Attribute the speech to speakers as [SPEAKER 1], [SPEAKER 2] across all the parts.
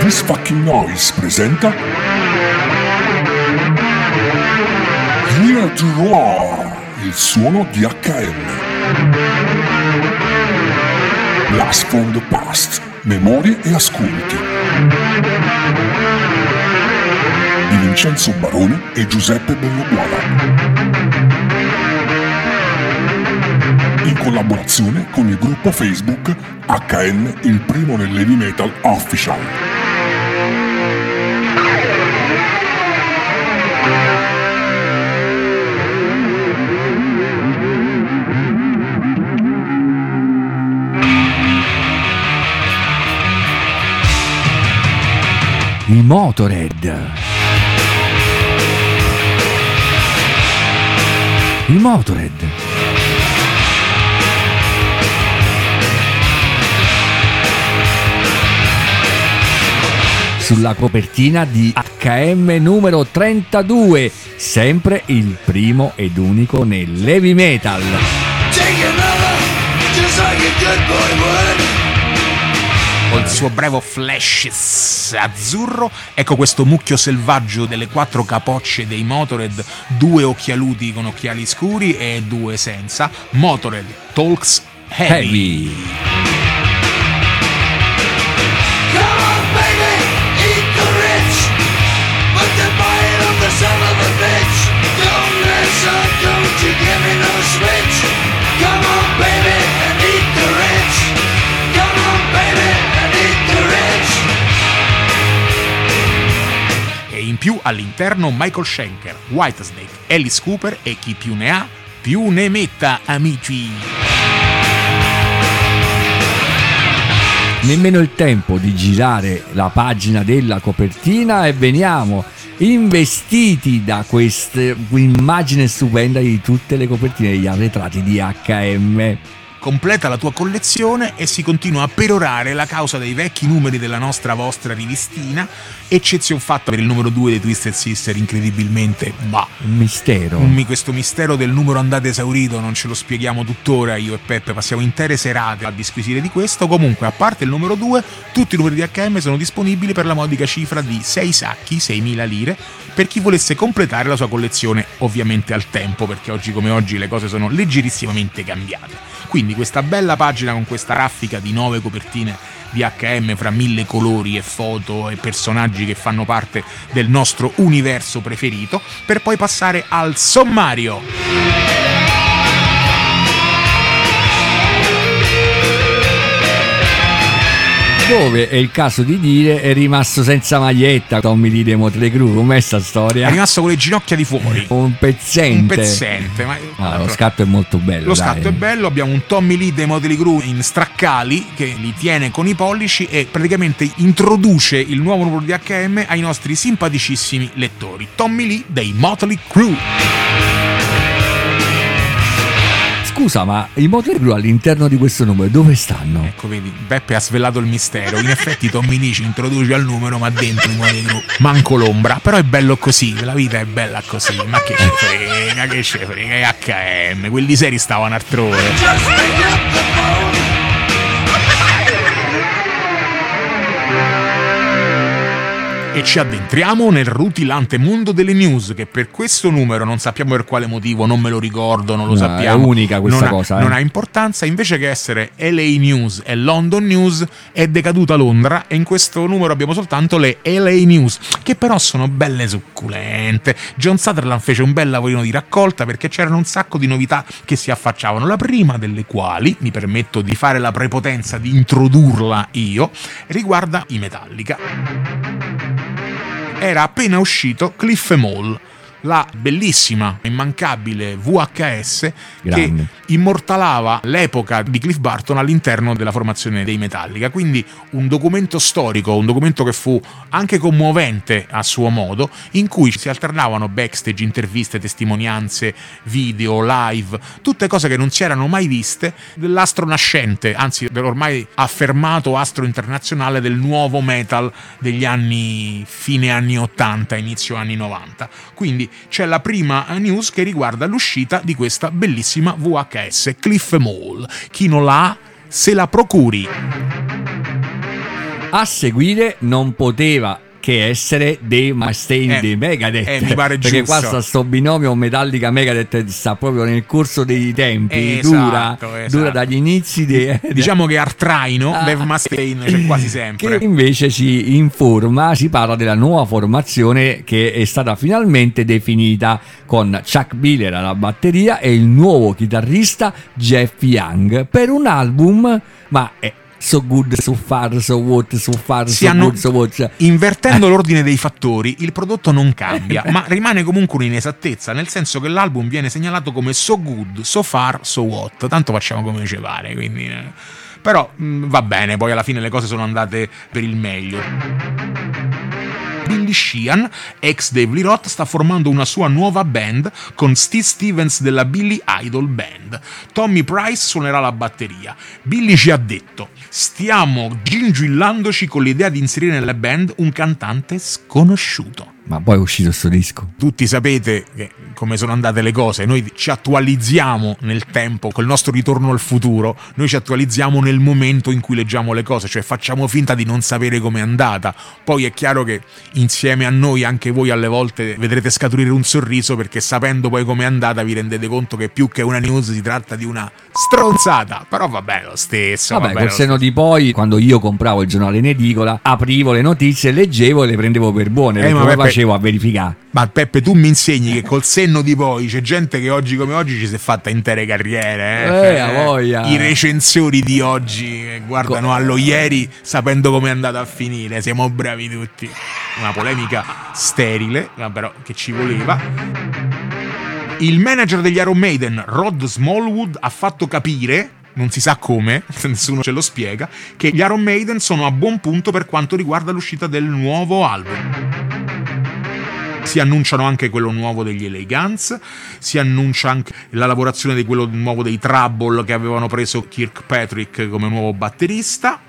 [SPEAKER 1] This Fucking Noise presenta Here to Roar, il suono di HM. Blast from the Past, memorie e ascolti. Di Vincenzo Barone e Giuseppe Belloguara. In collaborazione con il gruppo Facebook HN il primo nell'heavy metal official.
[SPEAKER 2] I Motorhead. I Motorhead. Sulla copertina di HM numero 32, sempre il primo ed unico nell'heavy metal.
[SPEAKER 3] Take another, just like a good boy would.
[SPEAKER 4] Col suo brevo flash azzurro, ecco questo mucchio selvaggio delle quattro capocce dei Motorhead, due occhialuti con occhiali scuri e due senza. Motorhead Talks Heavy.
[SPEAKER 2] Heavy.
[SPEAKER 4] Più all'interno Michael Schenker, Whitesnake, Alice Cooper e chi più ne ha più ne metta, amici.
[SPEAKER 2] Nemmeno il tempo di girare la pagina della copertina e veniamo investiti da questa immagine stupenda di tutte le copertine degli arretrati di HM.
[SPEAKER 4] Completa la tua collezione e si continua a perorare la causa dei vecchi numeri della nostra vostra rivistina, eccezion fatta per il numero 2 dei Twisted Sister, incredibilmente, ma
[SPEAKER 2] Un mistero.
[SPEAKER 4] mi- questo mistero del numero andato esaurito non ce lo spieghiamo tuttora, io e Peppe passiamo intere serate a disquisire di questo, comunque a parte il numero 2, tutti i numeri di HM sono disponibili per la modica cifra di 6 sacchi, 6.000 lire, per chi volesse completare la sua collezione, ovviamente al tempo, perché oggi come oggi le cose sono leggerissimamente cambiate. Quindi questa bella pagina con questa raffica di nove copertine di HM fra mille colori e foto e personaggi che fanno parte del nostro universo preferito, per poi passare al sommario.
[SPEAKER 2] Dove è il caso di dire è rimasto senza maglietta Tommy Lee dei Motley Crue. Com'è sta
[SPEAKER 4] È
[SPEAKER 2] storia?
[SPEAKER 4] rimasto con le ginocchia di fuori.
[SPEAKER 2] Un pezzente.
[SPEAKER 4] Un pezzente. Ma...
[SPEAKER 2] Ah, lo scatto è molto bello.
[SPEAKER 4] Lo
[SPEAKER 2] dai.
[SPEAKER 4] scatto è bello, abbiamo un Tommy Lee dei Motley Crue in straccali che li tiene con i pollici e praticamente introduce il nuovo numero di HM ai nostri simpaticissimi lettori. Tommy Lee dei Motley Crue.
[SPEAKER 2] Scusa, ma i Motley Crue all'interno di questo numero dove stanno?
[SPEAKER 4] Ecco, vedi, Beppe ha svelato il mistero. In effetti Tommy Lee ci introduce al numero, ma dentro i Motley Crue manco l'ombra. Però è bello così, la vita è bella così. Ma che ce frega, che ce frega, è HM. Quelli seri stavano altrove. E ci addentriamo nel rutilante mondo delle news che per questo numero non sappiamo per quale motivo, non me lo ricordo, non lo
[SPEAKER 2] No,
[SPEAKER 4] sappiamo.
[SPEAKER 2] è unica questa
[SPEAKER 4] non ha-
[SPEAKER 2] cosa, eh.
[SPEAKER 4] Non ha importanza, invece che essere LA News e London News è decaduta Londra e in questo numero abbiamo soltanto le LA News, che però sono belle succulente. John Sutherland fece un bel lavorino di raccolta perché c'erano un sacco di novità che si affacciavano, la prima delle quali, mi permetto di fare la prepotenza di introdurla io, riguarda i Metallica era appena uscito Cliff Mall, la bellissima, immancabile VHS
[SPEAKER 2] Grande.
[SPEAKER 4] che immortalava l'epoca di Cliff Barton all'interno della formazione dei Metallica. Quindi un documento storico, un documento che fu anche commovente a suo modo, in cui si alternavano backstage, interviste, testimonianze, video, live, tutte cose che non si erano mai viste dell'astro nascente, anzi dell'ormai affermato astro internazionale del nuovo metal degli anni fine anni 80, inizio anni 90. Quindi c'è la prima news che riguarda l'uscita di questa bellissima VHS Cliff Mall. Chi non l'ha, se la procuri.
[SPEAKER 2] A seguire non poteva che essere dei Mustaine
[SPEAKER 4] Eh,
[SPEAKER 2] dei Megadeth
[SPEAKER 4] eh, mi pare
[SPEAKER 2] perché
[SPEAKER 4] giusto.
[SPEAKER 2] qua sta sto binomio Metallica Megadeth sta proprio nel corso dei tempi dura,
[SPEAKER 4] Esatto, esatto.
[SPEAKER 2] dura dagli inizi dei,
[SPEAKER 4] Diciamo che Artraino,
[SPEAKER 2] Ah.
[SPEAKER 4] Dave Mustaine c'è quasi sempre.
[SPEAKER 2] che invece ci informa, si parla della nuova formazione che è stata finalmente definita con Chuck Biller alla batteria e il nuovo chitarrista Jeff Young per un album, ma è so good, so far, so what, so far,
[SPEAKER 4] Si
[SPEAKER 2] so
[SPEAKER 4] hanno-
[SPEAKER 2] good, so what. cioè,
[SPEAKER 4] Invertendo l'ordine dei fattori, il prodotto non cambia, ma rimane comunque un'inesattezza, nel senso che l'album viene segnalato come so good, so far, so what. Tanto facciamo come ci pare, quindi. eh. Però mh, va bene, poi alla fine le cose sono andate per il meglio. Billy Sheehan, ex Dave Lee Roth, sta formando una sua nuova band con Steve Stevens della Billy Idol Band. Tommy Price suonerà la batteria. Billy ci ha detto: Stiamo gingillandoci con l'idea di inserire nella band un cantante sconosciuto.
[SPEAKER 2] Ma poi è uscito sto disco.
[SPEAKER 4] Tutti sapete che- come sono andate le cose, noi ci attualizziamo nel tempo, col nostro ritorno al futuro, noi ci attualizziamo nel momento in cui leggiamo le cose, cioè facciamo finta di non sapere com'è andata. Poi è chiaro che insieme a noi anche voi alle volte vedrete scaturire un sorriso perché sapendo poi com'è andata vi rendete conto che più che una news si tratta di una stronzata, però va bene lo stesso.
[SPEAKER 2] Vabbè,
[SPEAKER 4] va bene
[SPEAKER 2] col senno di poi, quando io compravo il giornale in edicola, aprivo le notizie, leggevo e le prendevo per buone.
[SPEAKER 4] Eh, Peppe-
[SPEAKER 2] facevo a verificare?
[SPEAKER 4] Ma Peppe, tu mi insegni che col senno di poi c'è gente che oggi come oggi ci si è fatta intere carriere. Eh,
[SPEAKER 2] Eh, a voglia.
[SPEAKER 4] I recensori di oggi che guardano
[SPEAKER 2] Co-
[SPEAKER 4] allo ieri sapendo come è andata a finire. Siamo bravi tutti. Una polemica sterile, ma però che ci voleva. Il manager degli Iron Maiden, Rod Smallwood, ha fatto capire. Non si sa come, nessuno ce lo spiega, che gli Iron Maiden sono a buon punto per quanto riguarda l'uscita del nuovo album. Si annunciano anche quello nuovo degli LA Guns, si annuncia anche la lavorazione di quello nuovo dei Trouble che avevano preso Kirkpatrick come nuovo batterista.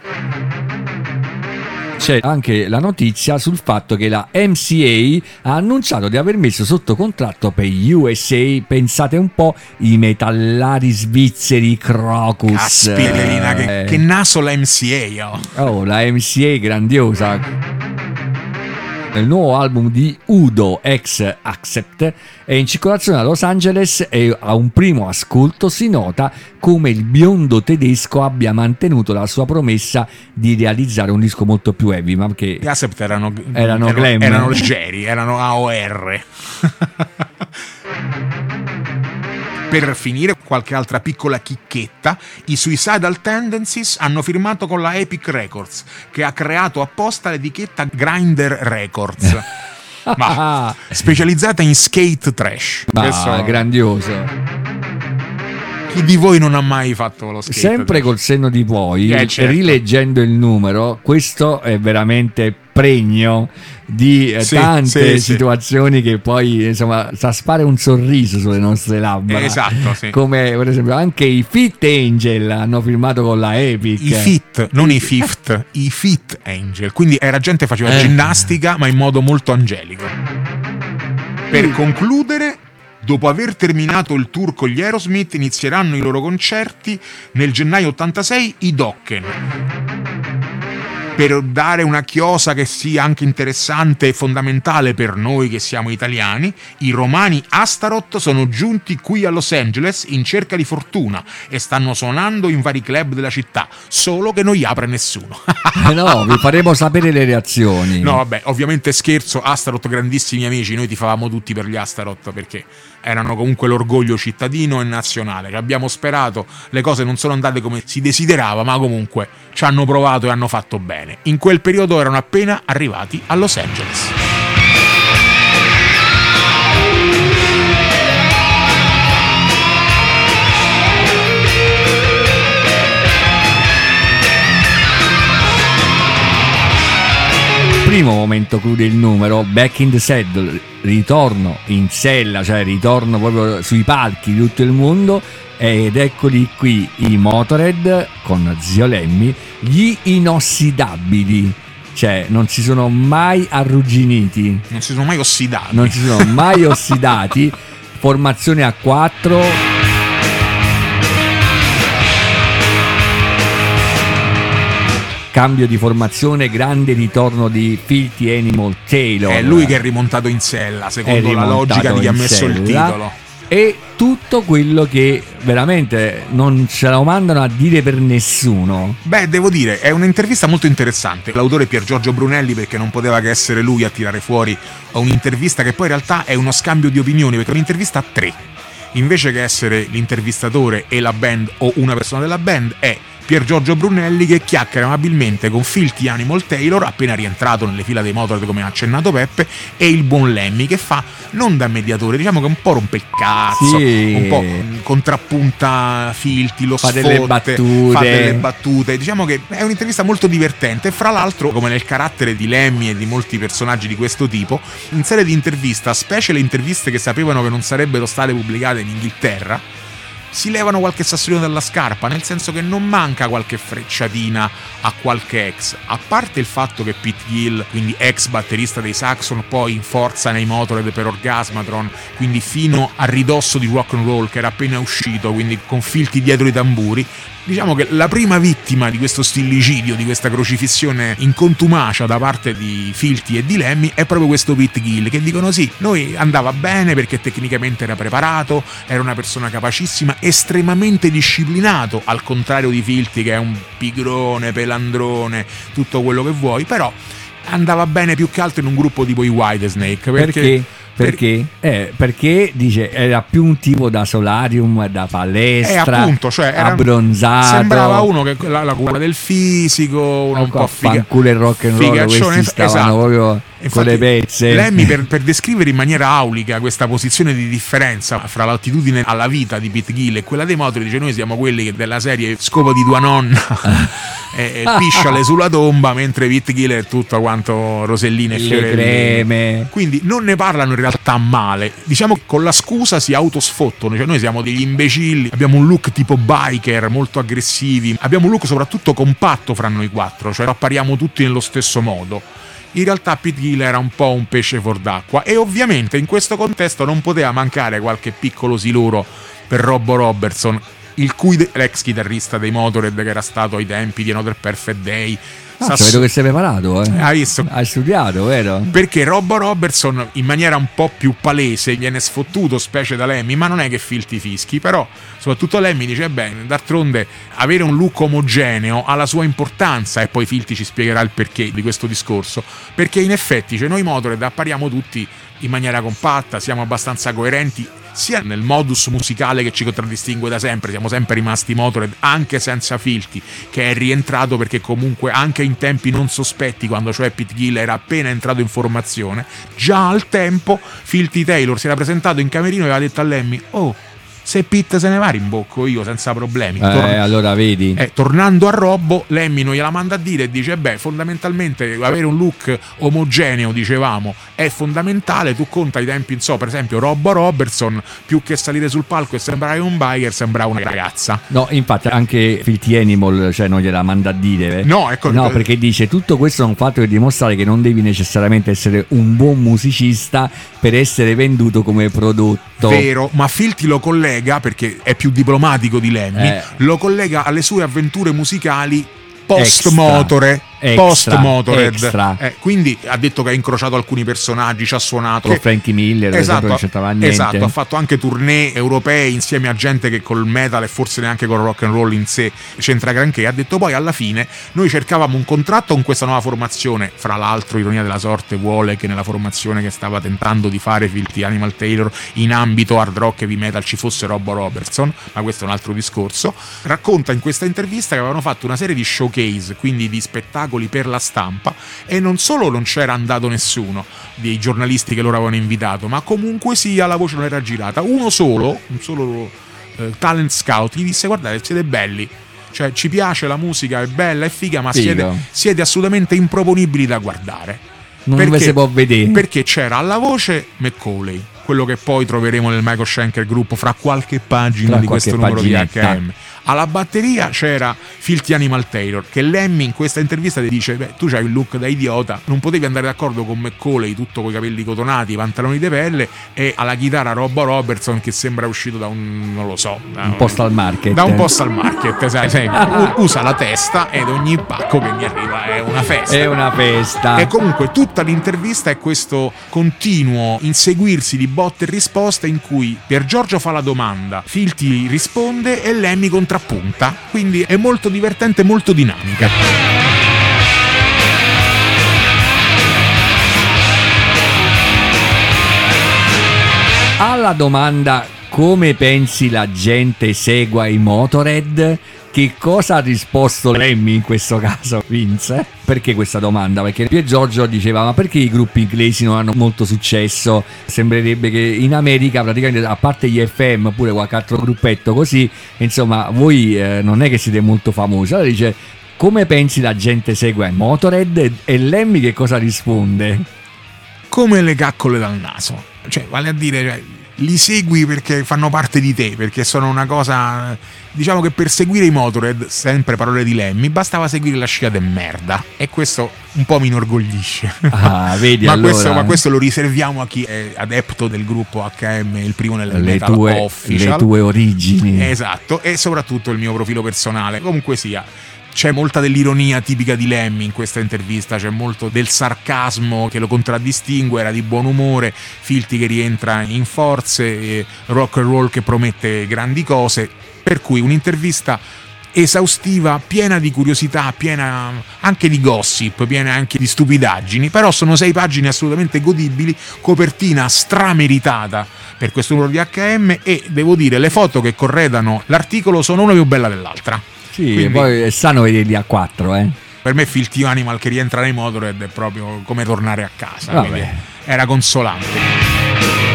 [SPEAKER 2] C'è anche la notizia sul fatto che la MCA ha annunciato di aver messo sotto contratto per USA, pensate un po', i metallari svizzeri Crocus.
[SPEAKER 4] Caspiterina, che,
[SPEAKER 2] Eh,
[SPEAKER 4] che naso la MCA, oh.
[SPEAKER 2] Oh, la MCA grandiosa. Il nuovo album di Udo ex Accept è in circolazione a Los Angeles e a un primo ascolto si nota come il biondo tedesco abbia mantenuto la sua promessa di realizzare un disco molto più heavy, ma che
[SPEAKER 4] Gli Acept erano,
[SPEAKER 2] Erano glam.
[SPEAKER 4] erano leggeri, erano AOR. Per finire, qualche altra piccola chicchetta, i Suicidal Tendencies hanno firmato con la Epic Records, che ha creato apposta l'etichetta Grinder Records, ma specializzata in skate trash.
[SPEAKER 2] ma
[SPEAKER 4] Adesso,
[SPEAKER 2] grandioso.
[SPEAKER 4] Chi di voi non ha mai fatto lo skate
[SPEAKER 2] Sempre
[SPEAKER 4] trash?
[SPEAKER 2] col senno di poi,
[SPEAKER 4] Eh, certo.
[SPEAKER 2] rileggendo il numero, questo è veramente pregno di eh,
[SPEAKER 4] Sì,
[SPEAKER 2] tante
[SPEAKER 4] sì, sì.
[SPEAKER 2] situazioni che poi insomma sa spare un sorriso sulle nostre labbra.
[SPEAKER 4] Esatto, sì.
[SPEAKER 2] Come per esempio anche i Fit Angel hanno firmato con la Epic.
[SPEAKER 4] I fit, non i fifth, i fit angel. Quindi era gente che faceva
[SPEAKER 2] Eh.
[SPEAKER 4] ginnastica, ma in modo molto angelico. Per concludere, dopo aver terminato il tour con gli Aerosmith, inizieranno i loro concerti nel gennaio 86 i Dokken. Per dare una chiosa che sia anche interessante e fondamentale per noi che siamo italiani, i romani Astaroth sono giunti qui a Los Angeles in cerca di fortuna e stanno suonando in vari club della città, solo che non gli apre nessuno.
[SPEAKER 2] Eh no, vi faremo sapere le reazioni.
[SPEAKER 4] No, vabbè, ovviamente scherzo, Astaroth grandissimi amici, noi tifavamo tutti per gli Astaroth perché erano comunque l'orgoglio cittadino e nazionale. Ci abbiamo sperato, le cose non sono andate come si desiderava, ma comunque ci hanno provato e hanno fatto bene. In quel periodo erano appena arrivati a Los Angeles.
[SPEAKER 2] Primo momento clou del numero, Back in the Saddle, ritorno in sella, cioè ritorno proprio sui palchi di tutto il mondo ed eccoli qui i Motorhead con Zio Lemmy, gli inossidabili. cioè non si sono mai arrugginiti,
[SPEAKER 4] Non si sono mai ossidati.
[SPEAKER 2] non si sono mai ossidati. Formazione a 4. Cambio di formazione, grande ritorno di Filthy Animal Taylor.
[SPEAKER 4] È lui che è rimontato in sella,
[SPEAKER 2] È
[SPEAKER 4] secondo la logica di chi ha messo il
[SPEAKER 2] sella.
[SPEAKER 4] titolo.
[SPEAKER 2] E tutto quello che veramente non ce lo mandano a dire per nessuno.
[SPEAKER 4] Beh, devo dire, è un'intervista molto interessante. L'autore Pier Giorgio Brunelli, perché non poteva che essere lui a tirare fuori un'intervista che poi in realtà è uno scambio di opinioni, perché è un'intervista a tre. Invece che essere l'intervistatore e la band o una persona della band, è Pier Giorgio Brunelli che chiacchiera amabilmente con Filthy Animal Taylor, appena rientrato nelle fila dei Motorhead come ha accennato Peppe, e il buon Lemmy che fa non da mediatore, diciamo che un po' rompe il cazzo,
[SPEAKER 2] Sì.
[SPEAKER 4] un po' contrappunta Filthy, lo
[SPEAKER 2] Fa
[SPEAKER 4] sfotte,
[SPEAKER 2] delle battute.
[SPEAKER 4] fa delle battute. Diciamo che è un'intervista molto divertente. Fra l'altro, come nel carattere di Lemmy e di molti personaggi di questo tipo, in serie di intervista, specie le interviste che sapevano che non sarebbero state pubblicate in Inghilterra, si levano qualche sassolino dalla scarpa, nel senso che non manca qualche frecciatina a qualche ex. A parte il fatto che Pete Gill, quindi ex batterista dei Saxon, poi in forza nei Motorhead per Orgasmatron, quindi fino a ridosso di rock and roll che era appena uscito, quindi con filti dietro i tamburi. Diciamo che la prima vittima di questo stillicidio, di questa crocifissione in contumacia da parte di Filti e di Lemmy è proprio questo Pete Gill che dicono sì, noi andava bene perché tecnicamente era preparato, era una persona capacissima, estremamente disciplinato, al contrario di Filti che è un pigrone, pelandrone, tutto quello che vuoi, però andava bene più che altro in un gruppo tipo i Whitesnake perché,
[SPEAKER 2] Perché? Perché? Eh, perché dice era più un tipo da solarium, da
[SPEAKER 4] Eh,
[SPEAKER 2] palestra,
[SPEAKER 4] appunto, cioè era,
[SPEAKER 2] abbronzato.
[SPEAKER 4] sembrava uno che la, la cura del fisico, uno un
[SPEAKER 2] Ecco,
[SPEAKER 4] po' figa,
[SPEAKER 2] fanculo e rock and roll, questi stavano
[SPEAKER 4] esatto.
[SPEAKER 2] proprio con
[SPEAKER 4] Infatti,
[SPEAKER 2] le pezze.
[SPEAKER 4] Lemmy per, per descrivere in maniera aulica questa posizione di differenza fra l'attitudine alla vita di Pete Gill e quella dei Motori dice noi siamo quelli che della serie scopo di tua nonna e, e pisciale sulla tomba mentre Pete Gill è tutto quanto roselline e fiorellini quindi non ne parlano in realtà male. Diciamo che con la scusa si autosfottono, cioè noi siamo degli imbecilli, abbiamo un look tipo biker, molto aggressivi, abbiamo un look soprattutto compatto fra noi quattro, cioè appariamo tutti nello stesso modo. In realtà Pete Gill era un po' un pesce fuor d'acqua e ovviamente in questo contesto non poteva mancare qualche piccolo siluro per Robbo Robertson, il cui l'ex chitarrista dei Motorhead che era stato ai tempi di Another Perfect Day.
[SPEAKER 2] Ah, cioè, vedo che sei preparato, eh.
[SPEAKER 4] Hai visto?
[SPEAKER 2] Hai studiato, vero?
[SPEAKER 4] Perché Robbo Robertson in maniera un po' più palese viene sfottuto, specie da Lemmy, ma non è che filti fischi, però soprattutto Lemmy dice bene, d'altronde avere un look omogeneo ha la sua importanza e poi Filti ci spiegherà il perché di questo discorso, perché in effetti cioè, noi Motorhead appariamo tutti in maniera compatta, siamo abbastanza coerenti sia nel modus musicale che ci contraddistingue da sempre, siamo sempre rimasti Motorhead anche senza Filti, che è rientrato perché comunque anche in tempi non sospetti, quando cioè Pete Gill era appena entrato in formazione, già al tempo Filti Taylor si era presentato in camerino e aveva detto a Lemmy, oh, se Pete se ne va rimbocco io senza problemi.
[SPEAKER 2] Eh,
[SPEAKER 4] Torna-
[SPEAKER 2] allora vedi.
[SPEAKER 4] eh, tornando a Robbo, Lemmy non gliela manda a dire e dice: Beh, fondamentalmente avere un look omogeneo, dicevamo, è fondamentale. Tu conta i tempi, in so, per esempio, Robbo Robertson, più che salire sul palco e sembrare un biker, sembrava una ragazza.
[SPEAKER 2] No, infatti anche Filthy Animal, cioè non gliela manda a dire. eh.
[SPEAKER 4] No, ecco-
[SPEAKER 2] No, perché dice tutto questo è un fatto per dimostrare che non devi necessariamente essere un buon musicista per essere venduto come prodotto.
[SPEAKER 4] Vero, ma Filti lo collega perché è più diplomatico di Lemmy.
[SPEAKER 2] Eh.
[SPEAKER 4] Lo collega alle sue avventure musicali
[SPEAKER 2] Extra.
[SPEAKER 4] post-motore.
[SPEAKER 2] Extra,
[SPEAKER 4] Post-Motored,
[SPEAKER 2] extra.
[SPEAKER 4] Eh, quindi ha detto che ha incrociato alcuni personaggi, ci ha suonato.
[SPEAKER 2] Con
[SPEAKER 4] Che-
[SPEAKER 2] Frankie Miller, per esempio, non c'entrava niente.
[SPEAKER 4] esatto, ha fatto anche tournée europee insieme a gente che col metal e forse neanche col rock and roll in sé c'entra granché. Ha detto poi alla fine noi cercavamo un contratto con questa nuova formazione. Fra l'altro, ironia della sorte, vuole che nella formazione che stava tentando di fare Filthy Animal Taylor in ambito hard rock e heavy metal ci fosse Robbo Robertson, ma questo è un altro discorso. Racconta in questa intervista che avevano fatto una serie di showcase, quindi di spettacoli per la stampa, e non solo non c'era andato nessuno dei giornalisti che loro avevano invitato, ma comunque sia la voce non era girata. Uno solo, un solo eh, talent scout, gli disse guardate siete belli. Cioè, ci piace la musica, è bella, è figa, ma siete, siete assolutamente improponibili da guardare.
[SPEAKER 2] Non ve si può vedere.
[SPEAKER 4] Perché c'era alla voce McCauley, quello che poi troveremo nel Michael Schenker gruppo fra qualche pagina
[SPEAKER 2] Fra
[SPEAKER 4] di questo
[SPEAKER 2] qualche
[SPEAKER 4] numero di. HM. Alla batteria c'era Filthy Animal Taylor che Lemmy in questa intervista ti dice beh tu c'hai il look da idiota non potevi andare d'accordo con McCauley tutto con i capelli cotonati i pantaloni di pelle e alla chitarra Robbo Robertson che sembra uscito da un non lo so da
[SPEAKER 2] Un postal market.
[SPEAKER 4] da un postal market sai, sai, usa la testa ed ogni pacco che mi arriva è una festa
[SPEAKER 2] È una festa.
[SPEAKER 4] e comunque tutta l'intervista è questo continuo inseguirsi di botte e risposte in cui Pier Giorgio fa la domanda, Filti risponde e Lemmy contrappunta. Quindi è molto divertente, molto dinamica.
[SPEAKER 2] Alla domanda come pensi la gente segua i Motorhead? Che cosa ha risposto Lemmy in questo caso, Vince? Perché questa domanda? Perché Pier Giorgio diceva: Ma perché i gruppi inglesi non hanno molto successo? Sembrerebbe che in America, praticamente, a parte gli FM, pure qualche altro gruppetto così, insomma, voi eh, non è che siete molto famosi. Allora dice: Come pensi la gente segua i Motorhead? E Lemmy che cosa risponde?
[SPEAKER 4] Come le caccole dal naso. Cioè, vale a dire, cioè, li segui perché fanno parte di te, perché sono una cosa. Diciamo che per seguire i Motorhead, sempre parole di Lemmy, bastava seguire la scia de merda. E questo un po' mi inorgoglisce.
[SPEAKER 2] Ah, vedi
[SPEAKER 4] ma,
[SPEAKER 2] allora.
[SPEAKER 4] questo, ma questo lo riserviamo a chi è adepto del gruppo HM, il primo nel
[SPEAKER 2] le
[SPEAKER 4] metal
[SPEAKER 2] tue,
[SPEAKER 4] official.
[SPEAKER 2] le tue origini.
[SPEAKER 4] Esatto, e soprattutto il mio profilo personale. Comunque sia, c'è molta dell'ironia tipica di Lemmy in questa intervista, c'è molto del sarcasmo che lo contraddistingue, era di buon umore, Filti che rientra in forze, rock and roll che promette grandi cose, per cui un'intervista esaustiva, piena di curiosità, piena anche di gossip, piena anche di stupidaggini, però sono sei pagine assolutamente godibili, copertina strameritata per questo numero di HM e devo dire le foto che corredano l'articolo sono una più bella dell'altra.
[SPEAKER 2] Sì,
[SPEAKER 4] Quindi-
[SPEAKER 2] poi è sano vederli a quattro, eh.
[SPEAKER 4] Per me Filthy Animal che rientra nei Motorhead è proprio come tornare a casa, era consolante.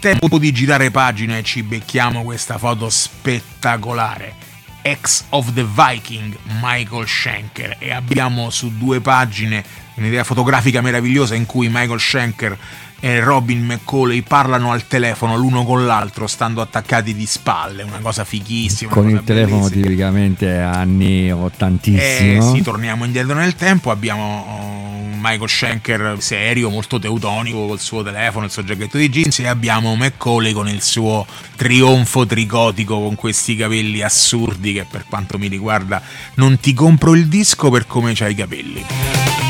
[SPEAKER 4] Tempo di girare pagina e ci becchiamo questa foto spettacolare. Ex of the Viking, Michael Schenker. E abbiamo su due pagine un'idea fotografica meravigliosa in cui Michael Schenker e Robin McCauley parlano al telefono l'uno con l'altro, stando attaccati di spalle. Una cosa fighissima.
[SPEAKER 2] Con
[SPEAKER 4] una
[SPEAKER 2] il
[SPEAKER 4] cosa
[SPEAKER 2] telefono
[SPEAKER 4] bellissima.
[SPEAKER 2] tipicamente anni
[SPEAKER 4] Eh
[SPEAKER 2] ottantissimo.
[SPEAKER 4] sì, torniamo indietro nel tempo, abbiamo uh, Michael Schenker serio, molto teutonico col suo telefono, il suo giacchetto di jeans e abbiamo McCauley con il suo trionfo tricotico con questi capelli assurdi che per quanto mi riguarda non ti compro il disco per come c'hai i capelli.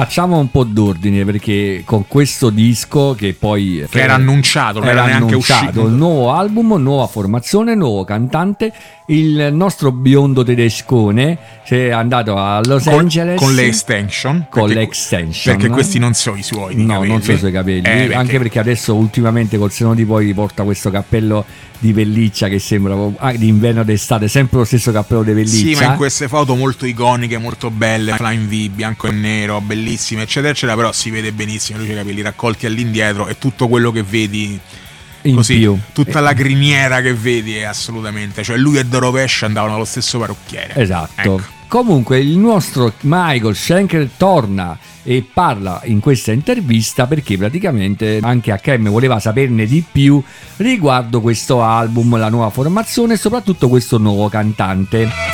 [SPEAKER 2] Facciamo un po' d'ordine perché con questo disco che poi
[SPEAKER 4] Che era annunciato, non era neanche
[SPEAKER 2] annunciato,
[SPEAKER 4] uscito.
[SPEAKER 2] il nuovo album, nuova formazione, nuovo cantante, il nostro biondo tedescone si è andato a Los
[SPEAKER 4] Con,
[SPEAKER 2] Angeles
[SPEAKER 4] con le extension.
[SPEAKER 2] con
[SPEAKER 4] perché-
[SPEAKER 2] le extension.
[SPEAKER 4] Perché questi non sono i suoi. di
[SPEAKER 2] No,
[SPEAKER 4] capelli.
[SPEAKER 2] non sono i suoi capelli,
[SPEAKER 4] Eh, perché-
[SPEAKER 2] anche perché adesso ultimamente col seno di poi porta questo cappello di pelliccia che sembra ah, d'inverno d'estate, sempre lo stesso cappello di pelliccia.
[SPEAKER 4] Sì, ma in queste foto molto iconiche, molto belle, Flying V, bianco e nero, bellissime, eccetera, eccetera, però si vede benissimo, lui i capelli raccolti all'indietro e tutto quello che vedi
[SPEAKER 2] in
[SPEAKER 4] così,
[SPEAKER 2] più.
[SPEAKER 4] tutta la criniera che vedi è assolutamente, cioè lui e Doro Pesce andavano allo stesso parrucchiere.
[SPEAKER 2] Esatto.
[SPEAKER 4] Ecco.
[SPEAKER 2] Comunque il nostro Michael Schenker torna e parla in questa intervista perché praticamente anche HM voleva saperne di più riguardo questo album, la nuova formazione e soprattutto questo nuovo cantante.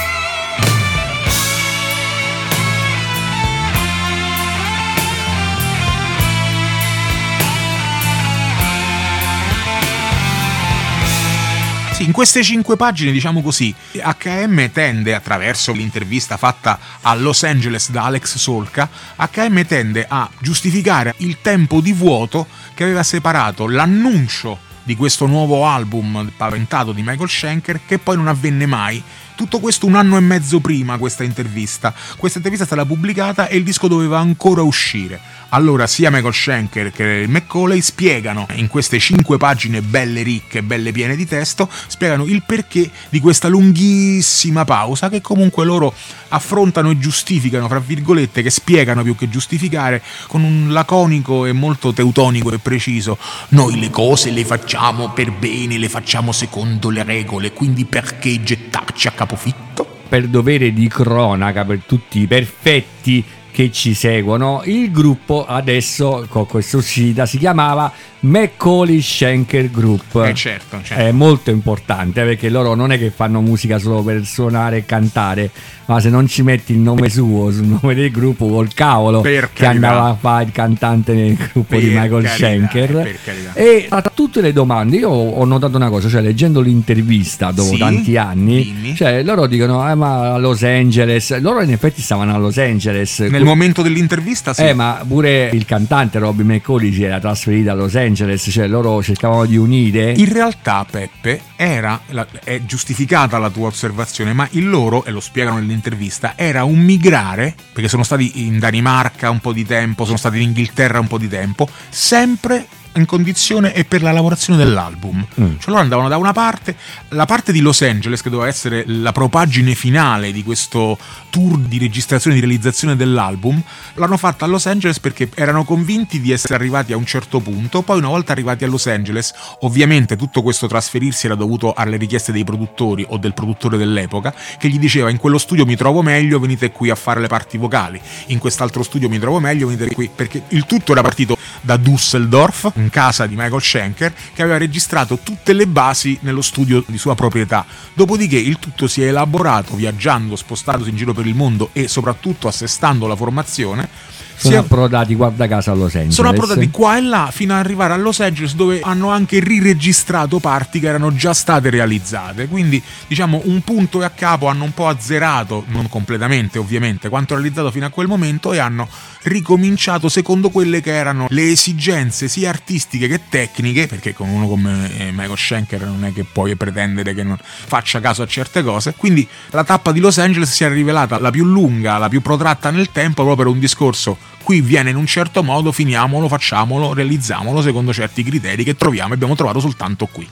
[SPEAKER 4] Sì, in queste cinque pagine, diciamo così, HM tende, attraverso l'intervista fatta a Los Angeles da Alex Solka, HM tende a giustificare il tempo di vuoto che aveva separato l'annuncio di questo nuovo album paventato di Michael Schenker che poi non avvenne mai. Tutto questo un anno e mezzo prima questa intervista. Questa intervista è stata pubblicata e il disco doveva ancora uscire. Allora sia Michael Schenker che McCauley spiegano in queste cinque pagine belle ricche, belle piene di testo, spiegano il perché di questa lunghissima pausa che comunque loro affrontano e giustificano, fra virgolette, che spiegano più che giustificare con un laconico e molto teutonico e preciso. Noi le cose le facciamo per bene, le facciamo secondo le regole, quindi perché gettarci a capofitto?
[SPEAKER 2] Per dovere di cronaca per tutti i perfetti che ci seguono, il gruppo adesso con questa uscita si chiamava Macaulay Schenker Group.
[SPEAKER 4] Eh certo, certo.
[SPEAKER 2] È molto importante eh, perché loro non è che fanno musica solo per suonare e cantare, ma se non ci metti il nome suo sul nome del gruppo, col cavolo
[SPEAKER 4] Per
[SPEAKER 2] che
[SPEAKER 4] carità.
[SPEAKER 2] andava a fare il cantante nel gruppo di
[SPEAKER 4] Per
[SPEAKER 2] Michael
[SPEAKER 4] carità,
[SPEAKER 2] Schenker.
[SPEAKER 4] carità.
[SPEAKER 2] E tra tutte le domande, io ho notato una cosa, cioè leggendo l'intervista dopo
[SPEAKER 4] Sì?
[SPEAKER 2] tanti anni, cioè loro dicono, eh, ma a Los Angeles, loro in effetti stavano a Los Angeles.
[SPEAKER 4] Nel momento dell'intervista sì.
[SPEAKER 2] Eh, ma pure il cantante Robbie si era trasferito a Los Angeles, cioè loro cercavano di unire.
[SPEAKER 4] In realtà, Peppe, era, è giustificata la tua osservazione, ma il loro, e lo spiegano nell'intervista, era un migrare, perché sono stati in Danimarca un po' di tempo, sono stati in Inghilterra un po' di tempo, sempre in condizione e per la lavorazione dell'album.
[SPEAKER 2] Mm.
[SPEAKER 4] Cioè loro andavano da una parte, la parte di Los Angeles, che doveva essere la propagine finale di questo tour di registrazione e di realizzazione dell'album, l'hanno fatta a Los Angeles perché erano convinti di essere arrivati a un certo punto, poi una volta arrivati a Los Angeles, ovviamente tutto questo trasferirsi era dovuto alle richieste dei produttori o del produttore dell'epoca, che gli diceva in quello studio mi trovo meglio, venite qui a fare le parti vocali, in quest'altro studio mi trovo meglio, venite qui, perché il tutto era partito da Düsseldorf, casa di Michael Schenker, che aveva registrato tutte le basi nello studio di sua proprietà. Dopodiché il tutto si è elaborato viaggiando, spostandosi in giro per il mondo e soprattutto assestando la formazione.
[SPEAKER 2] Sono
[SPEAKER 4] è-
[SPEAKER 2] approdati, guarda caso, a Los Angeles.
[SPEAKER 4] sono approdati qua e là fino ad arrivare a Los Angeles dove hanno anche riregistrato parti che erano già state realizzate. Quindi, diciamo, un punto e a capo hanno un po' azzerato, non completamente ovviamente, quanto realizzato fino a quel momento e hanno ricominciato secondo quelle che erano le esigenze sia artistiche che tecniche, perché con uno come eh, Michael Schenker non è che puoi pretendere che non faccia caso a certe cose. Quindi la tappa di Los Angeles si è rivelata la più lunga, la più protratta nel tempo, proprio per un discorso qui viene in un certo modo, finiamolo, facciamolo, realizziamolo secondo certi criteri che troviamo e abbiamo trovato soltanto qui.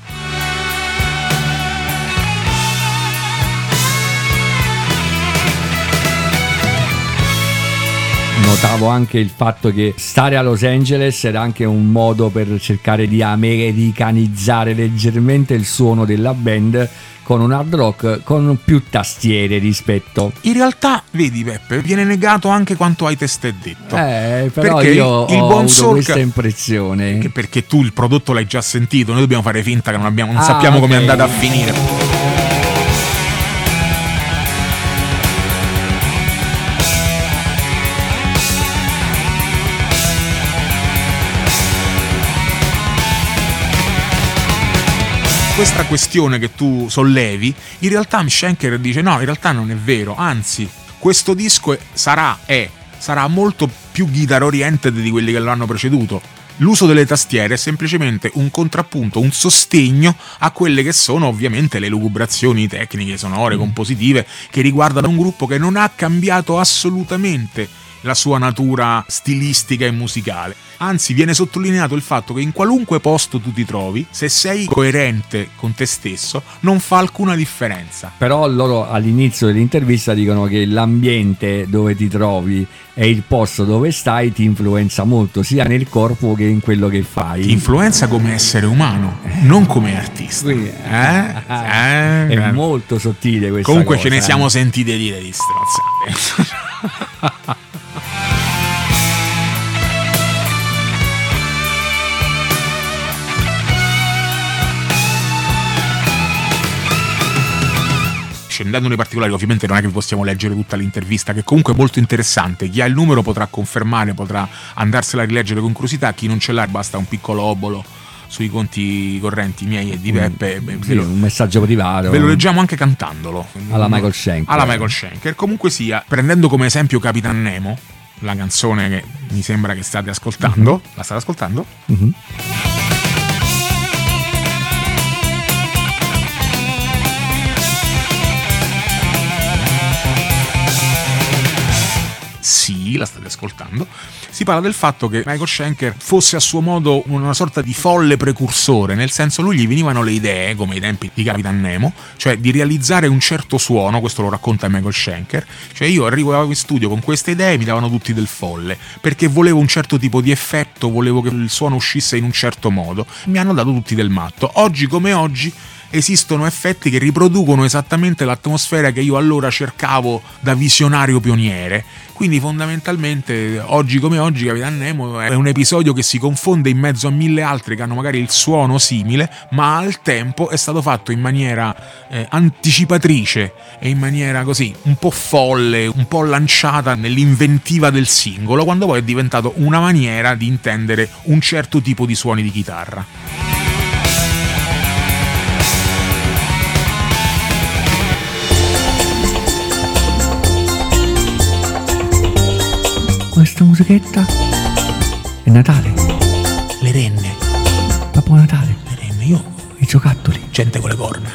[SPEAKER 2] Notavo anche il fatto che stare a Los Angeles era anche un modo per cercare di americanizzare leggermente il suono della band con un hard rock con più tastiere rispetto.
[SPEAKER 4] In realtà, vedi Peppe, viene negato anche quanto hai testé detto.
[SPEAKER 2] Eh, però
[SPEAKER 4] Perché
[SPEAKER 2] io
[SPEAKER 4] il
[SPEAKER 2] ho
[SPEAKER 4] buon
[SPEAKER 2] avuto questa impressione.
[SPEAKER 4] Che perché tu il prodotto l'hai già sentito, noi dobbiamo fare finta che non, abbiamo, non
[SPEAKER 2] Ah,
[SPEAKER 4] sappiamo come è andata a finire. Questa questione che tu sollevi, in realtà Schenker dice no, in realtà non è vero, anzi, questo disco sarà, è, sarà molto più guitar oriented di quelli che lo hanno preceduto. L'uso delle tastiere è semplicemente un contrappunto, un sostegno a quelle che sono ovviamente le lugubrazioni tecniche, sonore, compositive, che riguardano un gruppo che non ha cambiato assolutamente la sua natura stilistica e musicale. Anzi, viene sottolineato il fatto che in qualunque posto tu ti trovi, se sei coerente con te stesso, non fa alcuna differenza.
[SPEAKER 2] Però loro all'inizio dell'intervista dicono che l'ambiente dove ti trovi e il posto dove stai ti influenza molto, sia nel corpo che in quello che fai.
[SPEAKER 4] Ti influenza come essere umano, non come artista.
[SPEAKER 2] Quindi-
[SPEAKER 4] Eh? Eh,
[SPEAKER 2] è
[SPEAKER 4] eh.
[SPEAKER 2] molto sottile questa
[SPEAKER 4] Comunque
[SPEAKER 2] cosa,
[SPEAKER 4] ce ne
[SPEAKER 2] eh.
[SPEAKER 4] siamo sentite dire di strozzate. Scendendo nei particolari, ovviamente non è che vi possiamo leggere tutta l'intervista, che comunque è molto interessante. Chi ha il numero potrà confermare, potrà andarsela a rileggere con curiosità. Chi non ce l'ha, basta un piccolo obolo sui conti correnti miei e di Peppe.
[SPEAKER 2] Mm. Sì,
[SPEAKER 4] lo,
[SPEAKER 2] un messaggio privato.
[SPEAKER 4] ve lo leggiamo anche cantandolo.
[SPEAKER 2] Alla Michael Schenker.
[SPEAKER 4] Alla Michael Schenker. Comunque sia, prendendo come esempio Capitan Nemo, la canzone che mi sembra che state ascoltando. La state ascoltando?
[SPEAKER 2] Mhm.
[SPEAKER 4] La state ascoltando, si parla del fatto che Michael Schenker fosse a suo modo una sorta di folle precursore, nel senso lui gli venivano le idee, come ai tempi di Capitan Nemo, cioè di realizzare un certo suono, questo lo racconta Michael Schenker, cioè io arrivavo in studio con queste idee e mi davano tutti del folle, perché volevo un certo tipo di effetto, volevo che il suono uscisse in un certo modo, mi hanno dato tutti del matto. Oggi come oggi esistono effetti che riproducono esattamente l'atmosfera che io allora cercavo da visionario pioniere. Quindi fondamentalmente oggi come oggi Capitan Nemo è un episodio che si confonde in mezzo a mille altri che hanno magari il suono simile, ma al tempo è stato fatto in maniera eh, anticipatrice e in maniera così un po' folle, un po' lanciata nell'inventiva del singolo, quando poi è diventato una maniera di intendere un certo tipo di suoni di chitarra.
[SPEAKER 2] Questa musichetta è Natale,
[SPEAKER 4] Le renne,
[SPEAKER 2] Babbo Natale,
[SPEAKER 4] le renne, io
[SPEAKER 2] i giocattoli.
[SPEAKER 4] gente con le corna.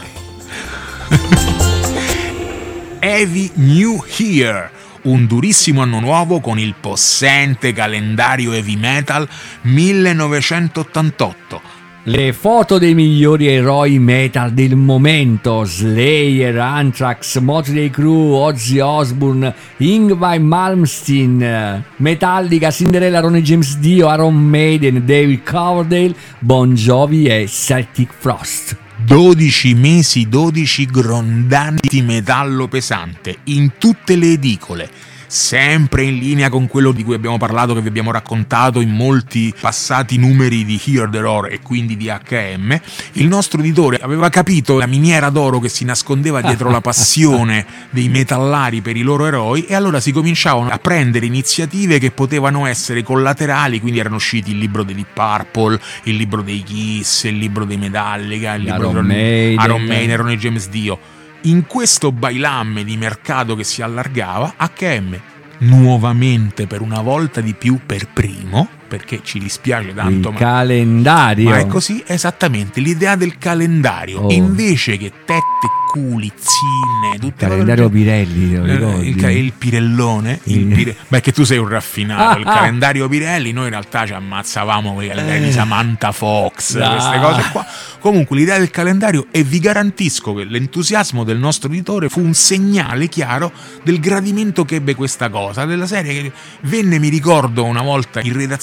[SPEAKER 4] Heavy New Year, un durissimo anno nuovo con il possente calendario heavy metal 1988.
[SPEAKER 2] Le foto dei migliori eroi metal del momento: Slayer, Anthrax, Motley Crue, Ozzy Osbourne, Ingvar Malmsteen, Metallica, Cinderella, Ronnie James Dio, Iron Maiden, David Coverdale, Bon Jovi e Celtic Frost.
[SPEAKER 4] 12 mesi, 12 grondanti metallo pesante in tutte le edicole. Sempre in linea con quello di cui abbiamo parlato, che vi abbiamo raccontato in molti passati numeri di Hear the Roar e quindi di HM, il nostro editore aveva capito la miniera d'oro che si nascondeva dietro la passione dei metallari per i loro eroi e allora si cominciavano a prendere iniziative che potevano essere collaterali, quindi erano usciti il libro dei Deep Purple, il libro dei Kiss, il libro dei Metallica, il libro
[SPEAKER 2] Iron
[SPEAKER 4] di
[SPEAKER 2] Maiden.
[SPEAKER 4] Iron Maiden, Ronnie James Dio. In questo bailamme di mercato che si allargava, HM nuovamente per una volta di più per primo, perché ci dispiace tanto,
[SPEAKER 2] il
[SPEAKER 4] ma
[SPEAKER 2] calendario.
[SPEAKER 4] ma è così esattamente l'idea del calendario.
[SPEAKER 2] Oh.
[SPEAKER 4] Invece che tette, culi, zinne, tutte
[SPEAKER 2] Il
[SPEAKER 4] cose
[SPEAKER 2] calendario Pirelli,
[SPEAKER 4] Eh, il, il pirellone, il
[SPEAKER 2] Il-
[SPEAKER 4] pire- beh, che tu sei un raffinato. il calendario Pirelli, noi in realtà ci ammazzavamo con i calendari di
[SPEAKER 2] Eh.
[SPEAKER 4] Samantha Fox,
[SPEAKER 2] Ah.
[SPEAKER 4] queste cose qua. Comunque, l'idea del calendario, e vi garantisco che l'entusiasmo del nostro editore fu un segnale chiaro del gradimento che ebbe questa cosa. Della serie che venne, mi ricordo, una volta in redazione,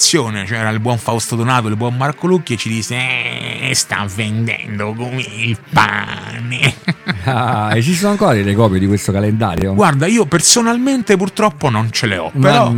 [SPEAKER 4] c'era il buon Fausto Donato, il buon Marco Lucchi, e ci disse: "Eh, sta vendendo come il pane.
[SPEAKER 2] Ah, esistono ancora delle copie di questo calendario?
[SPEAKER 4] Guarda, io personalmente purtroppo non ce le ho. Però,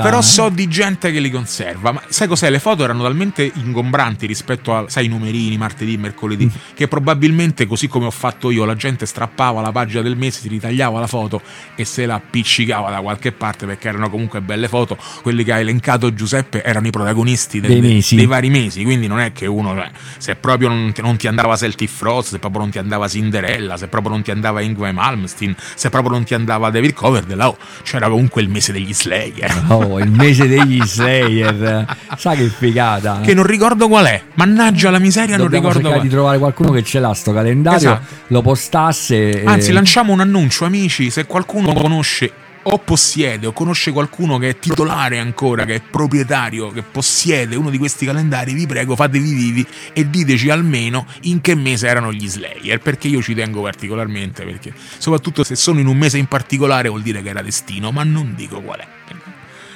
[SPEAKER 4] però so di gente che li conserva. Ma sai cos'è? Le foto erano talmente ingombranti rispetto a, sai, i numerini, martedì, mercoledì,
[SPEAKER 2] Mm.
[SPEAKER 4] che probabilmente, così come ho fatto io, la gente strappava la pagina del mese, si ritagliava la foto e se la appiccicava da qualche parte perché erano comunque belle foto. Quelli che ha elencato Giuseppe erano i protagonisti del-
[SPEAKER 2] Dei
[SPEAKER 4] dei vari mesi. Quindi non è che uno, cioè, se proprio non ti, non ti andava Celtic Frost, se proprio non ti andava Cinderella, se proprio non ti andava Ingvar Malmsteen, se proprio non ti andava David Coverdale, oh, c'era comunque il mese degli Slayer.
[SPEAKER 2] Oh, il mese degli Slayer. Sai che figata.
[SPEAKER 4] Che non ricordo qual è, mannaggia la miseria, non
[SPEAKER 2] Dobbiamo
[SPEAKER 4] ricordo
[SPEAKER 2] cercare
[SPEAKER 4] qual
[SPEAKER 2] di trovare qualcuno che ce l'ha sto calendario,
[SPEAKER 4] Esatto.
[SPEAKER 2] lo postasse.
[SPEAKER 4] Anzi,
[SPEAKER 2] eh,
[SPEAKER 4] lanciamo un annuncio, amici, se qualcuno conosce o possiede o conosce qualcuno che è titolare ancora, che è proprietario, che possiede uno di questi calendari, vi prego fatevi vivi e diteci almeno in che mese erano gli Slayer, perché io ci tengo particolarmente, perché soprattutto se sono in un mese in particolare vuol dire che era destino, ma non dico qual è.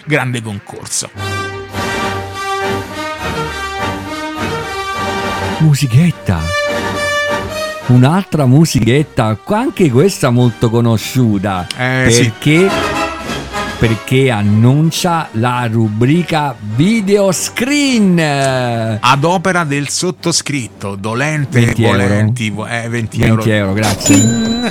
[SPEAKER 4] Grande concorso.
[SPEAKER 2] Musichetta. Un'altra musichetta, anche questa molto conosciuta.
[SPEAKER 4] Eh, sì.
[SPEAKER 2] Perché? Annuncia la rubrica video screen.
[SPEAKER 4] Ad opera del sottoscritto, dolente
[SPEAKER 2] 20
[SPEAKER 4] e
[SPEAKER 2] euro.
[SPEAKER 4] volenti, vo- eh, 20,
[SPEAKER 2] 20 euro, grazie.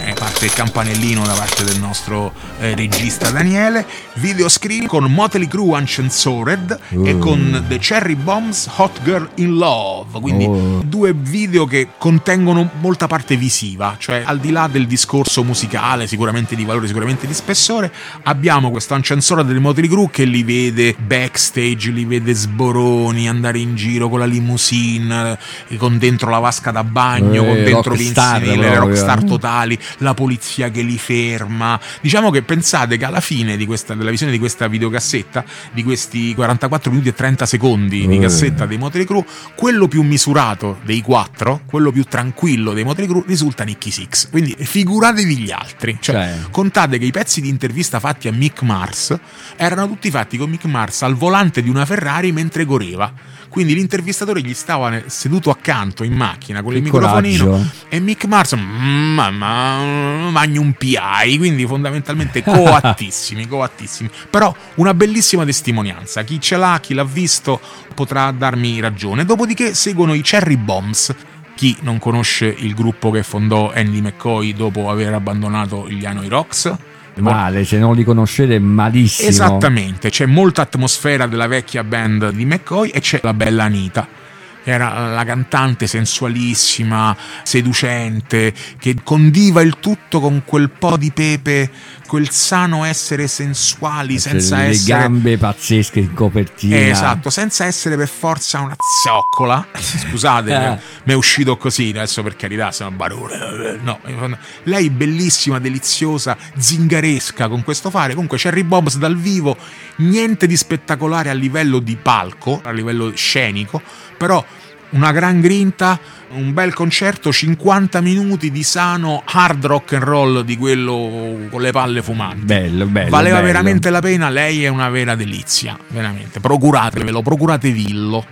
[SPEAKER 4] Eh, parte il campanellino da parte del nostro eh, regista Daniele. Video screen con Motley Crue Uncensored e
[SPEAKER 2] Uh.
[SPEAKER 4] con The Cherry Bombs Hot Girl in Love. Quindi
[SPEAKER 2] Oh.
[SPEAKER 4] due video che contengono molta parte visiva, cioè al di là del discorso musicale, sicuramente di valore, sicuramente di spessore, abbiamo questo Ciansora delle Motley Crue che li vede backstage, li vede sboroni, andare in giro con la limousine, eh, con dentro la vasca da bagno,
[SPEAKER 2] Eh,
[SPEAKER 4] con dentro l'insieme, le rockstar totali, la polizia che li ferma. Diciamo che pensate che alla fine di questa, della visione di questa videocassetta, di questi 44 minuti e 30 secondi di
[SPEAKER 2] Eh.
[SPEAKER 4] cassetta dei Motley Crue, quello più misurato dei quattro, quello più tranquillo dei Motley Crue, risulta Nicky Six. Quindi figuratevi gli altri. Cioè,
[SPEAKER 2] Cioè.
[SPEAKER 4] contate che i pezzi di intervista fatti a Mick Mars erano tutti fatti con Mick Mars al volante di una Ferrari mentre correva. Quindi l'intervistatore gli stava seduto accanto in macchina con il
[SPEAKER 2] Che
[SPEAKER 4] microfonino
[SPEAKER 2] coraggio.
[SPEAKER 4] e Mick Mars "Mm, mamma magnum PI quindi fondamentalmente coattissimi coattissimi. Però una bellissima testimonianza. Chi ce l'ha chi l'ha visto potrà darmi ragione. Dopodiché seguono i Cherry Bombs. Chi non conosce il gruppo che fondò Andy McCoy dopo aver abbandonato gli Hanoi Rocks
[SPEAKER 2] Male, se non li conoscete, malissimo.
[SPEAKER 4] Esattamente, c'è molta atmosfera della vecchia band di McCoy e c'è la bella Anita. Era la cantante sensualissima, seducente, che condiva il tutto con quel po' di pepe, quel sano essere sensuali, senza
[SPEAKER 2] le
[SPEAKER 4] essere.
[SPEAKER 2] gambe pazzesche in copertina.
[SPEAKER 4] Eh, esatto, senza essere per forza una zoccola. Scusate,
[SPEAKER 2] Eh.
[SPEAKER 4] mi è uscito così adesso per carità, sono barone. No, lei bellissima, deliziosa, zingaresca con questo fare. Comunque Cherry Bobs dal vivo, niente di spettacolare a livello di palco, a livello scenico, però una gran grinta, un bel concerto, 50 minuti di sano hard rock and roll di quello con le palle fumanti.
[SPEAKER 2] Bello, bello.
[SPEAKER 4] Valeva
[SPEAKER 2] bello.
[SPEAKER 4] veramente la pena, lei è una vera delizia, veramente. Procuratevelo, procuratevillo.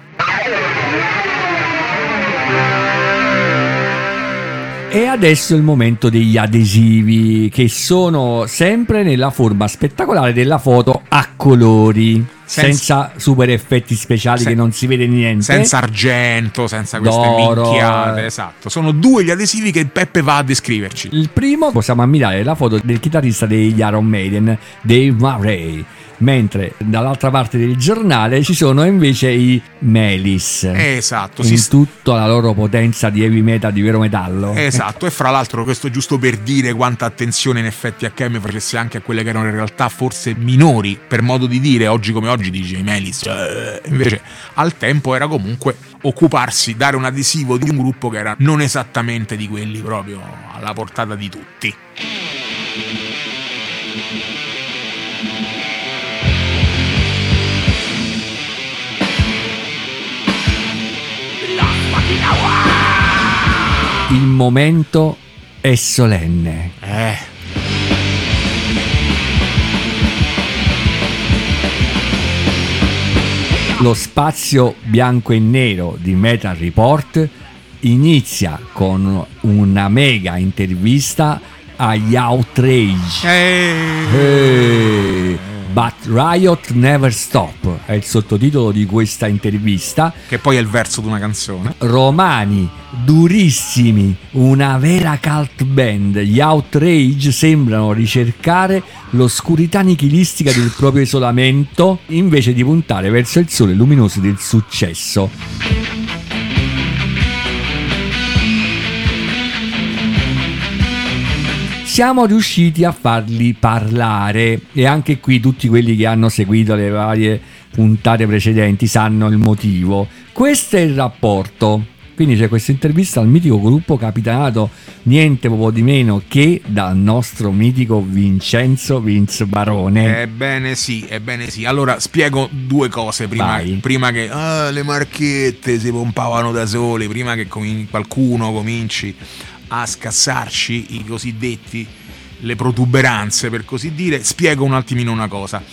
[SPEAKER 2] E adesso è il momento degli adesivi, che sono sempre nella forma spettacolare della foto a colori,
[SPEAKER 4] Senza-
[SPEAKER 2] senza, super effetti speciali
[SPEAKER 4] Sen-
[SPEAKER 2] che non si vede niente.
[SPEAKER 4] Senza argento, senza queste
[SPEAKER 2] D'oro,
[SPEAKER 4] minchiate, esatto. Sono due gli adesivi che Peppe va a descriverci.
[SPEAKER 2] Il primo possiamo ammirare la foto del chitarrista degli Iron Maiden, Dave Murray, mentre dall'altra parte del giornale ci sono invece i Melis.
[SPEAKER 4] Esatto,
[SPEAKER 2] in
[SPEAKER 4] si
[SPEAKER 2] tutta la loro potenza di heavy metal, di vero metallo.
[SPEAKER 4] Esatto, e fra l'altro questo è giusto per dire quanta attenzione in effetti HM facesse anche a quelle che erano in realtà forse minori, per modo di dire, oggi come oggi dice i Melis, eh, invece al tempo era comunque occuparsi, dare un adesivo di un gruppo che era non esattamente di quelli proprio alla portata di tutti.
[SPEAKER 2] Il momento è solenne.
[SPEAKER 4] Eh,
[SPEAKER 2] Lo spazio bianco e nero di Metal Report inizia con una mega intervista agli Outrage.
[SPEAKER 4] eh,
[SPEAKER 2] Eh, But Riot Never Stop è il sottotitolo di questa intervista.
[SPEAKER 4] che poi è il verso di una canzone.
[SPEAKER 2] Romani, durissimi, una vera cult band. Gli Outrage sembrano ricercare l'oscurità nichilistica del proprio isolamento invece di puntare verso il sole luminoso del successo. Siamo riusciti a farli parlare e anche qui tutti quelli che hanno seguito le varie puntate precedenti sanno il motivo. Questo è il rapporto. Quindi c'è questa intervista al mitico gruppo capitanato niente proprio di meno che dal nostro mitico Vincenzo Vince Barone.
[SPEAKER 4] Ebbene sì, ebbene sì. Allora spiego due cose prima, prima che ah, le marchette si pompavano da sole, prima che comin- qualcuno cominci a scassarci i cosiddetti le protuberanze per così dire, spiego un attimino una cosa.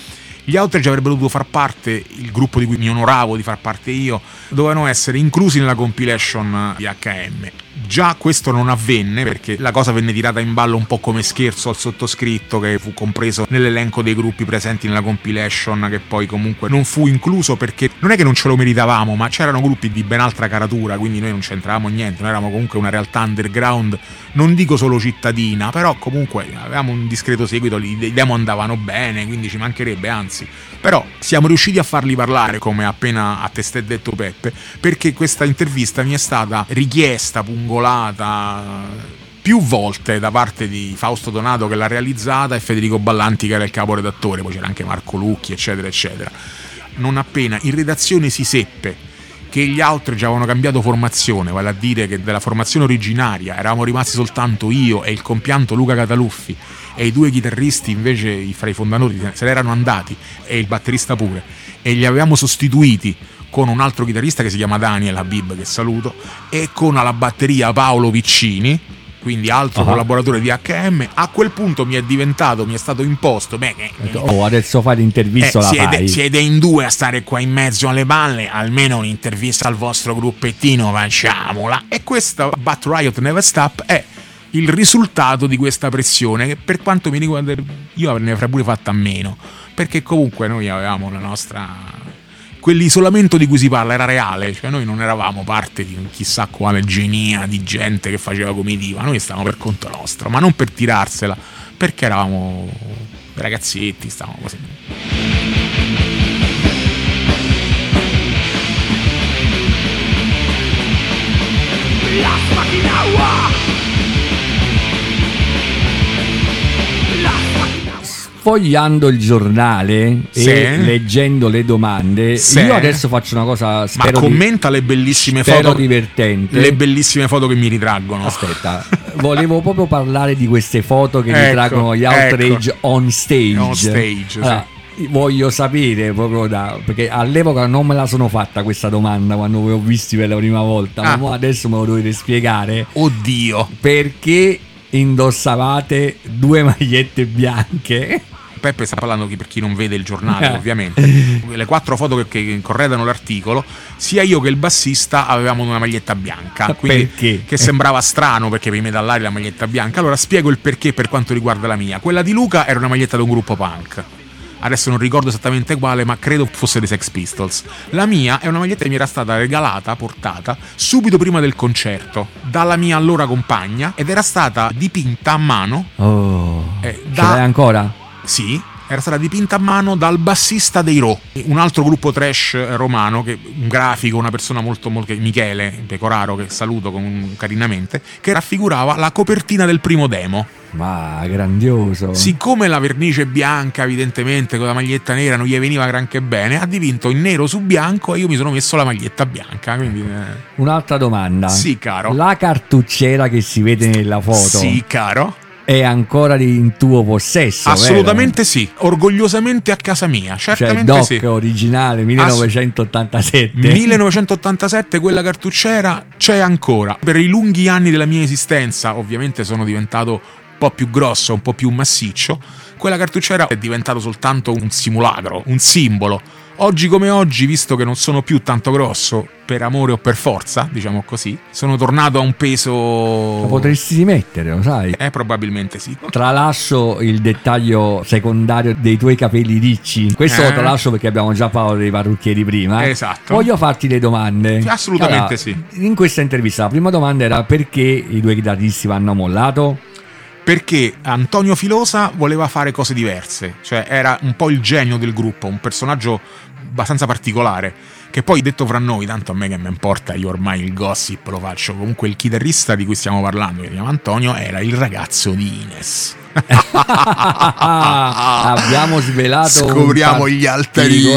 [SPEAKER 4] Gli Outrage avrebbero dovuto far parte, il gruppo di cui mi onoravo di far parte io, dovevano essere inclusi nella compilation di HM. Già questo non avvenne perché la cosa venne tirata in ballo un po' come scherzo al sottoscritto che fu compreso nell'elenco dei gruppi presenti nella compilation che poi comunque non fu incluso perché non è che non ce lo meritavamo ma c'erano gruppi di ben altra caratura quindi noi non c'entravamo niente, noi eravamo comunque una realtà underground non dico solo cittadina però comunque avevamo un discreto seguito, i demo andavano bene quindi ci mancherebbe anzi. Però siamo riusciti a farli parlare come appena a testé detto Peppe perché questa intervista mi è stata richiesta, pungolata più volte da parte di Fausto Donato che l'ha realizzata e Federico Ballanti che era il caporedattore, poi c'era anche Marco Lucchi, eccetera, eccetera. Non appena in redazione si seppe che gli altri già avevano cambiato formazione, vale a dire che della formazione originaria eravamo rimasti soltanto io e il compianto Luca Cataluffi e i due chitarristi invece fra i fondatori se ne erano andati e il batterista pure e li avevamo sostituiti con un altro chitarrista che si chiama Daniel Habib che saluto e con alla batteria Paolo Piccini quindi altro
[SPEAKER 2] Ah.
[SPEAKER 4] collaboratore di HM a quel punto mi è diventato mi è stato imposto beh, che-
[SPEAKER 2] Oh, adesso fai l'intervista
[SPEAKER 4] eh, siete, siete in due a stare qua in mezzo alle palle, almeno un'intervista al vostro gruppettino facciamola. E questa But Riot Never Stop è il risultato di questa pressione che per quanto mi riguarda io ne avrei pure fatta a meno, perché comunque noi avevamo la nostra... Quell'isolamento di cui si parla era reale, cioè noi non eravamo parte di chissà quale genia di gente che faceva comitiva, noi stavamo per conto nostro, ma non per tirarsela, perché eravamo ragazzetti, stavamo così.
[SPEAKER 2] Sfogliando il giornale
[SPEAKER 4] Sì.
[SPEAKER 2] e leggendo le domande,
[SPEAKER 4] Sì.
[SPEAKER 2] io adesso faccio una cosa
[SPEAKER 4] Ma
[SPEAKER 2] spero, di-
[SPEAKER 4] commenta le bellissime foto.
[SPEAKER 2] divertente.
[SPEAKER 4] Le bellissime foto che mi ritraggono.
[SPEAKER 2] Aspetta, volevo proprio parlare di queste foto che
[SPEAKER 4] Ecco,
[SPEAKER 2] ritraggono gli outrage on stage.
[SPEAKER 4] On stage, sì.
[SPEAKER 2] Allora, Voglio sapere proprio da. perché all'epoca non me la sono fatta questa domanda quando vi ho visti per la prima volta,
[SPEAKER 4] Ah.
[SPEAKER 2] ma adesso me lo dovete spiegare
[SPEAKER 4] Oddio.
[SPEAKER 2] perché indossavate due magliette bianche.
[SPEAKER 4] Peppe sta parlando per chi non vede il giornale,
[SPEAKER 2] Eh.
[SPEAKER 4] ovviamente. Le quattro foto che, che corredano l'articolo, sia io che il bassista avevamo una maglietta bianca. Quindi,
[SPEAKER 2] Perché?
[SPEAKER 4] Che sembrava strano perché per i metallari la maglietta bianca. Allora spiego il perché per quanto riguarda la mia. Quella di Luca era una maglietta di un gruppo punk. Adesso non ricordo esattamente quale, ma credo fosse dei Sex Pistols. La mia è una maglietta che mi era stata regalata, portata, subito prima del concerto, dalla mia allora compagna, ed era stata dipinta a mano
[SPEAKER 2] Oh,
[SPEAKER 4] Eh,
[SPEAKER 2] ce
[SPEAKER 4] da-
[SPEAKER 2] l'hai ancora?
[SPEAKER 4] Sì, era stata dipinta a mano dal bassista dei Ro, un altro gruppo trash romano, che, un grafico, una persona molto, molto Michele Pecoraro, che saluto con- carinamente, che raffigurava la copertina del primo demo.
[SPEAKER 2] Ma grandioso.
[SPEAKER 4] Siccome la vernice bianca, evidentemente, con la maglietta nera non gli veniva granché bene, ha dipinto in nero su bianco e io mi sono messo la maglietta bianca. Quindi, eh,
[SPEAKER 2] Un'altra domanda.
[SPEAKER 4] Sì, caro.
[SPEAKER 2] La cartucciera che si vede nella foto
[SPEAKER 4] Sì, caro.
[SPEAKER 2] È ancora in tuo possesso?
[SPEAKER 4] Assolutamente sì. Orgogliosamente a casa mia.
[SPEAKER 2] vero? Cioè,
[SPEAKER 4] Certamente
[SPEAKER 2] DOC
[SPEAKER 4] sì.
[SPEAKER 2] originale 1987.
[SPEAKER 4] 1987 quella cartucciera c'è ancora. Per i lunghi anni della mia esistenza, ovviamente sono diventato un po' più grosso, un po' più massiccio. Quella cartucciera è diventato soltanto un simulacro, un simbolo. Oggi come oggi, visto che non sono più tanto grosso, per amore o per forza, diciamo così, sono tornato a un peso...
[SPEAKER 2] La potresti rimettere, lo sai?
[SPEAKER 4] Eh, probabilmente sì.
[SPEAKER 2] Tralascio il dettaglio secondario dei tuoi capelli ricci. Questo
[SPEAKER 4] Eh.
[SPEAKER 2] lo tralascio perché abbiamo già parlato dei parrucchieri prima.
[SPEAKER 4] Esatto.
[SPEAKER 2] Voglio farti le domande.
[SPEAKER 4] Assolutamente sì.
[SPEAKER 2] In questa intervista la prima domanda era perché i due chitarristi vanno mollato?
[SPEAKER 4] Perché Antonio Filosa voleva fare cose diverse, cioè era un po' il genio del gruppo, un personaggio abbastanza particolare, che poi detto fra noi, tanto a me che mi importa, io ormai il gossip lo faccio, comunque il chitarrista di cui stiamo parlando, che si chiama Antonio, era il ragazzo di Ines.
[SPEAKER 2] Abbiamo svelato
[SPEAKER 4] Scopriamo gli altarini.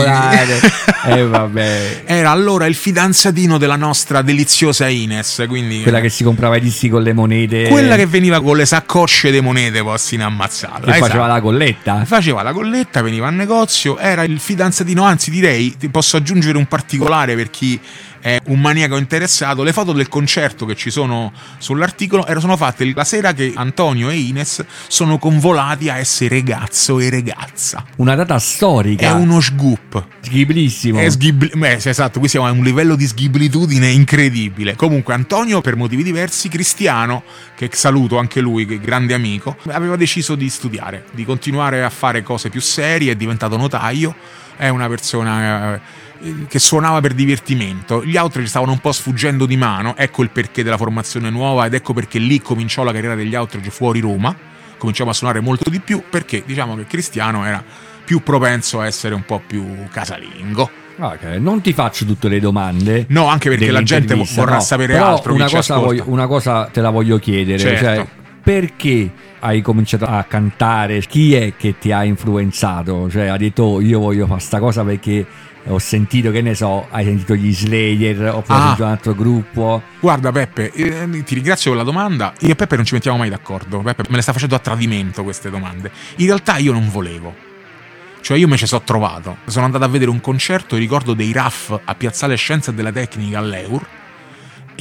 [SPEAKER 2] E vabbè.
[SPEAKER 4] Era allora il fidanzatino della nostra deliziosa Ines, quindi
[SPEAKER 2] Quella che si comprava i dischi con le monete.
[SPEAKER 4] quella che veniva con le saccocce di monete posti in ammazzata.
[SPEAKER 2] che faceva
[SPEAKER 4] esatto.
[SPEAKER 2] la colletta.
[SPEAKER 4] Faceva la colletta, veniva al negozio, era il fidanzatino, anzi direi, ti posso aggiungere un particolare per chi è un maniaco interessato, le foto del concerto che ci sono sull'articolo erano sono fatte la sera che Antonio e Ines sono convolati a essere ragazzo e ragazza.
[SPEAKER 2] Una data storica.
[SPEAKER 4] È uno scoop.
[SPEAKER 2] Sghiblissimo.
[SPEAKER 4] È sghibli- beh, sì, esatto, qui siamo a un livello di sghiblitudine incredibile. Comunque, Antonio, per motivi diversi, Cristiano, che saluto anche lui, che grande amico, aveva deciso di studiare, di continuare a fare cose più serie, è diventato notaio, è una persona. Che suonava per divertimento, gli altri stavano un po' sfuggendo di mano, ecco il perché della formazione nuova ed ecco perché lì cominciò la carriera degli altri fuori Roma, cominciamo a suonare molto di più perché diciamo che Cristiano era più propenso a essere un po' più casalingo.
[SPEAKER 2] Ok, non ti faccio tutte le domande.
[SPEAKER 4] No, anche perché la gente vorrà
[SPEAKER 2] no.
[SPEAKER 4] sapere altro.
[SPEAKER 2] Una cosa, voglio, una cosa te la voglio chiedere.
[SPEAKER 4] Certo.
[SPEAKER 2] Cioè, perché hai cominciato a cantare? Chi è che ti ha influenzato? Cioè, ha detto "Oh, io voglio fare sta cosa perché ho sentito, che ne so, hai sentito gli Slayer hai
[SPEAKER 4] Ah.
[SPEAKER 2] sentito un altro gruppo.
[SPEAKER 4] Guarda Peppe, eh, ti ringrazio per la domanda. Io e Peppe non ci mettiamo mai d'accordo. Peppe me le sta facendo a tradimento queste domande. In realtà io non volevo. Cioè io me ci sono trovato. Sono andato a vedere un concerto, ricordo dei RAF a Piazzale Scienze della Tecnica all'Eur.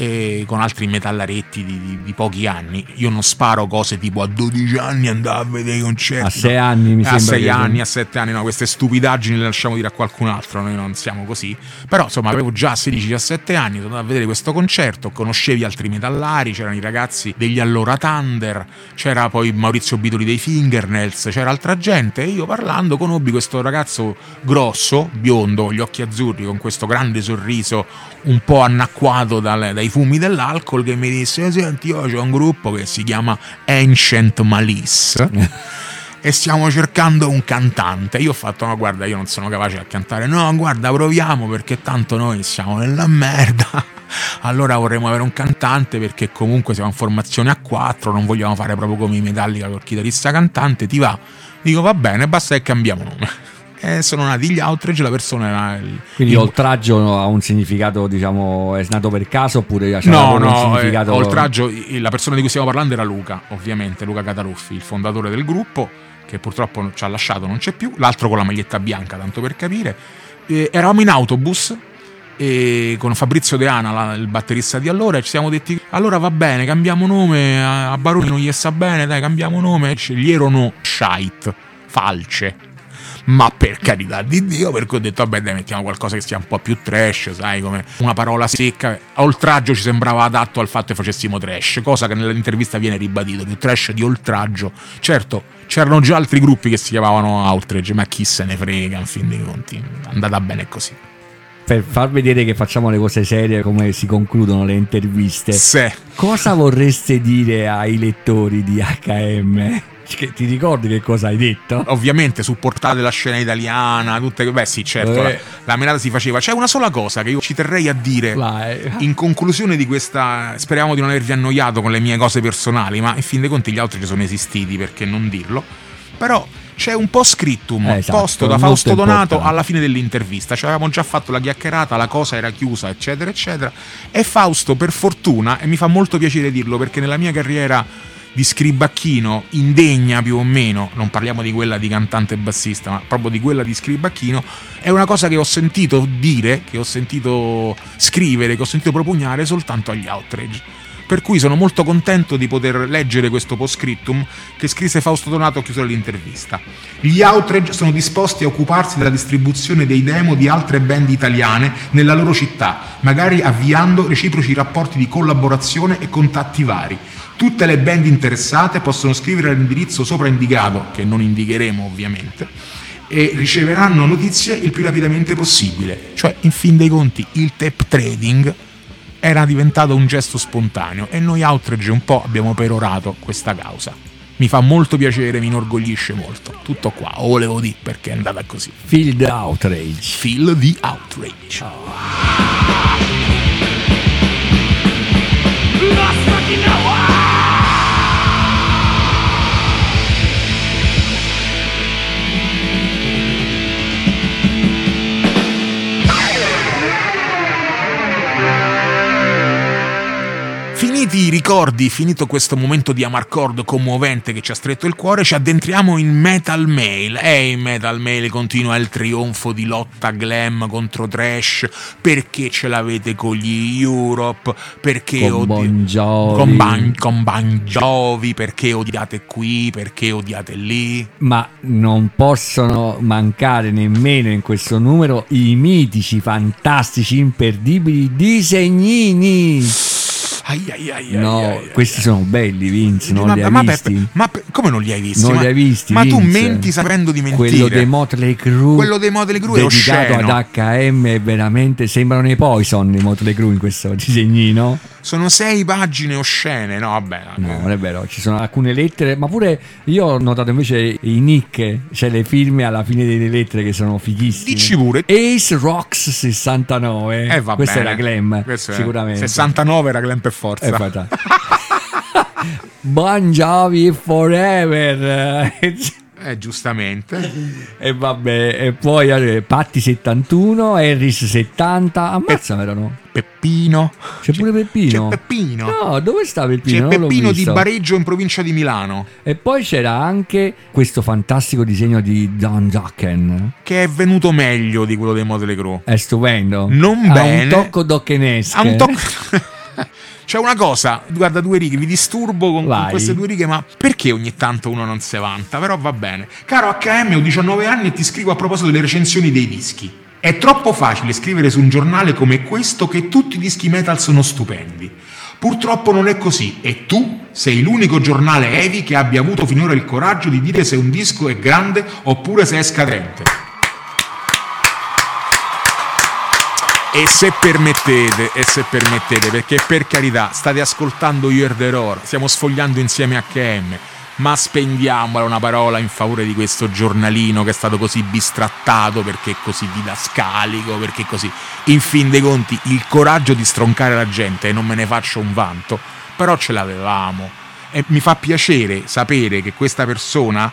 [SPEAKER 4] E con altri metallaretti di, di- di pochi anni. Io non sparo cose tipo a 12 anni andavo a vedere i concerti.
[SPEAKER 2] A sei anni mi
[SPEAKER 4] a
[SPEAKER 2] sembra.
[SPEAKER 4] 6
[SPEAKER 2] che-
[SPEAKER 4] anni, a 7 anni, no, queste stupidaggini le lasciamo dire a qualcun altro, noi non siamo così. Però insomma, avevo già 16-17 anni, sono andato a vedere questo concerto, conoscevi altri metallari, c'erano i ragazzi degli Allora Thunder, c'era poi Maurizio Bidoli dei Fingernails, c'era altra gente e io parlando conobbi questo ragazzo grosso, biondo, con gli occhi azzurri, con questo grande sorriso un po' annacquato dal- dai fumi dell'alcol che mi disse senti io c'ho un gruppo che si chiama Ancient Malice e stiamo cercando un cantante. Io ho fatto, no, guarda, io non sono capace a cantare. No, guarda, proviamo perché tanto noi siamo nella merda. Allora vorremmo avere un cantante perché comunque siamo in formazione a quattro, non vogliamo fare proprio come i Metallica col chitarrista cantante. Ti va? Dico va bene, basta che cambiamo nome. E sono nati gli outrage, la persona era il,
[SPEAKER 2] Quindi
[SPEAKER 4] il-
[SPEAKER 2] oltraggio ha un significato, diciamo, è nato per caso oppure
[SPEAKER 4] No, no, eh,
[SPEAKER 2] significato...
[SPEAKER 4] oltraggio, i- la persona di cui stiamo parlando era Luca, ovviamente, Luca Cataluffi, il fondatore del gruppo, che purtroppo ci ha lasciato, non c'è più, l'altro con la maglietta bianca, tanto per capire. Eh, eravamo in autobus e con Fabrizio De Ana, la- il batterista di allora, e ci siamo detti, allora va bene, cambiamo nome, a a Baroni non gli sta bene, dai, cambiamo nome, gli erano shite, falce. Ma per carità di Dio, per cui ho detto, vabbè, dai, mettiamo qualcosa che sia un po' più trash, sai, come una parola secca. A oltraggio ci sembrava adatto al fatto che facessimo trash, cosa che nell'intervista viene ribadito, più trash di oltraggio. Certo, c'erano già altri gruppi che si chiamavano outrage, ma chi se ne frega, in fin dei conti, andata bene così.
[SPEAKER 2] Per far vedere che facciamo le cose serie come si concludono le interviste,
[SPEAKER 4] Se.
[SPEAKER 2] cosa vorreste dire ai lettori di HM? Che ti ricordi che cosa hai detto?
[SPEAKER 4] Ovviamente supportate la scena italiana, tutte beh sì, certo, la,
[SPEAKER 2] Eh.
[SPEAKER 4] la menata si faceva. C'è una sola cosa che io ci terrei a dire.
[SPEAKER 2] Vai.
[SPEAKER 4] In conclusione di questa, speriamo di non avervi annoiato con le mie cose personali, ma in fin dei conti gli altri ci sono esistiti, perché non dirlo. Però c'è un po' scrittum
[SPEAKER 2] Eh, esatto,
[SPEAKER 4] posto da Fausto Donato
[SPEAKER 2] importante.
[SPEAKER 4] alla fine dell'intervista. Ci avevamo già fatto la chiacchierata, la cosa era chiusa, eccetera, eccetera. E Fausto, per fortuna, e mi fa molto piacere dirlo, perché nella mia carriera di scribacchino indegna più o meno, non parliamo di quella di cantante e bassista, ma proprio di quella di scribacchino, è una cosa che ho sentito dire, che ho sentito scrivere, che ho sentito propugnare soltanto agli outrage. Per cui sono molto contento di poter leggere questo postscriptum che scrisse Fausto Donato a chiusura dell'intervista. Gli outrage sono disposti a occuparsi della distribuzione dei demo di altre band italiane nella loro città, magari avviando reciproci rapporti di collaborazione e contatti vari. Tutte le band interessate possono scrivere all'indirizzo sopra indicato, che non indicheremo ovviamente, e riceveranno notizie il più rapidamente possibile. Cioè, in fin dei conti, il tape trading era diventato un gesto spontaneo e noi outrage un po' abbiamo perorato questa causa. Mi fa molto piacere, mi inorgoglisce molto. Tutto qua, o volevo dire perché è andata così.
[SPEAKER 2] Field outrage.
[SPEAKER 4] Feel the outrage. Finiti i ricordi, finito questo momento di amarcord commovente che ci ha stretto il cuore, ci addentriamo in Metal Mail. E in Metal Mail continua il trionfo di lotta glam contro trash. Perché ce l'avete con gli Europe? Perché
[SPEAKER 2] Con
[SPEAKER 4] odi-
[SPEAKER 2] Bon Jovi.
[SPEAKER 4] con, Ban- con Bon Jovi? Perché odiate qui? Perché odiate lì?
[SPEAKER 2] Ma non possono mancare nemmeno in questo numero i mitici, fantastici, imperdibili disegnini.
[SPEAKER 4] Ai, ai, ai,
[SPEAKER 2] No, questi sono belli, Vince, non
[SPEAKER 4] ma,
[SPEAKER 2] li hai
[SPEAKER 4] ma
[SPEAKER 2] visti?
[SPEAKER 4] Peppe, ma pe- come non li hai visti?
[SPEAKER 2] non
[SPEAKER 4] ma,
[SPEAKER 2] li hai visti,
[SPEAKER 4] Ma tu
[SPEAKER 2] Vince?
[SPEAKER 4] menti sapendo di mentire.
[SPEAKER 2] Quello dei Motley Crue.
[SPEAKER 4] Quello dei Motley Crue è
[SPEAKER 2] dedicato ad HM è veramente sembrano i Poison i Motley Crue in questo disegnino.
[SPEAKER 4] Sono sei pagine oscene, no? Vabbè,
[SPEAKER 2] No, non è vero, ci sono alcune lettere, ma pure io ho notato invece i nick, cioè le firme alla fine delle lettere che sono fighissime.
[SPEAKER 4] Dici pure.
[SPEAKER 2] Ace Rocks 69.
[SPEAKER 4] Eh, va
[SPEAKER 2] Questo
[SPEAKER 4] bene.
[SPEAKER 2] era Glam,
[SPEAKER 4] Questo è-
[SPEAKER 2] sicuramente.
[SPEAKER 4] 69 era Glam per forza.
[SPEAKER 2] Eh, guarda. Jovi Forever.
[SPEAKER 4] Eh, giustamente.
[SPEAKER 2] e vabbè, e poi eh, Patti 71, Harris 70, ammazza erano.
[SPEAKER 4] Peppino.
[SPEAKER 2] C'è pure Peppino.
[SPEAKER 4] C'è Peppino.
[SPEAKER 2] No, dove sta Peppino?
[SPEAKER 4] C'è
[SPEAKER 2] Non
[SPEAKER 4] Peppino di. Bareggio in provincia di Milano,
[SPEAKER 2] E poi c'era anche questo fantastico disegno di Don Dokken.
[SPEAKER 4] che è venuto meglio di quello dei Motley Crue.
[SPEAKER 2] È stupendo.
[SPEAKER 4] Non
[SPEAKER 2] ha
[SPEAKER 4] bene.
[SPEAKER 2] un tocco docchenesco.
[SPEAKER 4] Ha un tocco. C'è una cosa, guarda due righe, vi disturbo con, con queste due righe, ma perché ogni tanto uno non si vanta? Però va bene. Caro HM, ho 19 anni e ti scrivo a proposito delle recensioni dei dischi. È troppo facile scrivere su un giornale come questo che tutti i dischi metal sono stupendi. Purtroppo non è così e tu sei l'unico giornale heavy che abbia avuto finora il coraggio di dire se un disco è grande oppure se è scadente. E se permettete, e se permettete, perché per carità state ascoltando Year the Roar, stiamo sfogliando insieme HM, ma spendiamola una parola in favore di questo giornalino che è stato così bistrattato, perché così didascalico, perché così. In fin dei conti, il coraggio di stroncare la gente, e non me ne faccio un vanto, però ce l'avevamo. E mi fa piacere sapere che questa persona,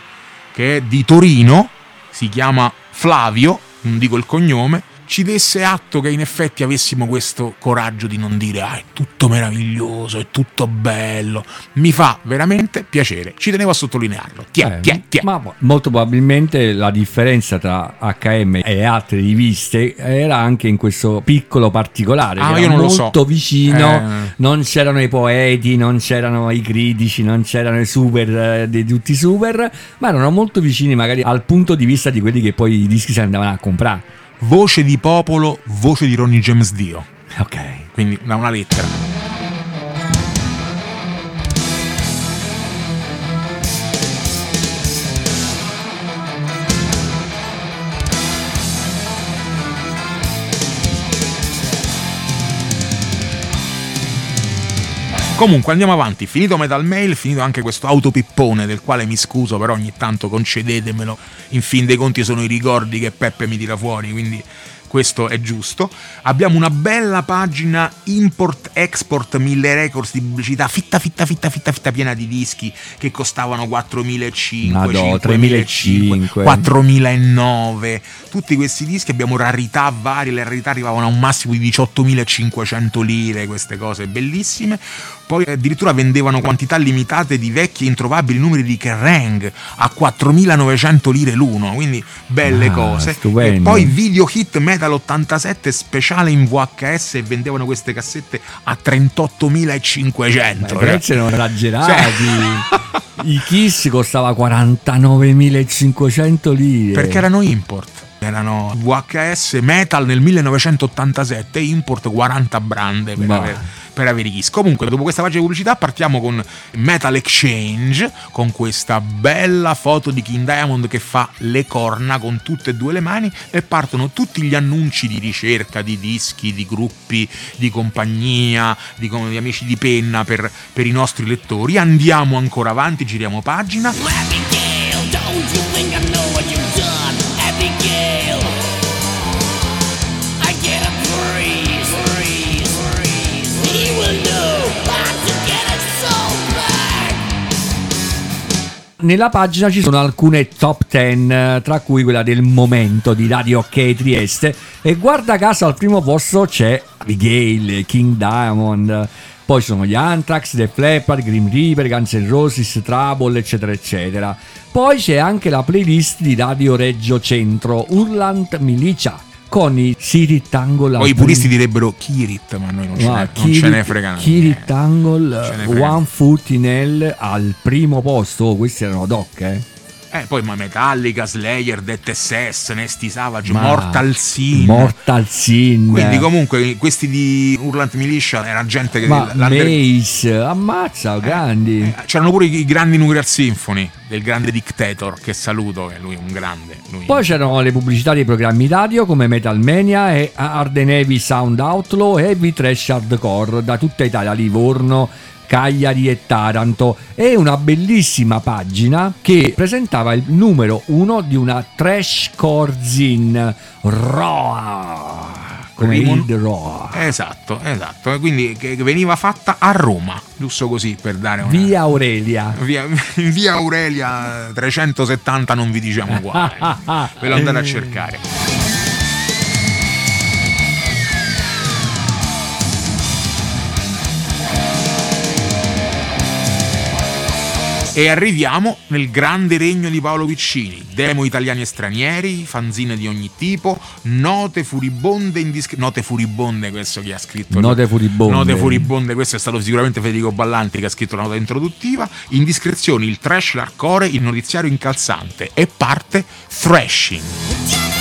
[SPEAKER 4] che è di Torino, si chiama Flavio, non dico il cognome, ci desse atto che in effetti avessimo questo coraggio di non dire ah è tutto meraviglioso, è tutto bello. Mi fa veramente piacere, ci tenevo a sottolinearlo. Tiè,
[SPEAKER 2] Eh,
[SPEAKER 4] tiè, tiè.
[SPEAKER 2] Ma molto probabilmente la differenza tra HM e altre riviste era anche in questo piccolo particolare.
[SPEAKER 4] Ah, io non lo so.
[SPEAKER 2] molto vicino,
[SPEAKER 4] Eh.
[SPEAKER 2] non c'erano i poeti, non c'erano i critici, non c'erano i super eh, di tutti i super, ma erano molto vicini magari al punto di vista di quelli che poi i dischi si andavano a comprare.
[SPEAKER 4] Voce di popolo, voce di Ronnie James Dio.
[SPEAKER 2] Ok.
[SPEAKER 4] Quindi da una lettera. Comunque andiamo avanti, finito Metal Mail, finito anche questo autopippone del quale mi scuso, però ogni tanto concedetemelo, in fin dei conti sono i ricordi che Peppe mi tira fuori, quindi questo è giusto. Abbiamo una bella pagina import-export 1000 records di pubblicità, fitta fitta fitta fitta fitta piena di dischi che costavano 4.500,
[SPEAKER 2] Madò,
[SPEAKER 4] 3.500, 4.009, tutti questi dischi abbiamo rarità varie, le rarità arrivavano a un massimo di 18.500 lire, queste cose bellissime. Poi addirittura vendevano quantità limitate di vecchi e introvabili numeri di Kerrang a 4.900 lire l'uno, quindi belle
[SPEAKER 2] Ah,
[SPEAKER 4] cose.
[SPEAKER 2] stupendo.
[SPEAKER 4] E poi Video Hit Metal 87 speciale in VHS e vendevano queste cassette a 38.500.
[SPEAKER 2] I prezzi erano esagerati.
[SPEAKER 4] Sì.
[SPEAKER 2] I Kiss costava 49.500 lire.
[SPEAKER 4] Perché erano import. Erano VHS Metal nel 1987, import 40 brande per,
[SPEAKER 2] Ma-
[SPEAKER 4] aver, per avere Kiss. Comunque, dopo questa pagina di pubblicità, partiamo con Metal Exchange, con questa bella foto di King Diamond che fa le corna con tutte e due le mani e partono tutti gli annunci di ricerca di dischi, di gruppi, di compagnia, di, di amici di penna per, per i nostri lettori. Andiamo ancora avanti, giriamo pagina.
[SPEAKER 5] Abigail, don't you think I know what you've done? Abigail,
[SPEAKER 2] Nella pagina ci sono alcune top 10, eh, tra cui quella del momento di Radio Ok Trieste. E guarda caso al primo posto c'è Abigail, King Diamond. Poi ci sono gli Anthrax, The Leppard, Grim Reaper, Guns N' Roses, Trouble, eccetera, eccetera. Poi c'è anche la playlist di Radio Reggio Centro, Urlant Milicia, con i Siri Tangle.
[SPEAKER 4] Poi i puristi direbbero Kirit, ma noi non, ce, ne, non ce ne fregano.
[SPEAKER 2] Kiri
[SPEAKER 4] niente. Ne frega.
[SPEAKER 2] One Foot in Hell al primo posto. Oh, questi erano doc, eh.
[SPEAKER 4] Eh, poi ma Metallica, Slayer, Death SS, Nasty Savage,
[SPEAKER 2] Ma-
[SPEAKER 4] Mortal Sin.
[SPEAKER 2] Mortal Sin.
[SPEAKER 4] Quindi comunque questi di Urlant Militia era gente che...
[SPEAKER 2] Ma Mace, ammazza, grandi.
[SPEAKER 4] Eh, C'erano pure i, i grandi Nuclear Symphony del grande Dictator, che saluto, che lui è un grande. lui-
[SPEAKER 2] Poi c'erano le pubblicità dei programmi radio come Metal Mania e Arden Heavy Sound Outlaw e Heavy Trash Hardcore da tutta Italia, Livorno, Cagliari e Taranto e una bellissima pagina che presentava il numero uno di una trash core zin Roa come
[SPEAKER 4] Rimon-
[SPEAKER 2] Hid Row.
[SPEAKER 4] Esatto, esatto. Quindi che che veniva fatta a Roma, giusto così per dare una...
[SPEAKER 2] Via Aurelia.
[SPEAKER 4] Via, via Aurelia 370 non vi diciamo quale. Ve lo andate a cercare. E arriviamo nel grande regno di Paolo Piccini. Demo italiani e stranieri, fanzine di ogni tipo, note furibonde indiscrete. Note furibonde, questo chi ha scritto.
[SPEAKER 2] Note furibonde.
[SPEAKER 4] Note furibonde, questo è stato sicuramente Federico Ballanti che ha scritto la nota introduttiva. Indiscrezioni, il trash, l'hardcore, il notiziario incalzante. E parte Thrashing.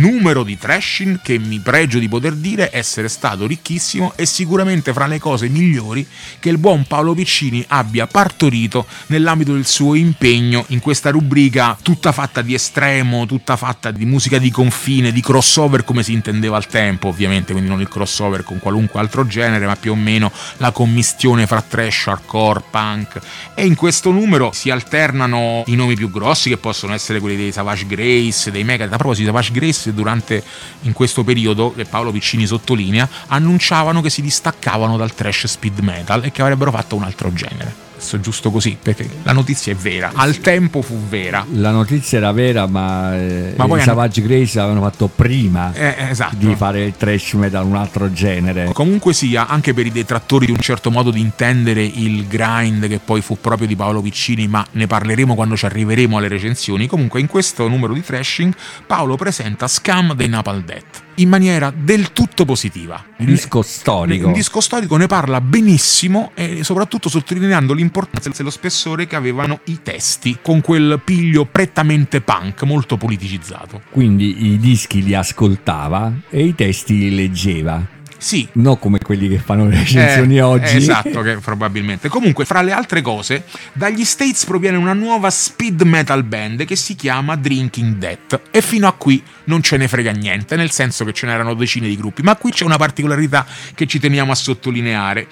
[SPEAKER 4] Numero di trashing che mi pregio di poter dire essere stato ricchissimo e sicuramente fra le cose migliori che il buon Paolo Piccini abbia partorito nell'ambito del suo impegno in questa rubrica tutta fatta di estremo, tutta fatta di musica di confine, di crossover come si intendeva al tempo ovviamente, quindi non il crossover con qualunque altro genere, ma più o meno la commistione fra trash, hardcore, punk e in questo numero si alternano i nomi più grossi che possono essere quelli dei Savage Grace, dei Megadeth. A proposito di Savage Grace, durante in questo periodo, che Paolo Piccini sottolinea, annunciavano che si distaccavano dal trash speed metal e che avrebbero fatto un altro genere. È giusto così, perché la notizia è vera. Al tempo fu vera.
[SPEAKER 2] La notizia era vera, ma, eh,
[SPEAKER 4] Ma
[SPEAKER 2] i
[SPEAKER 4] hanno-
[SPEAKER 2] Savage Grace avevano fatto prima
[SPEAKER 4] Eh, esatto.
[SPEAKER 2] di fare il trash metal un altro genere.
[SPEAKER 4] Comunque sia, anche per i detrattori di un certo modo di intendere il grind che poi fu proprio di Paolo Piccini, ma ne parleremo quando ci arriveremo alle recensioni. Comunque in questo numero di trashing Paolo presenta Scam dei Napal Death in maniera del tutto positiva.
[SPEAKER 2] Disco storico.
[SPEAKER 4] Un disco storico ne parla benissimo e soprattutto sottolineando l'importanza e lo spessore che avevano i testi, con quel piglio prettamente punk, molto politicizzato.
[SPEAKER 2] Quindi i dischi li ascoltava e i testi li leggeva.
[SPEAKER 4] Sì,
[SPEAKER 2] Non come quelli che fanno le recensioni
[SPEAKER 4] Eh,
[SPEAKER 2] oggi.
[SPEAKER 4] Esatto, che probabilmente. Comunque, fra le altre cose, dagli States proviene una nuova speed metal band che si chiama Drinking Death. E fino a qui non ce ne frega niente, nel senso che ce n'erano decine di gruppi. Ma qui c'è una particolarità che ci teniamo a sottolineare: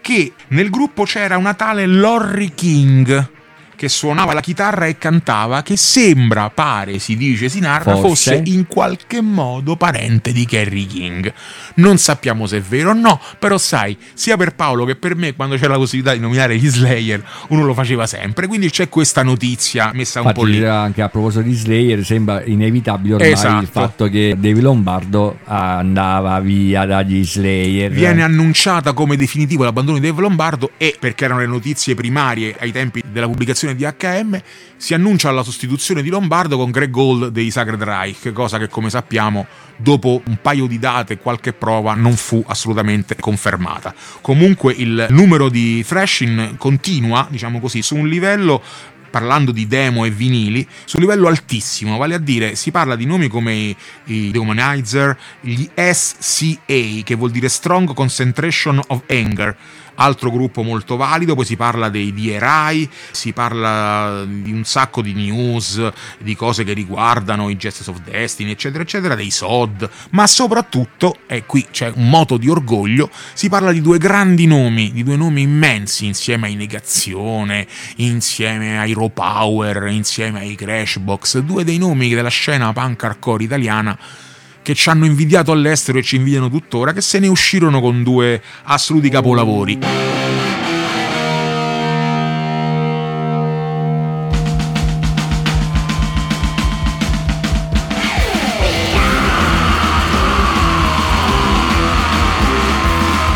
[SPEAKER 4] che nel gruppo c'era una tale Lorry King. Che suonava la chitarra e cantava, che sembra, pare, si dice, si narra,
[SPEAKER 2] Forse.
[SPEAKER 4] fosse in qualche modo parente di Kerry King. Non sappiamo se è vero o no, però sai, sia per Paolo che per me, quando c'era la possibilità di nominare gli Slayer, uno lo faceva sempre. Quindi c'è questa notizia messa un po'
[SPEAKER 2] Infatti,
[SPEAKER 4] lì.
[SPEAKER 2] anche a proposito di Slayer, sembra inevitabile ormai
[SPEAKER 4] Esatto.
[SPEAKER 2] il fatto che Dave Lombardo andava via dagli Slayer.
[SPEAKER 4] Viene annunciata come definitivo l'abbandono di Dave Lombardo e, perché erano le notizie primarie ai tempi della pubblicazione di HM, si annuncia la sostituzione di Lombardo con Greg Gold dei Sacred Reich, cosa che come sappiamo dopo un paio di date e qualche prova non fu assolutamente confermata. Comunque il numero di thrashing continua, diciamo così, su un livello parlando di demo e vinili, su un livello altissimo, vale a dire si parla di nomi come i- i Dehumanizer, gli SCA, che vuol dire Strong Concentration of Anger, altro gruppo molto valido, poi si parla dei DRI, si parla di un sacco di news, di cose che riguardano i Justice of Destiny, eccetera, eccetera, dei SOD, ma soprattutto, e qui c'è un moto di orgoglio, si parla di due grandi nomi, di due nomi immensi, insieme ai Negazione, insieme ai Raw Power, insieme ai Crashbox, due dei nomi della scena punk hardcore italiana che ci hanno invidiato all'estero e ci invidiano tuttora, che se ne uscirono con due assoluti capolavori.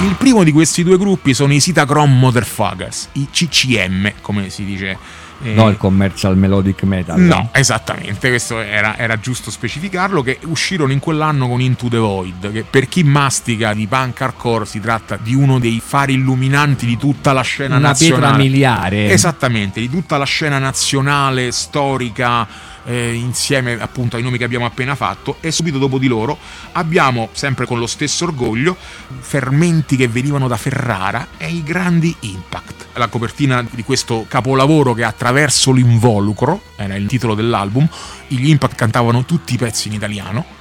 [SPEAKER 4] Il primo di questi due gruppi sono i Citachrome Motherfuckers, i CCM, come si dice. Eh,
[SPEAKER 2] No, il commercial melodic metal.
[SPEAKER 4] No, esattamente, questo era, era giusto specificarlo, che uscirono in quell'anno con Into the Void, che per chi mastica di punk hardcore si tratta di uno dei fari illuminanti di tutta la scena
[SPEAKER 2] Una pietra
[SPEAKER 4] nazionale.
[SPEAKER 2] miliare.
[SPEAKER 4] Esattamente, di tutta la scena nazionale, storica, eh, insieme appunto ai nomi che abbiamo appena fatto, e subito dopo di loro abbiamo, sempre con lo stesso orgoglio, fermenti che venivano da Ferrara e i grandi Impact. La copertina di questo capolavoro che attraverso l'involucro, era il titolo dell'album, gli Impact cantavano tutti i pezzi in italiano.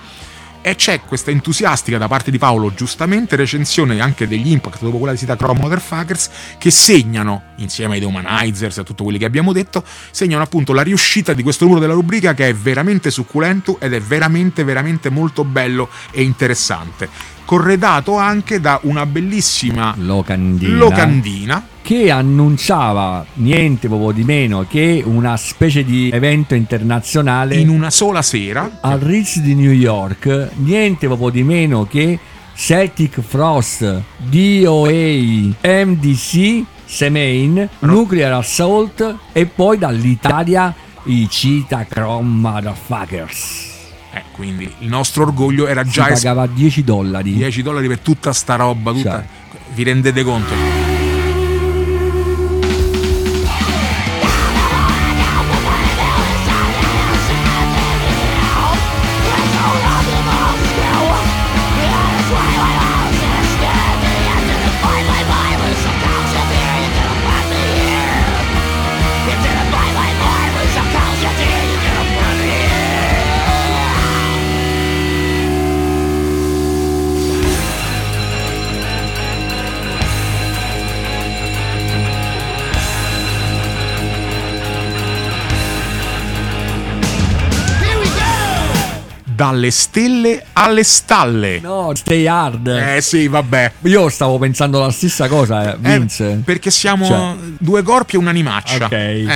[SPEAKER 4] E c'è questa entusiastica da parte di Paolo, giustamente, recensione anche degli Impact dopo quella di Sita Chrome Motherfuckers, che segnano, insieme ai The Humanizers e a tutto quelli che abbiamo detto, segnano appunto la riuscita di questo numero della rubrica che è veramente succulento ed è veramente, veramente molto bello e interessante. Corredato anche da una bellissima
[SPEAKER 2] Locandina.
[SPEAKER 4] locandina
[SPEAKER 2] che annunciava niente proprio di meno che una specie di evento internazionale
[SPEAKER 4] in una sola sera.
[SPEAKER 2] al Ritz di New York, niente proprio di meno che Celtic Frost, DOA, MDC, Semain, Nuclear Assault e poi dall'Italia i Cita Chrome Motherfuckers.
[SPEAKER 4] Eh, quindi il nostro orgoglio era
[SPEAKER 2] Si
[SPEAKER 4] già es-
[SPEAKER 2] pagava 10 dollari.
[SPEAKER 4] 10 dollari per tutta sta roba, tutta...
[SPEAKER 2] Cioè.
[SPEAKER 4] vi rendete conto? Dalle stelle alle stalle.
[SPEAKER 2] No, stay hard.
[SPEAKER 4] Eh sì, vabbè.
[SPEAKER 2] Io stavo pensando la stessa cosa, eh,
[SPEAKER 4] Eh,
[SPEAKER 2] Vince.
[SPEAKER 4] perché siamo
[SPEAKER 2] Cioè.
[SPEAKER 4] due corpi e un'animaccia.
[SPEAKER 2] Ok.
[SPEAKER 4] Eh,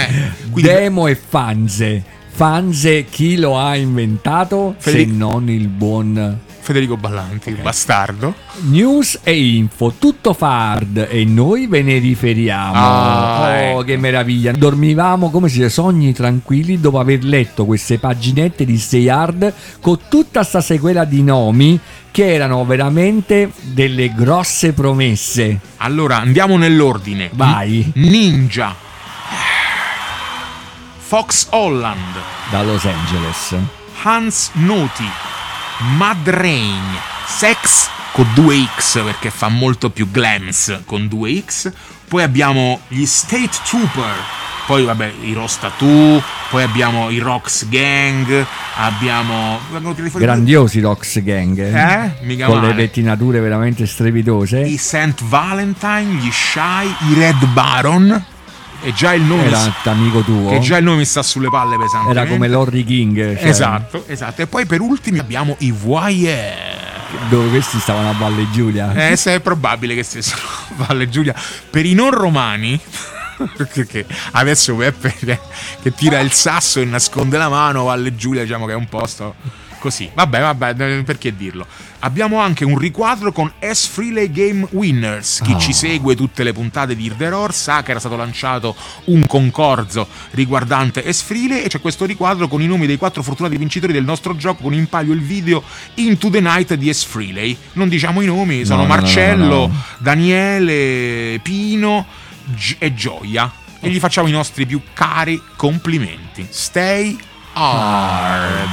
[SPEAKER 4] quindi
[SPEAKER 2] Demo e Fanze. Fanze chi lo ha inventato
[SPEAKER 4] Federico-
[SPEAKER 2] se non il buon
[SPEAKER 4] Federico Ballanti, il bastardo.
[SPEAKER 2] News e info, tutto fard e noi ve ne riferiamo.
[SPEAKER 4] Ah,
[SPEAKER 2] oh,
[SPEAKER 4] ecco.
[SPEAKER 2] che meraviglia! Dormivamo come se sogni tranquilli dopo aver letto queste paginette di Stay Hard con tutta sta sequela di nomi che erano veramente delle grosse promesse.
[SPEAKER 4] Allora, andiamo nell'ordine.
[SPEAKER 2] Vai.
[SPEAKER 4] Ninja. Fox Holland.
[SPEAKER 2] Da Los Angeles.
[SPEAKER 4] Hans Noti, Mad Rain, Sex con 2X perché fa molto più glams con 2X. Poi abbiamo gli State Trooper, poi vabbè i Rostatù, poi abbiamo i Rocks Gang, abbiamo...
[SPEAKER 2] Grandiosi Rox Gang.
[SPEAKER 4] Eh? Mica
[SPEAKER 2] Con le
[SPEAKER 4] male.
[SPEAKER 2] pettinature veramente strepitose.
[SPEAKER 4] I St. Valentine, gli Shy, i Red Baron. E già il nome...
[SPEAKER 2] Era amico tuo.
[SPEAKER 4] che già il nome mi sta sulle palle pesantemente.
[SPEAKER 2] Era come Lorry King. cioè,
[SPEAKER 4] Esatto, esatto. E poi per ultimi abbiamo i Voyeur.
[SPEAKER 2] Dove questi stavano a Valle Giulia.
[SPEAKER 4] Eh, se è probabile che stessero a Valle Giulia. Per i non romani, perché adesso Peppe che- che tira il sasso e nasconde la mano, Valle Giulia diciamo che è un posto così. Vabbè, vabbè, eh, perché dirlo? Abbiamo anche un riquadro con S Freelay Game Winners. Chi
[SPEAKER 2] Ah.
[SPEAKER 4] ci segue tutte le puntate di Irderor sa che era stato lanciato un concorso riguardante S Freelay e c'è questo riquadro con i nomi dei quattro fortunati vincitori del nostro gioco con in palio il video Into the Night di S Freelay. Non diciamo i nomi, sono
[SPEAKER 2] No,
[SPEAKER 4] Marcello,
[SPEAKER 2] no, no.
[SPEAKER 4] Daniele, Pino e Gioia. E gli facciamo i nostri più cari complimenti. Stay hard.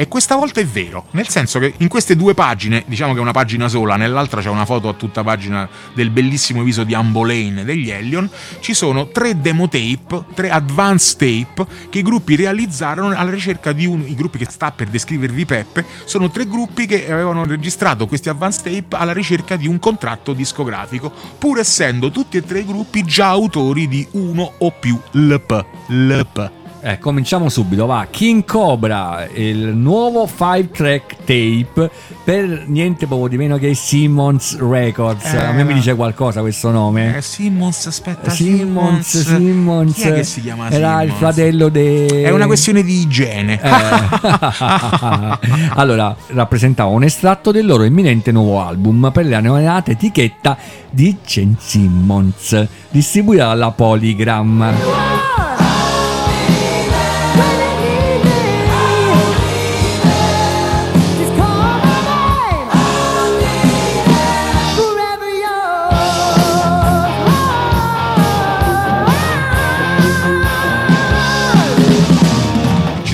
[SPEAKER 4] E questa volta è vero, nel senso che in queste due pagine, diciamo che è una pagina sola, nell'altra c'è una foto a tutta pagina del bellissimo viso di Ambo Lane degli Hellion, ci sono tre demo tape, tre advance tape che i gruppi realizzarono alla ricerca di uno, i gruppi che sta per descrivervi Peppe, sono tre gruppi che avevano registrato questi advance tape alla ricerca di un contratto discografico, pur essendo tutti e tre i gruppi già autori di uno o più LP. LP.
[SPEAKER 2] Eh, cominciamo subito, va. King Cobra, il nuovo 5 track tape per niente poco di meno che Simmons Records.
[SPEAKER 4] Eh,
[SPEAKER 2] A me mi dice qualcosa questo nome.
[SPEAKER 4] Eh, Simmons, aspetta,
[SPEAKER 2] Simmons, Simmons.
[SPEAKER 4] Chi è che si chiama
[SPEAKER 2] Era il
[SPEAKER 4] Simmons?
[SPEAKER 2] fratello de...
[SPEAKER 4] È una questione di igiene.
[SPEAKER 2] Eh. allora, rappresentava un estratto del loro imminente nuovo album per la neonata etichetta di Chen Simmons, distribuita dalla Polygram.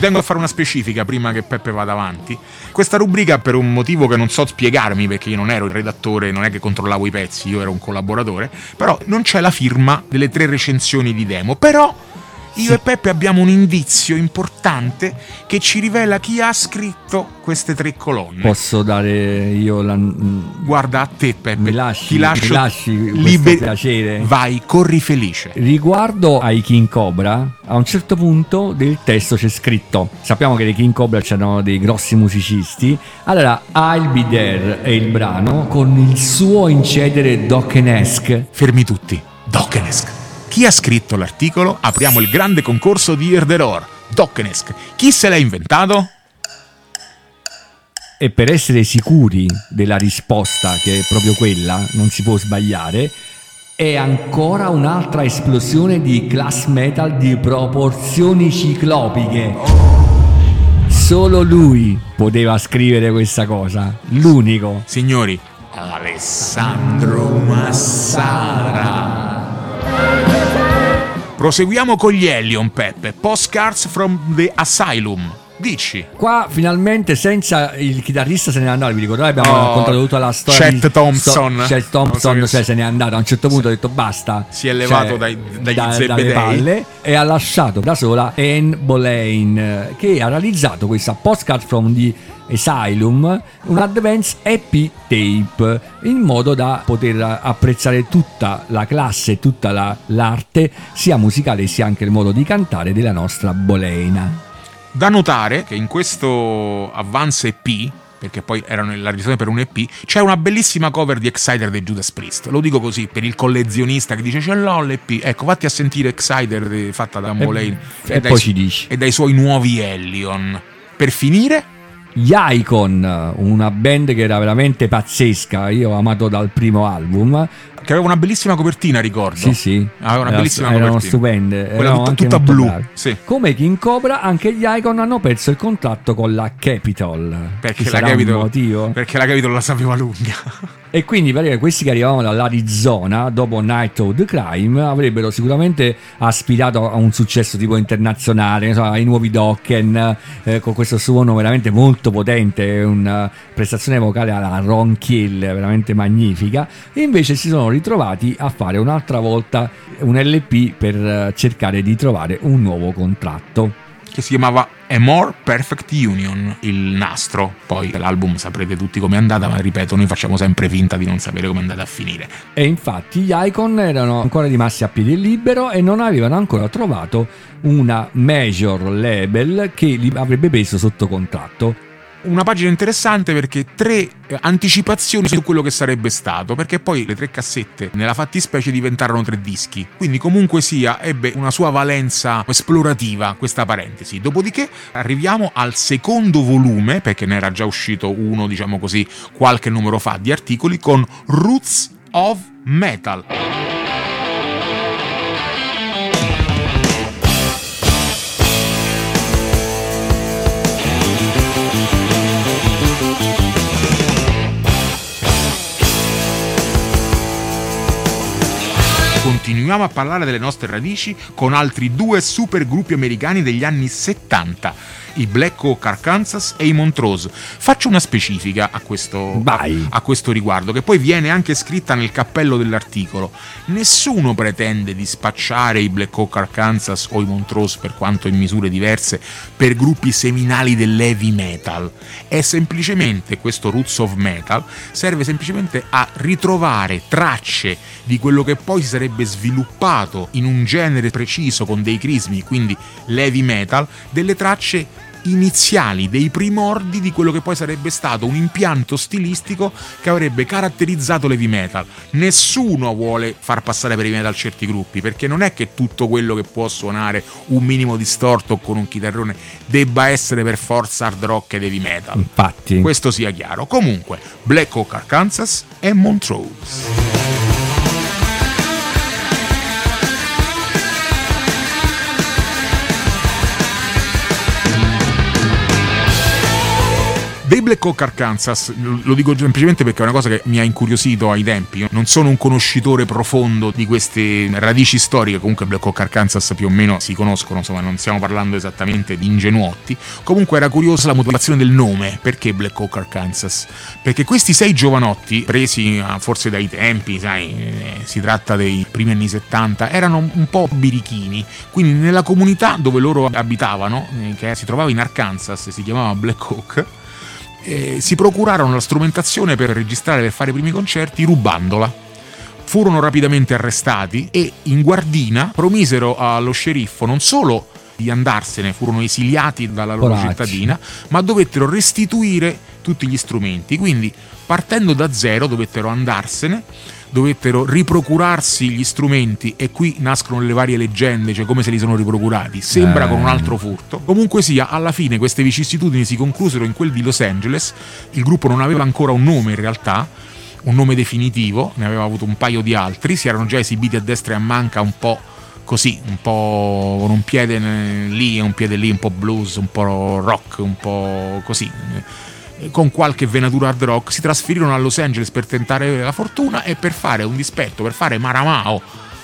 [SPEAKER 4] Tengo a fare una specifica prima che Peppe vada avanti. Questa rubrica per un motivo che non so spiegarmi perché io non ero il redattore, non è che controllavo i pezzi, io ero un collaboratore, però non c'è la firma delle tre recensioni di demo, però io e Peppe abbiamo un indizio importante che ci rivela chi ha scritto queste tre colonne.
[SPEAKER 2] Posso dare io la...
[SPEAKER 4] Guarda a te Peppe,
[SPEAKER 2] Mi lasci-
[SPEAKER 4] ti lascio
[SPEAKER 2] mi lasci
[SPEAKER 4] liber-
[SPEAKER 2] piacere?
[SPEAKER 4] Vai, corri felice.
[SPEAKER 2] Riguardo ai King Cobra, a un certo punto del testo c'è scritto: Sappiamo che nei King Cobra c'erano dei grossi musicisti. Allora, I'll Be There è il brano con il suo incedere Dockenesque.
[SPEAKER 4] Fermi tutti. Dockenesk. Chi ha scritto l'articolo? Apriamo il grande concorso di Erderor. Dockenesk. Chi se l'ha inventato?
[SPEAKER 2] E per essere sicuri della risposta, che è proprio quella, non si può sbagliare, è ancora un'altra esplosione di class metal di proporzioni ciclopiche. Solo lui poteva scrivere questa cosa, l'unico.
[SPEAKER 4] Signori, Alessandro Massara. Proseguiamo con gli Hellion, Peppe. Postcards from the Asylum. Dici.
[SPEAKER 2] Qua finalmente senza il chitarrista se n'è andato, vi ricordate abbiamo
[SPEAKER 4] Oh,
[SPEAKER 2] raccontato tutta la storia
[SPEAKER 4] Chet
[SPEAKER 2] di-
[SPEAKER 4] Thompson.
[SPEAKER 2] so- Chet Thompson
[SPEAKER 4] so
[SPEAKER 2] cioè, se n'è andato, a un certo punto ha detto basta.
[SPEAKER 4] Si è levato
[SPEAKER 2] Cioè,
[SPEAKER 4] dai- dagli
[SPEAKER 2] da- dalle palle e ha lasciato da sola Anne Boleyn che ha realizzato questa postcard from the Asylum, un advance EP tape in modo da poter apprezzare tutta la classe, tutta la- l'arte sia musicale sia anche il modo di cantare della nostra Boleina.
[SPEAKER 4] Da notare che in questo Advance EP, perché poi era la registrazione per un EP, c'è una bellissima cover di Exciter dei Judas Priest. Lo dico così per il collezionista che dice ce l'ho l'EP. Ecco, vatti a sentire Exciter fatta da Molein
[SPEAKER 2] e
[SPEAKER 4] dai
[SPEAKER 2] poi
[SPEAKER 4] su-
[SPEAKER 2] ci dici.
[SPEAKER 4] e dai suoi nuovi Hellion. Per finire,
[SPEAKER 2] Gli Icon, una band che era veramente pazzesca, io ho amato dal primo album.
[SPEAKER 4] che aveva una bellissima copertina, ricordo.
[SPEAKER 2] Sì, sì.
[SPEAKER 4] Aveva una
[SPEAKER 2] Era-
[SPEAKER 4] bellissima
[SPEAKER 2] erano
[SPEAKER 4] copertina.
[SPEAKER 2] stupende.
[SPEAKER 4] Quella
[SPEAKER 2] erano
[SPEAKER 4] tutta, tutta blu. Sì.
[SPEAKER 2] Come King Cobra, anche gli Icon hanno perso il contratto con la Capitol.
[SPEAKER 4] Perché
[SPEAKER 2] Ci
[SPEAKER 4] la, Capitol,
[SPEAKER 2] motivo?
[SPEAKER 4] perché la Capitol la sapeva lunga.
[SPEAKER 2] E quindi praticamente questi che arrivavano dall'Arizona dopo Night of the Crime avrebbero sicuramente aspirato a un successo tipo internazionale, so, ai nuovi Dokken, eh, con questo suono veramente molto potente, una prestazione vocale alla Ron Kill veramente magnifica. E invece si sono ritrovati a fare un'altra volta un LP per eh, cercare di trovare un nuovo contratto.
[SPEAKER 4] Che si chiamava A More Perfect Union, il nastro. Poi l'album saprete tutti com'è andata, ma ripeto, noi facciamo sempre finta di non sapere come è andata a finire.
[SPEAKER 2] E infatti gli Icon erano ancora rimasti a piede libero e non avevano ancora trovato una major label che li avrebbe preso sotto contratto.
[SPEAKER 4] Una pagina interessante perché tre eh, anticipazioni su quello che sarebbe stato, perché poi le tre cassette nella fattispecie diventarono tre dischi, quindi comunque sia ebbe una sua valenza esplorativa questa parentesi. Dopodiché arriviamo al secondo volume, perché ne era già uscito uno, diciamo così, qualche numero fa di articoli con Roots of Metal. Continuiamo a parlare delle nostre radici con altri due super gruppi americani degli anni 70, i Black Hawk Arkansas e i Montrose. Faccio una specifica a questo,
[SPEAKER 2] Vai.
[SPEAKER 4] a questo riguardo, che poi viene anche scritta nel cappello dell'articolo. Nessuno pretende di spacciare i Black Hawk Arkansas o i Montrose, per quanto in misure diverse, per gruppi seminali dell'heavy metal. È semplicemente questo Roots of Metal serve semplicemente a ritrovare tracce di quello che poi si sarebbe sviluppato in un genere preciso con dei crismi, quindi l'heavy metal, delle tracce iniziali, dei primordi di quello che poi sarebbe stato un impianto stilistico che avrebbe caratterizzato l'heavy metal. Nessuno vuole far passare per heavy metal certi gruppi, perché non è che tutto quello che può suonare un minimo distorto con un chitarrone debba essere per forza hard rock ed heavy metal.
[SPEAKER 2] Infatti,
[SPEAKER 4] Questo sia chiaro. Comunque, Black Hawk Arkansas e Montrose. Dei Black Hawk Arkansas, lo dico semplicemente perché è una cosa che mi ha incuriosito ai tempi. Io non sono un conoscitore profondo di queste radici storiche, comunque Black Hawk Arkansas più o meno si conoscono, insomma non stiamo parlando esattamente di ingenuotti. Comunque era curiosa la motivazione del nome, perché Black Hawk Arkansas? Perché questi sei giovanotti, presi ah, forse dai tempi, sai, eh, si tratta dei primi anni 70, erano un po' birichini, quindi nella comunità dove loro abitavano, eh, che si trovava in Arkansas, si chiamava Black Hawk, eh, si procurarono la strumentazione per registrare e fare i primi concerti rubandola. Furono rapidamente arrestati e in guardina promisero allo sceriffo non solo di andarsene, furono esiliati dalla loro
[SPEAKER 2] Poracci.
[SPEAKER 4] cittadina, ma dovettero restituire tutti gli strumenti. Quindi, partendo da zero, dovettero andarsene, dovettero riprocurarsi gli strumenti e qui nascono le varie leggende, cioè come se li sono riprocurati. Sembra
[SPEAKER 2] Eh.
[SPEAKER 4] con un altro furto. Comunque sia, alla fine queste vicissitudini si conclusero in quel di Los Angeles. Il gruppo non aveva ancora un nome in realtà, un nome definitivo, ne aveva avuto un paio di altri, si erano già esibiti a destra e a manca un po' così, un po' con un piede eh, lì e un piede lì, un po' blues, un po' rock, un po' così. Con qualche venatura hard rock si trasferirono a Los Angeles per tentare la fortuna e per fare un dispetto, per fare maramao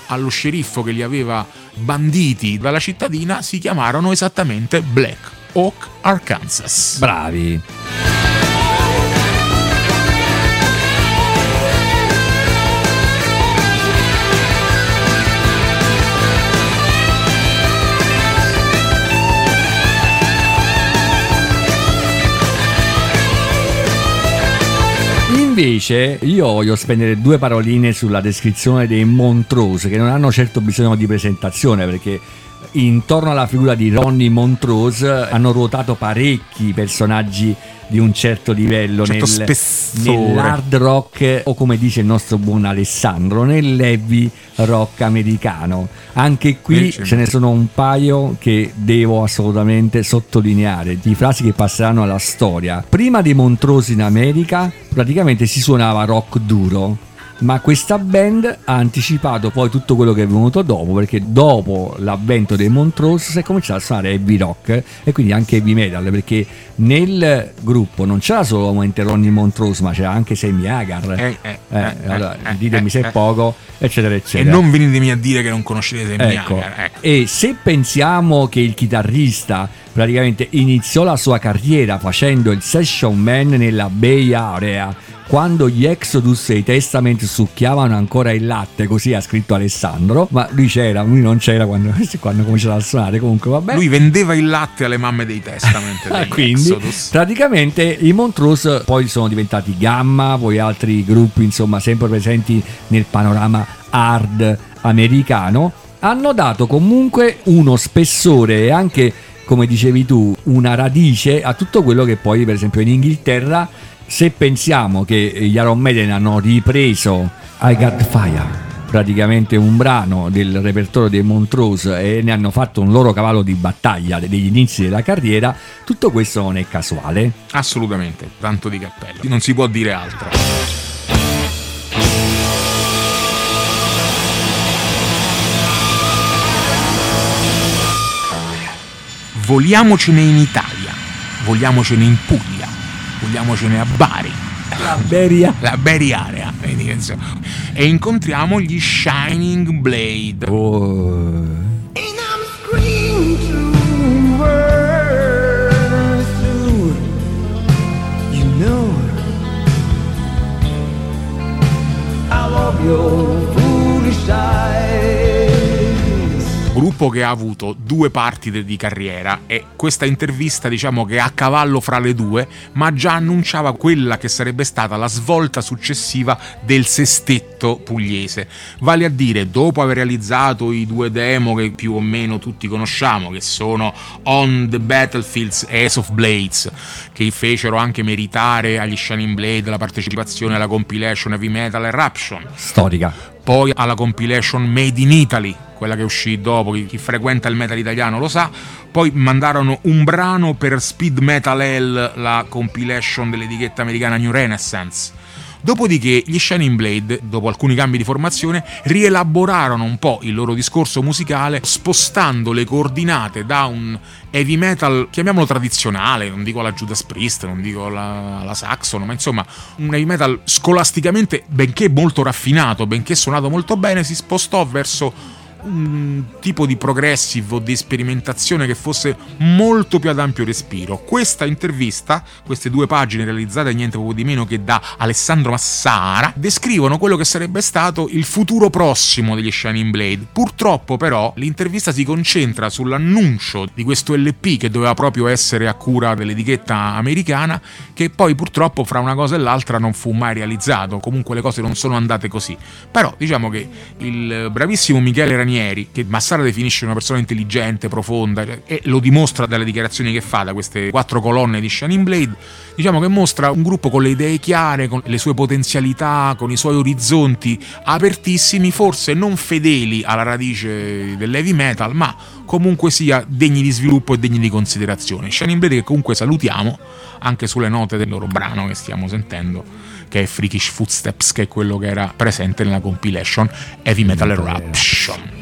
[SPEAKER 4] allo sceriffo che li aveva banditi dalla cittadina, si chiamarono esattamente Black Oak, Arkansas.
[SPEAKER 2] Bravi. Invece io voglio spendere due paroline sulla descrizione dei Montrose che non hanno certo bisogno di presentazione perché intorno alla figura di Ronnie Montrose hanno ruotato parecchi personaggi di un certo livello
[SPEAKER 4] Certo
[SPEAKER 2] nel-
[SPEAKER 4] spessore.
[SPEAKER 2] nell'hard rock o come dice il nostro buon Alessandro nell'heavy rock americano anche qui
[SPEAKER 4] Eh, sì.
[SPEAKER 2] ce ne sono un paio che devo assolutamente sottolineare di frasi che passeranno alla storia prima dei Montrose in America praticamente si suonava rock duro ma questa band ha anticipato poi tutto quello che è venuto dopo perché dopo l'avvento dei Montrose si è cominciato a suonare heavy rock e quindi anche heavy metal perché nel gruppo non c'era solamente Ronnie Montrose ma c'era anche Sammy Hagar
[SPEAKER 4] Eh, eh,
[SPEAKER 2] Eh,
[SPEAKER 4] eh,
[SPEAKER 2] allora,
[SPEAKER 4] eh,
[SPEAKER 2] ditemi
[SPEAKER 4] eh,
[SPEAKER 2] se
[SPEAKER 4] eh.
[SPEAKER 2] è poco eccetera
[SPEAKER 4] E
[SPEAKER 2] eccetera
[SPEAKER 4] non venitemi a dire che non conoscete Sammy
[SPEAKER 2] Ecco.
[SPEAKER 4] Hagar, ecco.
[SPEAKER 2] E se pensiamo che il chitarrista praticamente iniziò la sua carriera facendo il session man nella Bay Area, quando gli Exodus e i Testament succhiavano ancora il latte, così ha scritto Alessandro, ma lui c'era, lui non c'era quando, quando cominciava a suonare, comunque vabbè.
[SPEAKER 4] Lui vendeva il latte alle mamme dei Testament
[SPEAKER 2] quindi
[SPEAKER 4] Exodus.
[SPEAKER 2] praticamente i Montrose poi sono diventati Gamma, poi altri gruppi insomma sempre presenti nel panorama hard americano, hanno dato comunque uno spessore e anche come dicevi tu una radice a tutto quello che poi per esempio in Inghilterra se pensiamo che gli Iron Maiden hanno ripreso I Got Fire praticamente un brano del repertorio dei Montrose e ne hanno fatto un loro cavallo di battaglia degli inizi della carriera, tutto questo non è casuale.
[SPEAKER 4] Assolutamente, tanto di cappello. Non si può dire altro. Vogliamocene in Italia, vogliamocene in Puglia, vogliamocene a Bari,
[SPEAKER 2] La Beria.
[SPEAKER 4] la Bari Area. vedi che insomma. E incontriamo gli Shining Blade.
[SPEAKER 2] Oh.
[SPEAKER 3] And
[SPEAKER 4] gruppo che ha avuto due parti di carriera e questa intervista diciamo che è a cavallo fra le due ma già annunciava quella che sarebbe stata la svolta successiva del sestetto pugliese vale a dire dopo aver realizzato i due demo che più o meno tutti conosciamo che sono On the Battlefields e Ace of Blades che fecero anche meritare agli Shining Blade la partecipazione alla compilation Heavy Metal Eruption
[SPEAKER 2] Storica.
[SPEAKER 4] Poi alla compilation Made in Italy, quella che uscì dopo, chi, frequenta il metal italiano lo sa, poi mandarono un brano per Speed Metal Hell, la compilation dell'etichetta americana New Renaissance, Dopodiché gli Shining Blade, dopo alcuni cambi di formazione, rielaborarono un po' il loro discorso musicale, spostando le coordinate da un heavy metal, chiamiamolo tradizionale, non dico la Judas Priest, non dico la, la Saxon, ma insomma un heavy metal scolasticamente, benché molto raffinato, benché suonato molto bene, si spostò verso un tipo di progressive o di sperimentazione che fosse molto più ad ampio respiro. Questa intervista, queste due pagine realizzate niente poco di meno che da Alessandro Massara, descrivono quello che sarebbe stato il futuro prossimo degli Shining Blade. Purtroppo però l'intervista si concentra sull'annuncio di questo LP che doveva proprio essere a cura dell'etichetta americana, che poi purtroppo fra una cosa e l'altra non fu mai realizzato. Comunque le cose non sono andate così. Però diciamo che il bravissimo Michele Ranieri, che Massara definisce una persona intelligente, profonda, e lo dimostra dalle dichiarazioni che fa da queste quattro colonne di Shining Blade, diciamo che mostra un gruppo con le idee chiare, con le sue potenzialità, con i suoi orizzonti apertissimi, forse non fedeli alla radice dell'heavy metal, ma comunque sia degni di sviluppo e degni di considerazione. Shining Blade che comunque salutiamo anche sulle note del loro brano che stiamo sentendo, che è Freakish Footsteps, che è quello che era presente nella compilation Heavy Metal Eruption.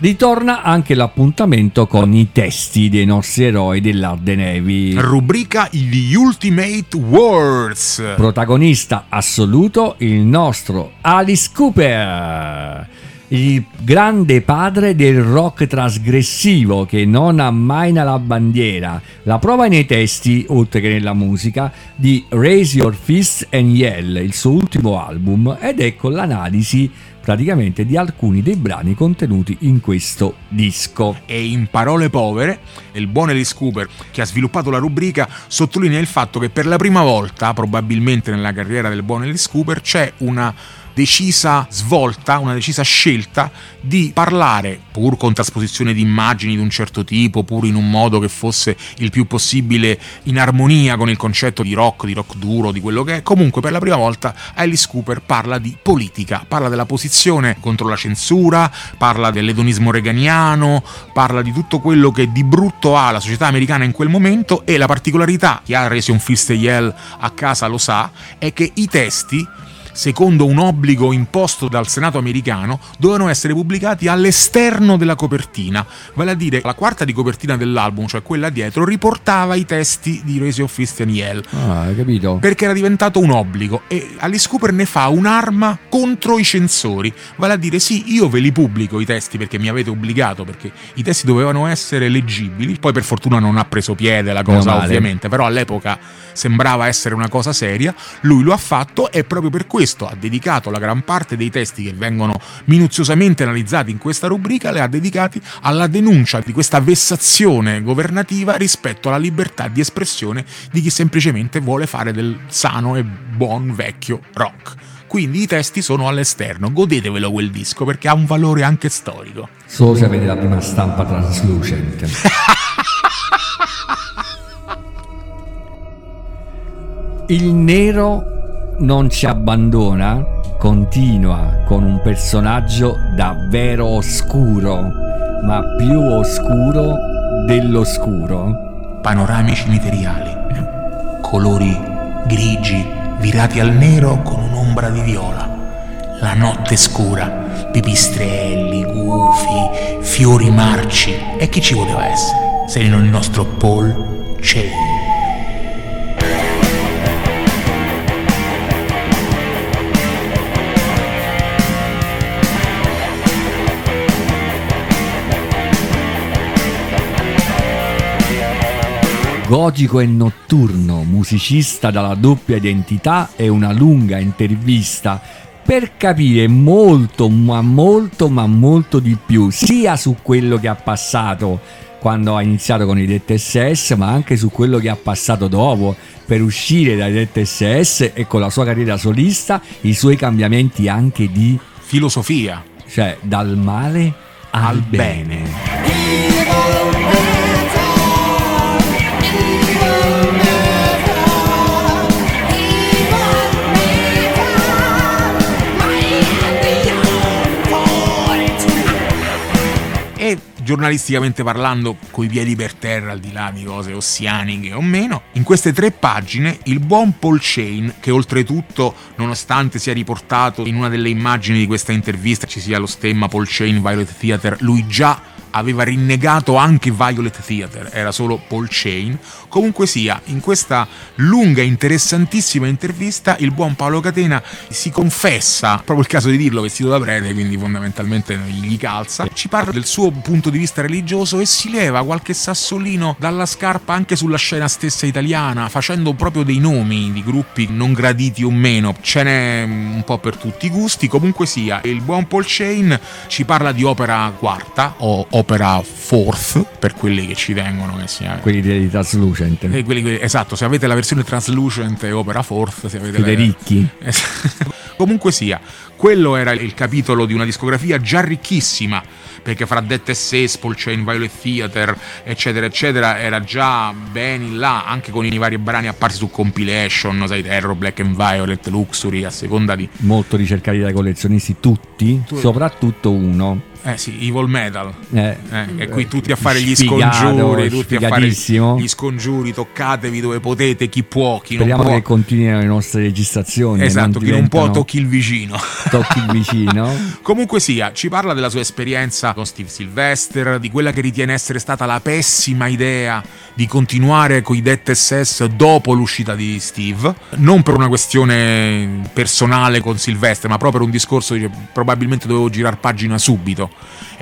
[SPEAKER 2] Ritorna anche l'appuntamento con i testi dei nostri eroi dell'Arde Navy.
[SPEAKER 4] Rubrica gli Ultimate Words.
[SPEAKER 2] Protagonista assoluto il nostro Alice Cooper, il grande padre del rock trasgressivo che non ammaina la bandiera. La prova nei testi, oltre che nella musica, di Raise Your Fist and Yell, il suo ultimo album, ed ecco l'analisi praticamente di alcuni dei brani contenuti in questo disco.
[SPEAKER 4] E in parole povere, il buon Alice Cooper, che ha sviluppato la rubrica, sottolinea il fatto che per la prima volta, probabilmente nella carriera del buon Alice Cooper, c'è una decisa svolta, una decisa scelta di parlare, pur con trasposizione di immagini di un certo tipo, pur in un modo che fosse il più possibile in armonia con il concetto di rock, di rock duro, di quello che è. Comunque, per la prima volta Alice Cooper parla di politica, parla della posizione contro la censura, parla dell'edonismo reganiano, parla di tutto quello che di brutto ha la società americana in quel momento e la particolarità, chi ha reso un Fist Yell a casa lo sa, è che i testi secondo un obbligo imposto dal Senato americano, dovevano essere pubblicati all'esterno della copertina, vale a dire la quarta di copertina dell'album, cioè quella dietro, riportava i testi di Raise of Fist and Yell.
[SPEAKER 2] Ah, hai capito?
[SPEAKER 4] Perché era diventato un obbligo e Alice Cooper ne fa un'arma contro i censori, vale a dire sì, io ve li pubblico i testi perché mi avete obbligato, perché i testi dovevano essere leggibili, poi per fortuna non ha preso piede la cosa ovviamente, però all'epoca sembrava essere una cosa seria, lui lo ha fatto e proprio per questo ha dedicato la gran parte dei testi che vengono minuziosamente analizzati in questa rubrica, le ha dedicati alla denuncia di questa vessazione governativa rispetto alla libertà di espressione di chi semplicemente vuole fare del sano e buon vecchio rock. Quindi i testi sono all'esterno, godetevelo quel disco perché ha un valore anche storico.
[SPEAKER 2] Solo se avete la prima stampa translucent. Il nero non ci abbandona, continua con un personaggio davvero oscuro, ma più oscuro dell'oscuro.
[SPEAKER 4] Panorami cimiteriali, colori grigi virati al nero con un'ombra di viola. La notte scura, pipistrelli, gufi, fiori marci. E chi ci poteva essere? Se non il nostro Paul Chain.
[SPEAKER 2] Gotico e notturno, musicista dalla doppia identità e una lunga intervista per capire molto, ma molto, ma molto di più, sia su quello che ha passato quando ha iniziato con i Det SS, ma anche su quello che ha passato dopo per uscire dai Det SS e con la sua carriera solista, i suoi cambiamenti anche di,
[SPEAKER 4] Filosofia.
[SPEAKER 2] cioè dal male al,
[SPEAKER 4] Al
[SPEAKER 2] bene.
[SPEAKER 4] bene. Giornalisticamente parlando, coi piedi per terra, al di là di cose ossianiche o meno. In queste tre pagine, il buon Paul Chain, che oltretutto, nonostante sia riportato in una delle immagini di questa intervista, ci sia lo stemma Paul Chain Violet Theater, lui già aveva rinnegato anche Violet Theater, era solo Paul Chain. Comunque sia, in questa lunga, interessantissima intervista, il buon Paolo Catena si confessa, proprio il caso di dirlo vestito da prete, quindi fondamentalmente gli calza, ci parla del suo punto di vista religioso e si leva qualche sassolino dalla scarpa anche sulla scena stessa italiana, facendo proprio dei nomi di gruppi non graditi o meno. Ce n'è un po' per tutti i gusti, comunque sia, il buon Paul Chain ci parla di opera quarta o opera fourth, per quelli che ci tengono che sia
[SPEAKER 2] Quelli di Translucent.
[SPEAKER 4] e quelli esatto, se avete la versione translucent e opera fourth, se avete la-
[SPEAKER 2] Federicchi.
[SPEAKER 4] Es- Comunque sia, quello era il capitolo di una discografia già ricchissima, perché fra Death SS, Paul Chain, Violet Theater, eccetera, eccetera, era già ben in là, anche con i vari brani apparsi su compilation, sai, Terror, Black and Violet, Luxury, a seconda di...
[SPEAKER 2] Molto ricercati dai collezionisti, tutti,
[SPEAKER 4] Tu-
[SPEAKER 2] soprattutto uno.
[SPEAKER 4] Eh sì, Evil Metal.
[SPEAKER 2] Eh,
[SPEAKER 4] Eh, e qui tutti a fare gli scongiuri, tutti a fare gli scongiuri, toccatevi dove potete, chi può, chi
[SPEAKER 2] Speriamo
[SPEAKER 4] non
[SPEAKER 2] che
[SPEAKER 4] può.
[SPEAKER 2] continuino le nostre registrazioni.
[SPEAKER 4] Esatto, chi non può tocchi il vicino.
[SPEAKER 2] tocchi il vicino.
[SPEAKER 4] Comunque sia, ci parla della sua esperienza con Steve Sylvester, di quella che ritiene essere stata la pessima idea di continuare con i Death SS dopo l'uscita di Steve, non per una questione personale con Sylvester, ma proprio per un discorso di probabilmente dovevo girare pagina subito.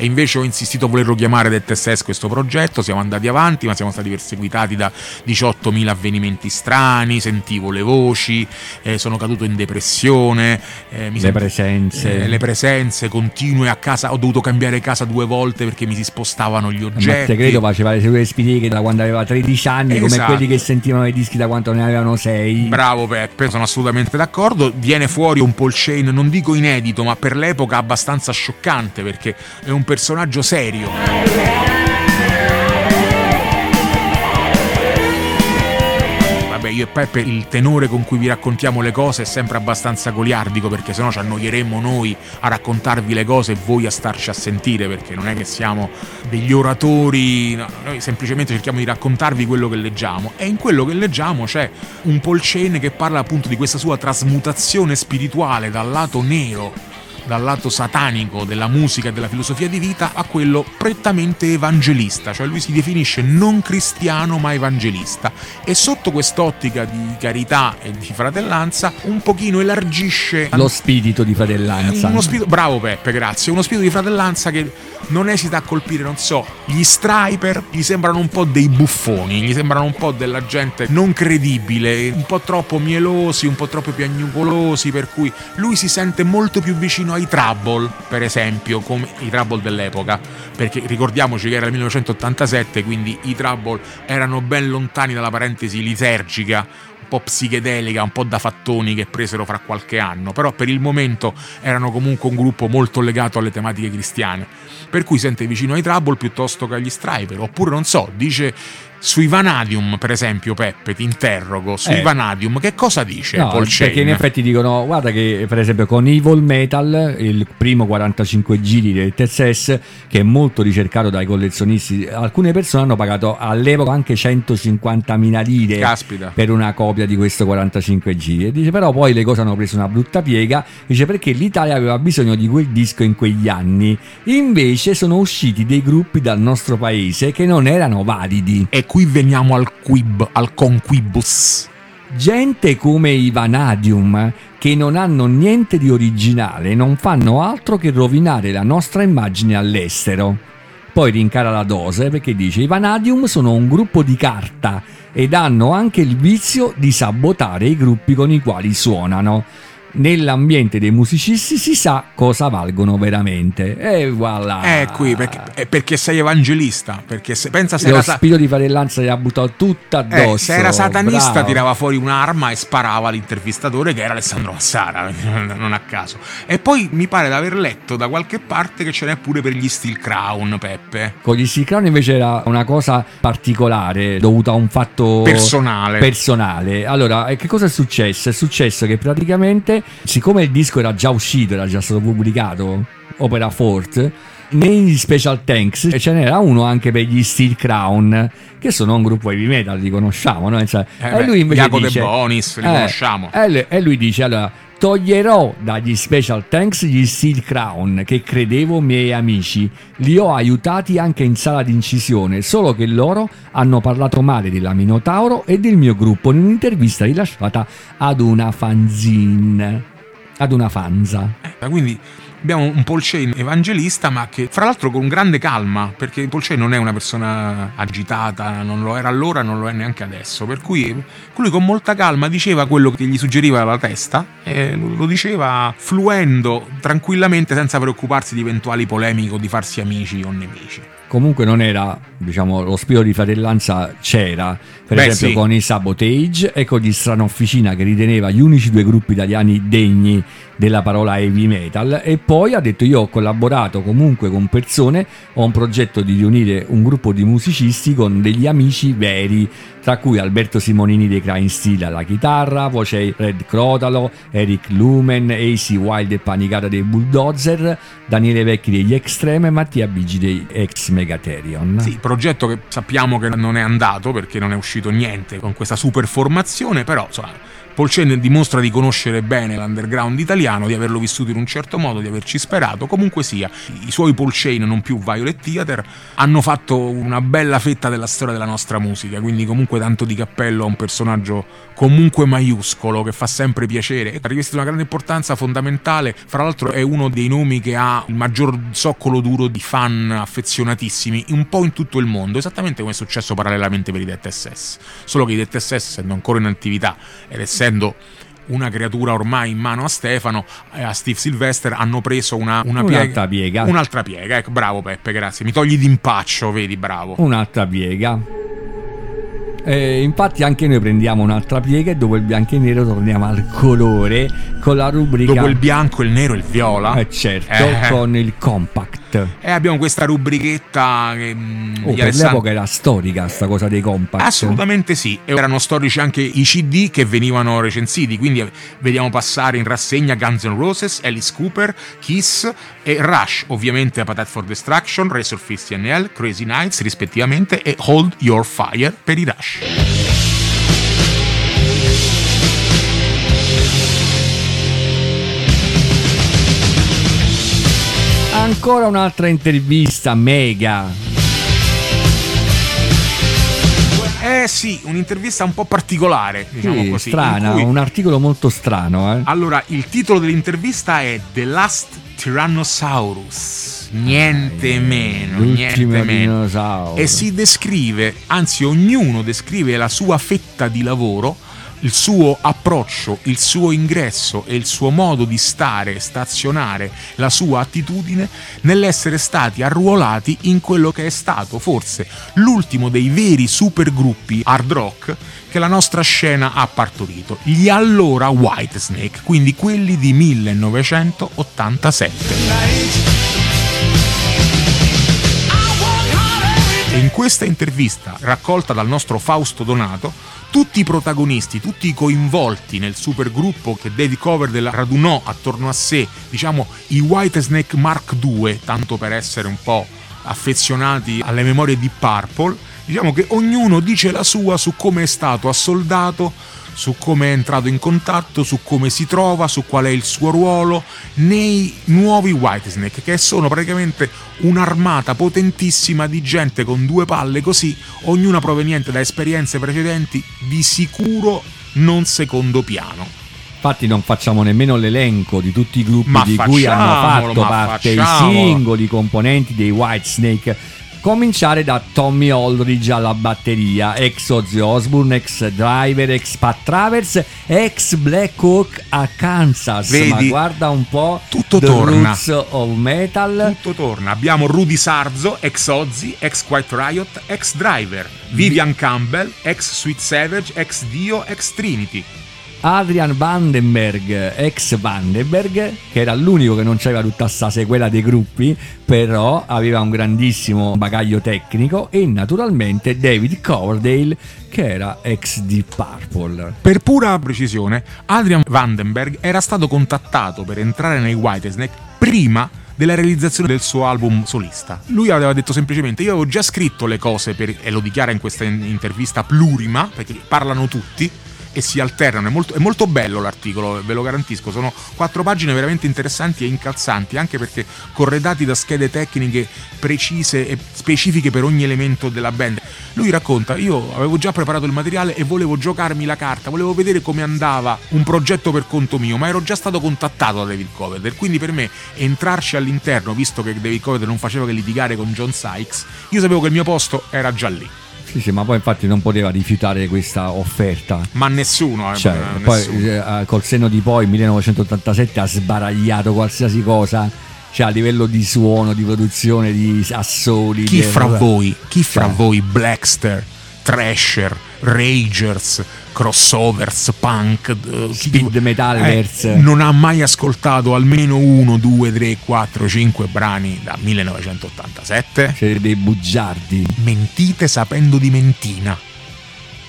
[SPEAKER 4] E invece ho insistito a volerlo chiamare Death SS questo progetto, siamo andati avanti, ma siamo stati perseguitati da 18.000 avvenimenti strani, sentivo le voci, eh, sono caduto in depressione, eh,
[SPEAKER 2] Le
[SPEAKER 4] sento-
[SPEAKER 2] presenze.
[SPEAKER 4] eh, le presenze continue a casa. Ho dovuto cambiare casa due volte perché mi si spostavano gli
[SPEAKER 2] Ma
[SPEAKER 4] oggetti.
[SPEAKER 2] te credo faceva le sue spieghe da quando aveva 13 anni, come
[SPEAKER 4] Esatto.
[SPEAKER 2] quelli che sentivano i dischi da quando ne avevano 6.
[SPEAKER 4] Bravo Peppe, sono assolutamente d'accordo. Viene fuori un Paul Chain, non dico inedito, ma per l'epoca abbastanza scioccante perché è un personaggio serio. Vabbè, io e Peppe il tenore con cui vi raccontiamo le cose è sempre abbastanza goliardico perché sennò ci annoieremmo noi a raccontarvi le cose e voi a starci a sentire perché non è che siamo degli oratori, no, noi semplicemente cerchiamo di raccontarvi quello che leggiamo e in quello che leggiamo c'è un Chain che parla appunto di questa sua trasmutazione spirituale dal lato nero dal lato satanico della musica e della filosofia di vita a quello prettamente evangelista, cioè lui si definisce non cristiano ma evangelista e sotto quest'ottica di carità e di fratellanza un pochino elargisce
[SPEAKER 2] Lo spirito di fratellanza.
[SPEAKER 4] uno spirito, bravo Peppe, grazie. Uno spirito di fratellanza che non esita a colpire, non so, gli striper gli sembrano un po' dei buffoni, gli sembrano un po' della gente non credibile, un po' troppo mielosi, un po' troppo piagnucolosi, per cui lui si sente molto più vicino ai Trouble, per esempio, come i Trouble dell'epoca, perché ricordiamoci che era il 1987, quindi i Trouble erano ben lontani dalla parentesi liturgica un po' psichedelica, un po' da fattoni che presero fra qualche anno, però per il momento erano comunque un gruppo molto legato alle tematiche cristiane, per cui sente vicino ai Trouble piuttosto che agli Striper, oppure non so, dice sui Vanadium, per esempio, Peppe, ti interrogo, sui
[SPEAKER 2] Eh.
[SPEAKER 4] Vanadium, che cosa dice
[SPEAKER 2] No,
[SPEAKER 4] Paul
[SPEAKER 2] perché
[SPEAKER 4] Chain?
[SPEAKER 2] in effetti dicono, guarda che per esempio con Evil Metal, il primo 45 giri del TSS, che è molto ricercato dai collezionisti, alcune persone hanno pagato all'epoca anche 150.000 lire
[SPEAKER 4] Caspita.
[SPEAKER 2] per una copia di questo 45 giri. E dice però poi le cose hanno preso una brutta piega, dice perché l'Italia aveva bisogno di quel disco in quegli anni. Invece sono usciti dei gruppi dal nostro paese che non erano validi.
[SPEAKER 4] E qui veniamo al quib, al conquibus.
[SPEAKER 2] Gente come i Vanadium, che non hanno niente di originale, non fanno altro che rovinare la nostra immagine all'estero. Poi rincara la dose perché dice i Vanadium sono un gruppo di carta ed hanno anche il vizio di sabotare i gruppi con i quali suonano. Nell'ambiente dei musicisti si sa cosa valgono veramente. E voilà.
[SPEAKER 4] È qui, perché, è perché sei evangelista, perché se, pensa se
[SPEAKER 2] Lo
[SPEAKER 4] era,
[SPEAKER 2] spirito di fratellanza gli ha buttato tutta
[SPEAKER 4] eh,
[SPEAKER 2] addosso.
[SPEAKER 4] se era satanista
[SPEAKER 2] bravo.
[SPEAKER 4] tirava fuori un'arma e sparava all'intervistatore che era Alessandro Massara, non a caso. E poi mi pare di aver letto da qualche parte che ce n'è pure per gli Steel Crown, Peppe.
[SPEAKER 2] Con gli Steel Crown invece era una cosa particolare dovuta a un fatto
[SPEAKER 4] Personale.
[SPEAKER 2] personale. Allora, eh, che cosa è successo? È successo che praticamente, siccome il disco era già uscito, era già stato pubblicato, Opera Fort, nei special thanks ce n'era uno anche per gli Steel Crown, che sono un gruppo heavy metal, li conosciamo, no? Cioè,
[SPEAKER 4] Eh
[SPEAKER 2] e
[SPEAKER 4] beh,
[SPEAKER 2] lui invece
[SPEAKER 4] Jacopo De
[SPEAKER 2] dice,
[SPEAKER 4] Bonis, li
[SPEAKER 2] eh,
[SPEAKER 4] conosciamo.
[SPEAKER 2] E lui, e lui dice allora. Toglierò dagli special thanks gli Steel Crown che credevo miei amici. Li ho aiutati anche in sala d'incisione, solo che loro hanno parlato male della Minotauro e del mio gruppo in un'intervista rilasciata ad una fanzine. Ad una fanza.
[SPEAKER 4] Eh, Quindi abbiamo un Chain evangelista, ma che fra l'altro con grande calma, perché Chain non è una persona agitata, non lo era allora, non lo è neanche adesso. Per cui lui con molta calma diceva quello che gli suggeriva la testa e lo diceva fluendo tranquillamente senza preoccuparsi di eventuali polemiche o di farsi amici o nemici.
[SPEAKER 2] comunque non era, diciamo, lo spirito di fratellanza c'era, per
[SPEAKER 4] Beh,
[SPEAKER 2] esempio
[SPEAKER 4] sì.
[SPEAKER 2] con i Sabotage e con gli Strana Officina che riteneva gli unici due gruppi italiani degni della parola heavy metal e poi ha detto io ho collaborato comunque con persone, ho un progetto di riunire un gruppo di musicisti con degli amici veri, tra cui Alberto Simonini dei Crying Steel alla chitarra, c'è Red Crotalo, Eric Lumen, AC Wild e Panicata dei Bulldozer, Daniele Vecchi degli Extreme e Mattia Bigi dei ex Megatherion.
[SPEAKER 4] Sì, progetto che sappiamo che non è andato perché non è uscito niente con questa super formazione, però insomma Chain dimostra di conoscere bene l'underground italiano, di averlo vissuto in un certo modo, di averci sperato. Comunque sia, i suoi Chain, non più Violet Theater, hanno fatto una bella fetta della storia della nostra musica, quindi comunque tanto di cappello a un personaggio comunque maiuscolo che fa sempre piacere. Ha rivestito una grande importanza fondamentale, fra l'altro è uno dei nomi che ha il maggior zoccolo duro di fan affezionatissimi un po' in tutto il mondo, esattamente come è successo parallelamente per i Death SS. Solo che i Death SS, essendo ancora in attività ed essendo una creatura ormai in mano a Stefano e a Steve Sylvester hanno preso una, una
[SPEAKER 2] Un'altra piega.
[SPEAKER 4] Un'altra piega, ecco, bravo Peppe, grazie. Mi togli d'impaccio, vedi, bravo.
[SPEAKER 2] Un'altra piega. E infatti anche noi prendiamo un'altra piega e dopo il bianco e nero torniamo al colore con la rubrica
[SPEAKER 4] Dopo il bianco, il nero e il viola.
[SPEAKER 2] Eh, certo,
[SPEAKER 4] Eh.
[SPEAKER 2] con il compact.
[SPEAKER 4] E abbiamo questa rubrichetta che mm,
[SPEAKER 2] Oh, per
[SPEAKER 4] Alessand-
[SPEAKER 2] l'epoca era storica sta cosa dei compact.
[SPEAKER 4] Assolutamente sì, e erano storici anche i CD che venivano recensiti, quindi vediamo passare in rassegna Guns N' Roses, Alice Cooper, Kiss e Rush, ovviamente Appetite for Destruction, Razor Fist NL, Crazy Nights rispettivamente e Hold Your Fire per i Rush.
[SPEAKER 2] Ancora un'altra intervista mega.
[SPEAKER 4] Eh sì, un'intervista un po' particolare, diciamo
[SPEAKER 2] Sì,
[SPEAKER 4] così.
[SPEAKER 2] strana,
[SPEAKER 4] cui-
[SPEAKER 2] un articolo molto strano, eh.
[SPEAKER 4] Allora, il titolo dell'intervista è The Last Tyrannosaurus. Niente meno,
[SPEAKER 2] L'ultimo
[SPEAKER 4] niente meno. E si descrive, anzi ognuno descrive la sua fetta di lavoro, il suo approccio, il suo ingresso e il suo modo di stare, stazionare, la sua attitudine nell'essere stati arruolati in quello che è stato forse l'ultimo dei veri supergruppi hard rock che la nostra scena ha partorito, gli allora Whitesnake, quindi quelli di 1987. E in questa intervista, raccolta dal nostro Fausto Donato, tutti i protagonisti, tutti i coinvolti nel supergruppo che David Coverdale radunò attorno a sé, diciamo i Whitesnake Mark II, tanto per essere un po' affezionati alle memorie di Purple, diciamo che ognuno dice la sua su come è stato assoldato, su come è entrato in contatto, su come si trova, su qual è il suo ruolo nei nuovi Whitesnake, che sono praticamente un'armata potentissima di gente con due palle così, ognuna proveniente da esperienze precedenti di sicuro non secondo piano.
[SPEAKER 2] Infatti non facciamo nemmeno l'elenco di tutti i gruppi
[SPEAKER 4] Ma
[SPEAKER 2] di cui hanno fatto parte i
[SPEAKER 4] facciamolo.
[SPEAKER 2] singoli componenti dei Whitesnake. Cominciare da Tommy Aldridge alla batteria, ex Ozzy Osbourne, ex Driver, ex Pat Travers, ex Black Hawk a Kansas.
[SPEAKER 4] Vedi?
[SPEAKER 2] Ma guarda un po'
[SPEAKER 4] Tutto
[SPEAKER 2] The
[SPEAKER 4] torna.
[SPEAKER 2] Roots of Metal.
[SPEAKER 4] Tutto torna. Abbiamo Rudy Sarzo, ex Ozzy, ex Quiet Riot, ex Driver, Vivian Campbell, ex Sweet Savage, ex Dio, ex Trinity.
[SPEAKER 2] Adrian Vandenberg, ex Vandenberg, che era l'unico che non c'aveva tutta sta sequela dei gruppi, però aveva un grandissimo bagaglio tecnico e naturalmente David Coverdale, che era ex Deep Purple.
[SPEAKER 4] Per pura precisione, Adrian Vandenberg era stato contattato per entrare nei Whitesnake prima della realizzazione del suo album solista. Lui aveva detto semplicemente io avevo già scritto le cose per- e lo dichiara in questa in- intervista plurima, perché parlano tutti e si alternano. È molto, è molto bello l'articolo, ve lo garantisco. Sono quattro pagine veramente interessanti e incalzanti, anche perché corredati da schede tecniche precise e specifiche per ogni elemento della band. Lui racconta: Io avevo già preparato il materiale e volevo giocarmi la carta, volevo vedere come andava un progetto per conto mio, ma ero già stato contattato da David Coverdale. Quindi per me entrarci all'interno, visto che David Coverdale non faceva che litigare con John Sykes, io sapevo che il mio posto era già lì.
[SPEAKER 2] Sì, sì, ma poi infatti non poteva rifiutare questa offerta.
[SPEAKER 4] Ma nessuno, eh,
[SPEAKER 2] Cioè,
[SPEAKER 4] eh,
[SPEAKER 2] poi
[SPEAKER 4] nessuno.
[SPEAKER 2] eh, col senno di poi, 1987 ha sbaragliato qualsiasi cosa, cioè a livello di suono, di produzione, di assoli.
[SPEAKER 4] Chi fra voi, chi fra
[SPEAKER 2] Cioè.
[SPEAKER 4] voi, Blackster, Thrasher, Ragers, crossovers, punk, eh,
[SPEAKER 2] Speed
[SPEAKER 4] di-
[SPEAKER 2] metallers.
[SPEAKER 4] eh, non ha mai ascoltato almeno uno, due, tre, quattro, cinque brani da 1987?
[SPEAKER 2] Siete dei bugiardi.
[SPEAKER 4] Mentite sapendo di mentina.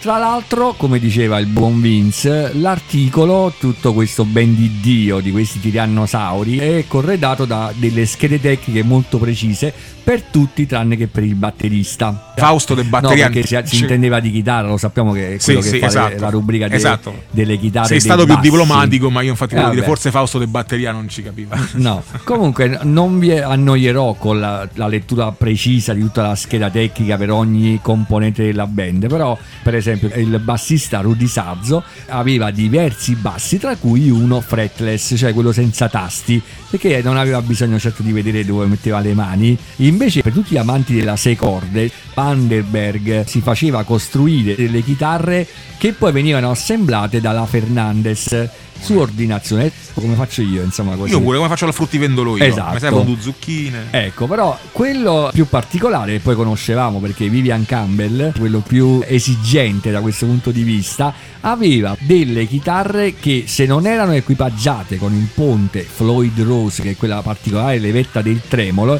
[SPEAKER 2] Tra l'altro, come diceva il buon Vince, l'articolo, tutto questo ben di Dio di questi tirannosauri, è corredato da delle schede tecniche molto precise per tutti tranne che per il batterista.
[SPEAKER 4] Fausto del batteria-
[SPEAKER 2] No, perché si, si
[SPEAKER 4] Sì.
[SPEAKER 2] intendeva di chitarra, lo sappiamo che è
[SPEAKER 4] Sì,
[SPEAKER 2] quello che
[SPEAKER 4] sì,
[SPEAKER 2] fa le-
[SPEAKER 4] esatto.
[SPEAKER 2] la rubrica de-
[SPEAKER 4] Esatto.
[SPEAKER 2] delle chitarre.
[SPEAKER 4] Sei stato
[SPEAKER 2] dei
[SPEAKER 4] più
[SPEAKER 2] bassi.
[SPEAKER 4] diplomatico, ma io infatti volevo
[SPEAKER 2] Eh,
[SPEAKER 4] dire, forse Fausto del batteria non ci capiva.
[SPEAKER 2] No, comunque non vi annoierò con la, la lettura precisa di tutta la scheda tecnica per ogni componente della band, però per esempio il bassista Rudy Sazzo aveva diversi bassi, tra cui uno fretless, cioè quello senza tasti, perché non aveva bisogno certo di vedere dove metteva le mani. Invece per tutti gli amanti della sei corde, Vanderberg si faceva costruire delle chitarre che poi venivano assemblate dalla Fernandez su ordinazione, come faccio io, insomma, così.
[SPEAKER 4] Io pure come faccio la fruttivendolo io.
[SPEAKER 2] Esatto.
[SPEAKER 4] Mi servono due zucchine.
[SPEAKER 2] Ecco, però quello più particolare, che poi conoscevamo perché Vivian Campbell, quello più esigente da questo punto di vista, aveva delle chitarre che se non erano equipaggiate con il ponte Floyd Rose, che è quella particolare levetta del tremolo,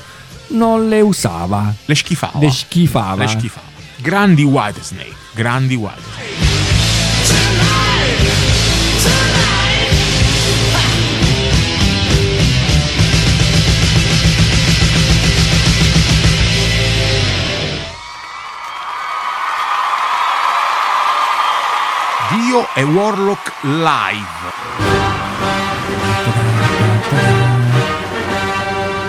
[SPEAKER 2] non le usava,
[SPEAKER 4] Le schifava.
[SPEAKER 2] le schifava.
[SPEAKER 4] Le schifava. Grandi Whitesnake, grandi Whitesnake. Dio e Warlock live.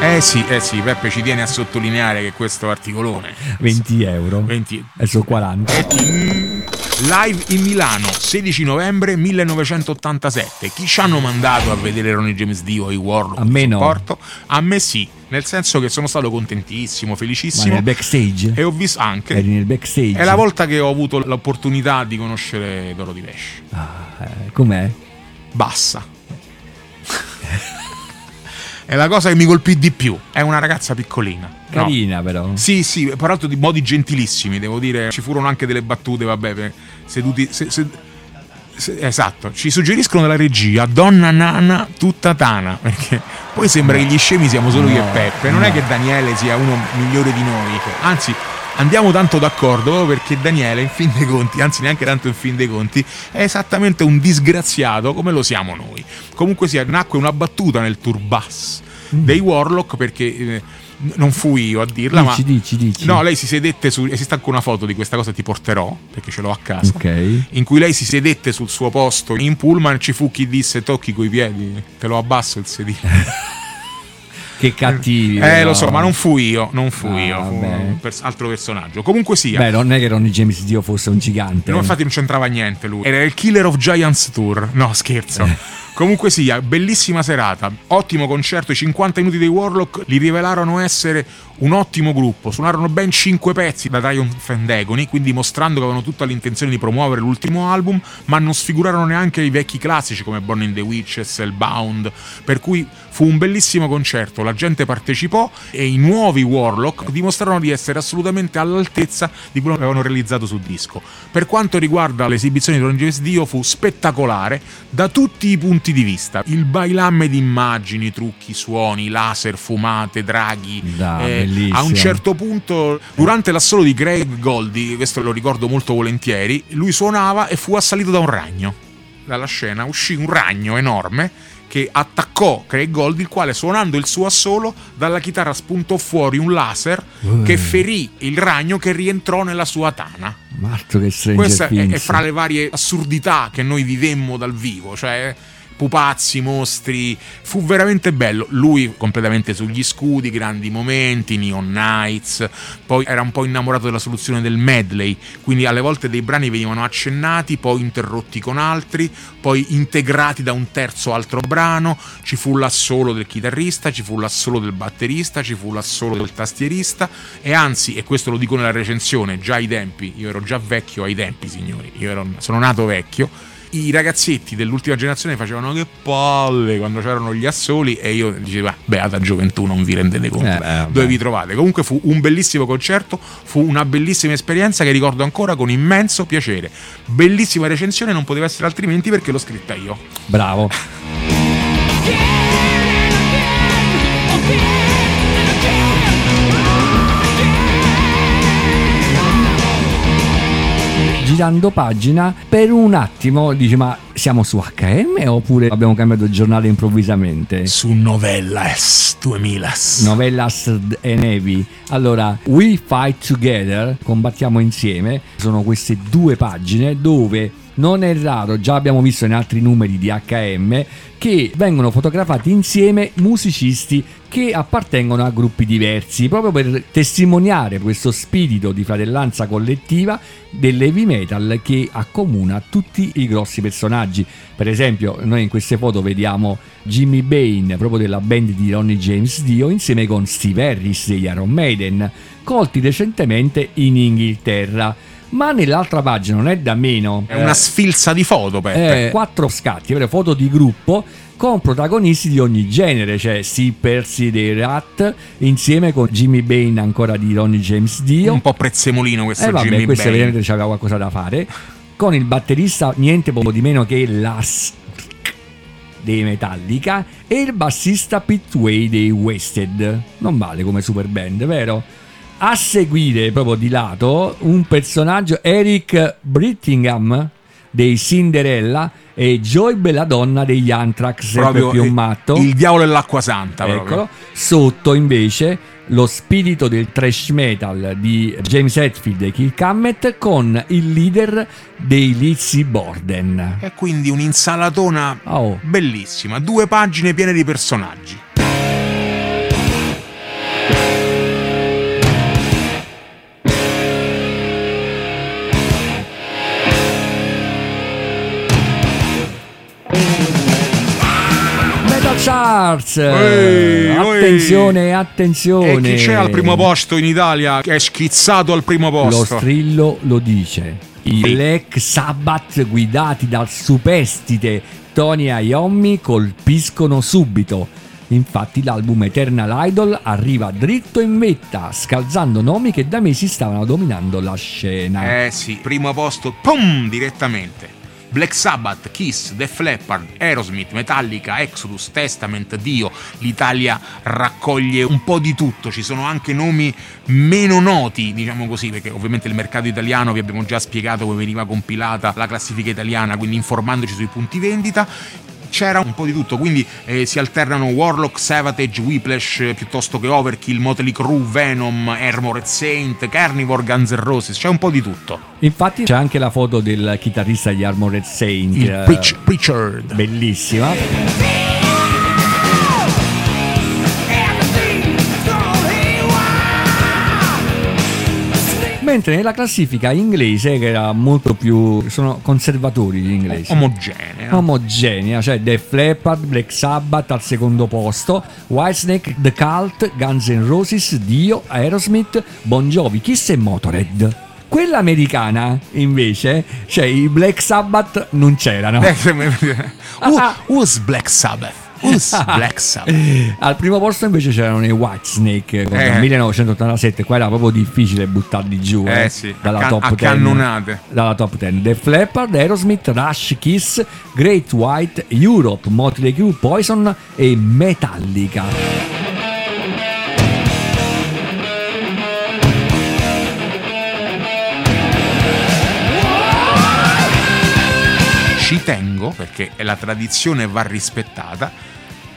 [SPEAKER 4] Eh sì, eh sì, Peppe ci tiene a sottolineare che questo articolone
[SPEAKER 2] 20 euro.
[SPEAKER 4] 20
[SPEAKER 2] E sono 40.
[SPEAKER 4] Live in Milano, 16 novembre 1987. Chi ci hanno mandato a vedere Ronnie James Dio e i Warlock?
[SPEAKER 2] A me no.
[SPEAKER 4] supporto? A me sì, nel senso che sono stato contentissimo,
[SPEAKER 2] Ma
[SPEAKER 4] felicissimo.
[SPEAKER 2] nel backstage?
[SPEAKER 4] E ho visto anche.
[SPEAKER 2] Eri nel backstage?
[SPEAKER 4] È la volta che ho avuto l'opportunità di conoscere Dorothy Vesh.
[SPEAKER 2] Ah, eh, com'è?
[SPEAKER 4] Bassa. È la cosa che mi colpì di più. È una ragazza piccolina. No.
[SPEAKER 2] Carina però.
[SPEAKER 4] Sì, sì, peraltro di modi gentilissimi, devo dire. Ci furono anche delle battute, vabbè, per- seduti. se- se- se- esatto, ci suggeriscono dalla regia donna nana tutta tana, perché poi sembra che gli scemi siamo solo io e Peppe. Non è che Daniele sia uno migliore di noi, anzi. Andiamo tanto d'accordo perché Daniele, in fin dei conti, anzi neanche tanto in fin dei conti, è esattamente un disgraziato come lo siamo noi. Comunque sia, nacque una battuta nel tour bus dei Warlock perché eh, non fui io a dirla,
[SPEAKER 2] Dici,
[SPEAKER 4] ma
[SPEAKER 2] dici, dici.
[SPEAKER 4] No, lei si sedette su. Esiste anche una foto di questa cosa, ti porterò, perché ce l'ho a casa.
[SPEAKER 2] Ok.
[SPEAKER 4] In cui lei si sedette sul suo posto in pullman. Ci fu chi disse: Tocchi coi piedi, te lo abbasso il sedile.
[SPEAKER 2] Che cattivi.
[SPEAKER 4] eh,
[SPEAKER 2] però.
[SPEAKER 4] lo so, ma non fui io, non fui
[SPEAKER 2] Ah,
[SPEAKER 4] io, fu un pers- altro personaggio. Comunque sia.
[SPEAKER 2] Beh, non è che Ronnie James Dio fosse un gigante.
[SPEAKER 4] No, infatti non c'entrava niente lui. Era il Killer of Giants Tour. No, scherzo.
[SPEAKER 2] Eh.
[SPEAKER 4] Comunque sia, bellissima serata, ottimo concerto. I 50 minuti dei Warlock li rivelarono essere un ottimo gruppo. Suonarono ben 5 pezzi da Triumph and Agony, quindi mostrando che avevano tutta l'intenzione di promuovere l'ultimo album, ma non sfigurarono neanche i vecchi classici come Born in the Witches, Hellbound. Per cui fu un bellissimo concerto. La gente partecipò e i nuovi Warlock dimostrarono di essere assolutamente all'altezza di quello che avevano realizzato sul disco. Per quanto riguarda l'esibizione di Ron James Dio, fu spettacolare da tutti i punti di vista. Il bailamme di immagini, trucchi, suoni, laser, fumate, draghi.
[SPEAKER 2] Dai, bellissimo.
[SPEAKER 4] a un certo punto, durante l'assolo di Greg Goldie, questo lo ricordo molto volentieri, lui suonava e fu assalito da un ragno. Dalla scena uscì un ragno enorme che attaccò Craig Gold, il quale suonando il suo assolo dalla chitarra spuntò fuori un laser che ferì il ragno che rientrò nella sua tana.
[SPEAKER 2] Ma altro che
[SPEAKER 4] Questa è, è fra le varie assurdità che noi vivemmo dal vivo, cioè pupazzi, mostri, fu veramente bello. Lui completamente sugli scudi, grandi momenti, Neon Nights, poi era un po' innamorato della soluzione del medley, quindi alle volte dei brani venivano accennati, poi interrotti con altri, poi integrati da un terzo altro brano, ci fu l'assolo del chitarrista, ci fu l'assolo del batterista, ci fu l'assolo del tastierista. E anzi, e questo lo dico nella recensione, già ai tempi, io ero già vecchio ai tempi, signori, io ero- sono nato vecchio i ragazzetti dell'ultima generazione facevano che palle quando c'erano gli assoli e io dicevo "Ah, beata gioventù non vi rendete conto.
[SPEAKER 2] Eh, beh,
[SPEAKER 4] dove vi trovate? Comunque fu un bellissimo concerto fu una bellissima esperienza che ricordo ancora con immenso piacere. Bellissima recensione non poteva essere altrimenti perché l'ho scritta io.
[SPEAKER 2] Bravo. Girando pagina per un attimo dice ma siamo su HM oppure abbiamo cambiato giornale improvvisamente?
[SPEAKER 4] su Novellas 2000
[SPEAKER 2] Novellas e Nevi. Allora, We Fight Together, combattiamo insieme, sono queste due pagine dove non è raro, già abbiamo visto in altri numeri di HM, che vengono fotografati insieme musicisti che appartengono a gruppi diversi, proprio per testimoniare questo spirito di fratellanza collettiva dell'heavy metal che accomuna tutti i grossi personaggi. Per esempio, noi in queste foto vediamo Jimmy Bain, proprio della band di Ronnie James Dio, insieme con Steve Harris degli Iron Maiden, colti recentemente in Inghilterra. Ma nell'altra pagina non è da meno.
[SPEAKER 4] è una sfilza di foto Peppe
[SPEAKER 2] Eh, quattro scatti, foto di gruppo con protagonisti di ogni genere, cioè Steve Percy dei Rat insieme con Jimmy Bain ancora di Ronnie James Dio.
[SPEAKER 4] un po' prezzemolino questo
[SPEAKER 2] Eh vabbè,
[SPEAKER 4] Jimmy
[SPEAKER 2] questo
[SPEAKER 4] Bain.
[SPEAKER 2] evidentemente c'aveva qualcosa da fare. Con il batterista niente poco di meno che l'As dei Metallica e il bassista Pete Way dei Wasted. Non vale come super band, vero? A seguire proprio di lato un personaggio Eric Brittingham dei Cinderella e Joy Belladonna degli Anthrax, sempre
[SPEAKER 4] proprio
[SPEAKER 2] più
[SPEAKER 4] il-
[SPEAKER 2] matto.
[SPEAKER 4] il diavolo e l'acqua santa proprio.
[SPEAKER 2] Eccolo. Sotto invece lo spirito del thrash metal di James Hetfield e Kirk Hammett con il leader dei Lizzy Borden.
[SPEAKER 4] E quindi un'insalatona
[SPEAKER 2] Oh.
[SPEAKER 4] bellissima, due pagine piene di personaggi.
[SPEAKER 2] Charts!
[SPEAKER 4] Ehi,
[SPEAKER 2] attenzione,
[SPEAKER 4] ehi.
[SPEAKER 2] attenzione!
[SPEAKER 4] E chi c'è al primo posto in Italia che è schizzato al primo
[SPEAKER 2] Lo
[SPEAKER 4] posto?
[SPEAKER 2] strillo lo dice. I. Black Sabbath guidati dal superstite Tony Iommi colpiscono subito. Infatti l'album Eternal Idol arriva dritto in vetta, scalzando nomi che da mesi stavano dominando la scena.
[SPEAKER 4] Eh sì, primo posto, pum, direttamente. Black Sabbath, Kiss, Def Leppard, Aerosmith, Metallica, Exodus, Testament, Dio. L'Italia raccoglie un po' di tutto, ci sono anche nomi meno noti, diciamo così, perché ovviamente il mercato italiano vi abbiamo già spiegato come veniva compilata la classifica italiana, quindi informandoci sui punti vendita. C'era un po' di tutto, quindi eh, si alternano Warlock, Savatage, Whiplash, eh, piuttosto che Overkill, Motley Crue, Venom, Armored Saint, Carnivore, Guns N' Roses, c'è un po' di tutto.
[SPEAKER 2] Infatti c'è anche la foto del chitarrista di Armored Saint.
[SPEAKER 4] Il
[SPEAKER 2] eh,
[SPEAKER 4] Preach- Preacher.
[SPEAKER 2] Bellissima. Mentre nella classifica inglese, che era molto più. sono conservatori gli inglesi.
[SPEAKER 4] Omogenea.
[SPEAKER 2] omogenea, cioè Def Leppard, Black Sabbath al secondo posto, Whitesnake, The Cult, Guns N' Roses, Dio, Aerosmith, Bon Jovi, Kiss e Motorhead. Quella americana, invece, cioè i Black Sabbath non c'erano.
[SPEAKER 4] Eh, Who, who's Black Sabbath? Who's Black Sabbath?
[SPEAKER 2] Al primo posto invece c'erano i Whitesnake con
[SPEAKER 4] Eh.
[SPEAKER 2] 1987, qua era proprio difficile buttarli giù
[SPEAKER 4] Eh
[SPEAKER 2] eh,
[SPEAKER 4] sì,
[SPEAKER 2] dalla
[SPEAKER 4] a can-
[SPEAKER 2] top
[SPEAKER 4] a
[SPEAKER 2] 10.
[SPEAKER 4] cannonate.
[SPEAKER 2] Dalla top 10. Def Leppard, Aerosmith, Rush, Kiss, Great White, Europe, Motley Crue, Poison e Metallica.
[SPEAKER 4] Ci tengo, perché la tradizione va rispettata,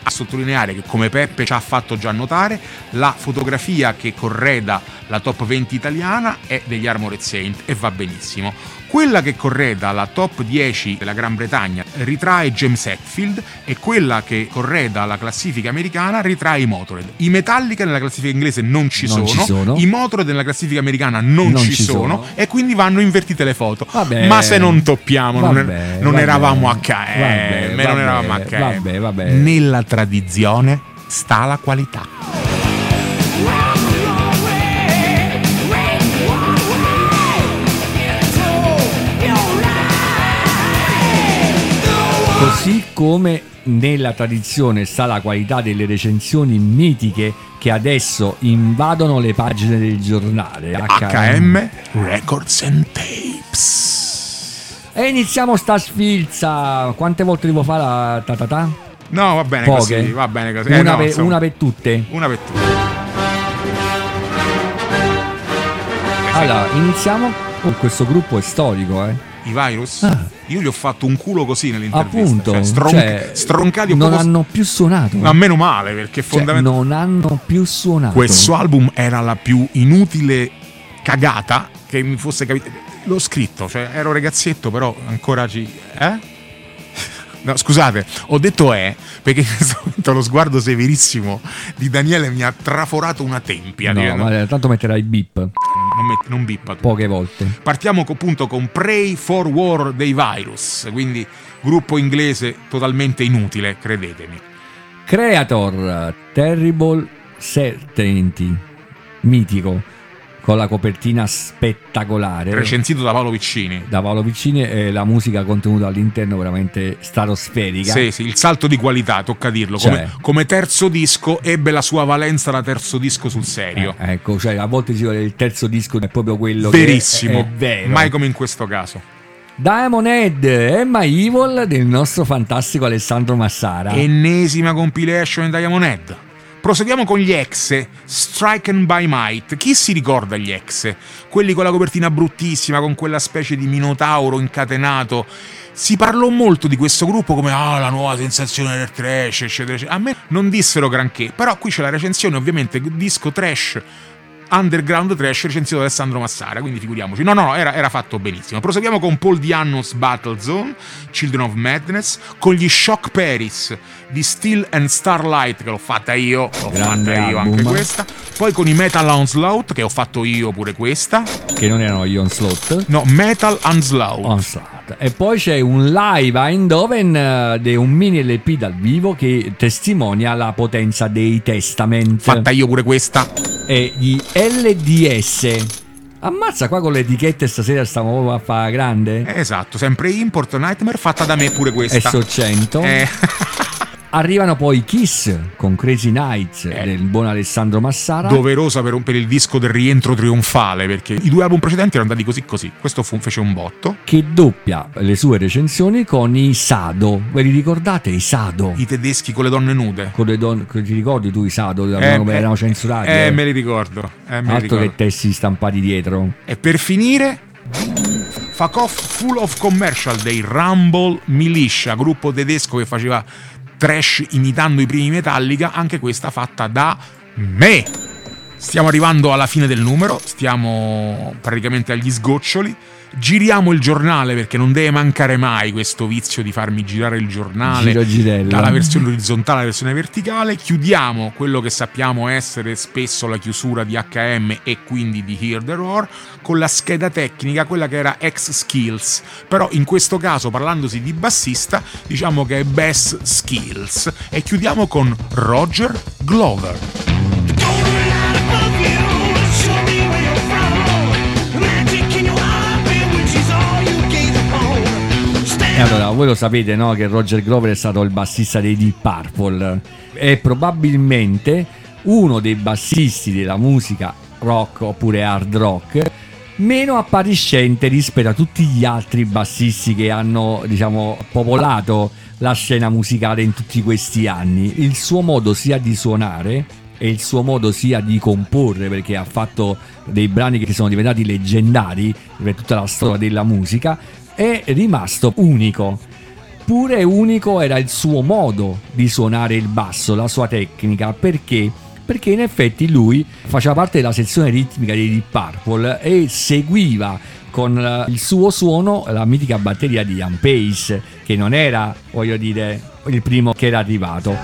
[SPEAKER 4] a sottolineare che come Peppe ci ha fatto già notare, la fotografia che correda la top 20 italiana è degli Armored Saint e va benissimo. Quella che correda la top 10 della Gran Bretagna ritrae James Hetfield e quella che correda la classifica americana ritrae i Motorhead. I Metallica nella classifica inglese non ci,
[SPEAKER 2] Non
[SPEAKER 4] sono,
[SPEAKER 2] ci sono.
[SPEAKER 4] i Motorhead nella classifica americana non,
[SPEAKER 2] Non
[SPEAKER 4] ci,
[SPEAKER 2] ci
[SPEAKER 4] sono,
[SPEAKER 2] sono.
[SPEAKER 4] e quindi vanno invertite le foto.
[SPEAKER 2] Vabbè.
[SPEAKER 4] Ma se non toppiamo, non,
[SPEAKER 2] Vabbè,
[SPEAKER 4] non
[SPEAKER 2] vabbè.
[SPEAKER 4] eravamo a KM,
[SPEAKER 2] Vabbè,
[SPEAKER 4] non eravamo a KM.
[SPEAKER 2] vabbè, vabbè.
[SPEAKER 4] Nella tradizione sta la qualità.
[SPEAKER 2] Così come nella tradizione sta la qualità delle recensioni mitiche che adesso invadono le pagine del giornale.
[SPEAKER 4] HM Records and Tapes.
[SPEAKER 2] E iniziamo sta sfilza. Quante volte devo fare la ta ta ta?
[SPEAKER 4] No, va bene
[SPEAKER 2] Poche.
[SPEAKER 4] così, va bene così. Eh,
[SPEAKER 2] Una,
[SPEAKER 4] no,
[SPEAKER 2] per, una per tutte.
[SPEAKER 4] una per tutte.
[SPEAKER 2] Allora, iniziamo con questo gruppo è storico, eh.
[SPEAKER 4] I virus?
[SPEAKER 2] Ah.
[SPEAKER 4] Io gli ho fatto un culo così nell'intervista.
[SPEAKER 2] Appunto,
[SPEAKER 4] cioè, stron-
[SPEAKER 2] cioè,
[SPEAKER 4] stroncati un
[SPEAKER 2] non
[SPEAKER 4] po'
[SPEAKER 2] hanno più suonato.
[SPEAKER 4] Ma meno male, perché
[SPEAKER 2] Cioè,
[SPEAKER 4] fondamentalmente
[SPEAKER 2] non hanno più suonato.
[SPEAKER 4] questo album era la più inutile cagata che mi fosse capito. L'ho scritto, cioè ero ragazzetto, però ancora ci. Eh? No, scusate, ho detto è perché in questo momento lo sguardo severissimo di Daniele mi ha traforato una tempia.
[SPEAKER 2] No, ma tanto metterai bip
[SPEAKER 4] non, metti- non bippa tu.
[SPEAKER 2] poche volte.
[SPEAKER 4] Partiamo appunto con Pray for War dei Virus, quindi gruppo inglese totalmente inutile, credetemi.
[SPEAKER 2] Creator Terrible Certainty mitico con la copertina spettacolare
[SPEAKER 4] Recensito da Paolo Piccini.
[SPEAKER 2] da Paolo Piccini e la musica contenuta all'interno veramente stratosferica
[SPEAKER 4] Sì, sì, il salto di qualità, tocca dirlo.
[SPEAKER 2] Cioè.
[SPEAKER 4] Come, come terzo disco ebbe la sua valenza da terzo disco sul serio.
[SPEAKER 2] Eh, ecco cioè a volte si che il terzo disco è proprio quello che
[SPEAKER 4] Verissimo,
[SPEAKER 2] è, è vero
[SPEAKER 4] mai come in questo caso.
[SPEAKER 2] Diamond Head Emma Evil del nostro fantastico Alessandro Massara
[SPEAKER 4] Ennesima compilation di Diamond Head. Proseguiamo con gli ex, Striken by Might. Chi si ricorda gli ex? Quelli con la copertina bruttissima, con quella specie di minotauro incatenato. Si parlò molto di questo gruppo come ah, la nuova sensazione del trash, eccetera, eccetera. A me non dissero granché, però qui c'è la recensione, ovviamente, disco trash underground trash recensito da Alessandro Massara, quindi figuriamoci. No, no, no, era, era fatto benissimo. Proseguiamo con Paul Diannos Battle Zone, Children of Madness, con gli Shock Paris di Steel and Starlight, che l'ho fatta io, l'ho
[SPEAKER 2] Grande
[SPEAKER 4] fatta io
[SPEAKER 2] album.
[SPEAKER 4] anche questa. Poi con i Metal Onslaught, che ho fatto io pure questa.
[SPEAKER 2] che non erano gli Onslaught
[SPEAKER 4] No, Metal Onslaught.
[SPEAKER 2] Onslaught. E poi c'è un live a Eindhoven eh, di un mini LP dal vivo che testimonia la potenza dei Testament
[SPEAKER 4] Fatta io pure questa.
[SPEAKER 2] e gli LDS. Ammazza qua con le etichette stasera stiamo proprio a fare grande.
[SPEAKER 4] Esatto, sempre Import Nightmare, fatta da me pure questa.
[SPEAKER 2] so 100.
[SPEAKER 4] Eh,
[SPEAKER 2] Arrivano poi Kiss con Crazy Nights
[SPEAKER 4] Eh.
[SPEAKER 2] del buon Alessandro Massara.
[SPEAKER 4] doverosa per, per il disco del rientro trionfale, perché i due album precedenti erano andati così così. Questo fu, fece un botto.
[SPEAKER 2] che doppia le sue recensioni con i Sado. Ve li ricordate i Sado?
[SPEAKER 4] I tedeschi con le donne nude.
[SPEAKER 2] Con le donne, ti ricordi tu i Sado?
[SPEAKER 4] Eh,
[SPEAKER 2] erano,
[SPEAKER 4] eh,
[SPEAKER 2] erano censurati.
[SPEAKER 4] Eh,
[SPEAKER 2] eh.
[SPEAKER 4] me li ricordo. Eh, me
[SPEAKER 2] Altro
[SPEAKER 4] ricordo.
[SPEAKER 2] che testi stampati dietro.
[SPEAKER 4] E per finire, Fuck Off Full of Commercial dei Rumble Militia, gruppo tedesco che faceva trash imitando i primi Metallica, anche questa fatta da me. Stiamo arrivando alla fine del numero, stiamo praticamente agli sgoccioli. Giriamo il giornale perché non deve mancare mai questo vizio di farmi girare il giornale dalla versione orizzontale alla versione verticale. Chiudiamo quello che sappiamo essere spesso la chiusura di HM e quindi di Hear the Roar con la scheda tecnica, quella che era X Skills. Però in questo caso, parlandosi di bassista, diciamo che è Best Skills. E chiudiamo con Roger Glover.
[SPEAKER 2] E allora, voi lo sapete, no? Che Roger Glover è stato il bassista dei Deep Purple. È probabilmente uno dei bassisti della musica rock oppure hard rock meno appariscente rispetto a tutti gli altri bassisti che hanno, diciamo, popolato la scena musicale in tutti questi anni. Il suo modo sia di suonare e il suo modo sia di comporre, perché ha fatto dei brani che sono diventati leggendari per tutta la storia della musica, è rimasto unico. Eppure unico era il suo modo di suonare il basso, la sua tecnica, perché? Perché in effetti lui faceva parte della sezione ritmica dei Deep Purple e seguiva con eh, il suo suono la mitica batteria di Ian Pace, che non era, voglio dire, il primo che era arrivato.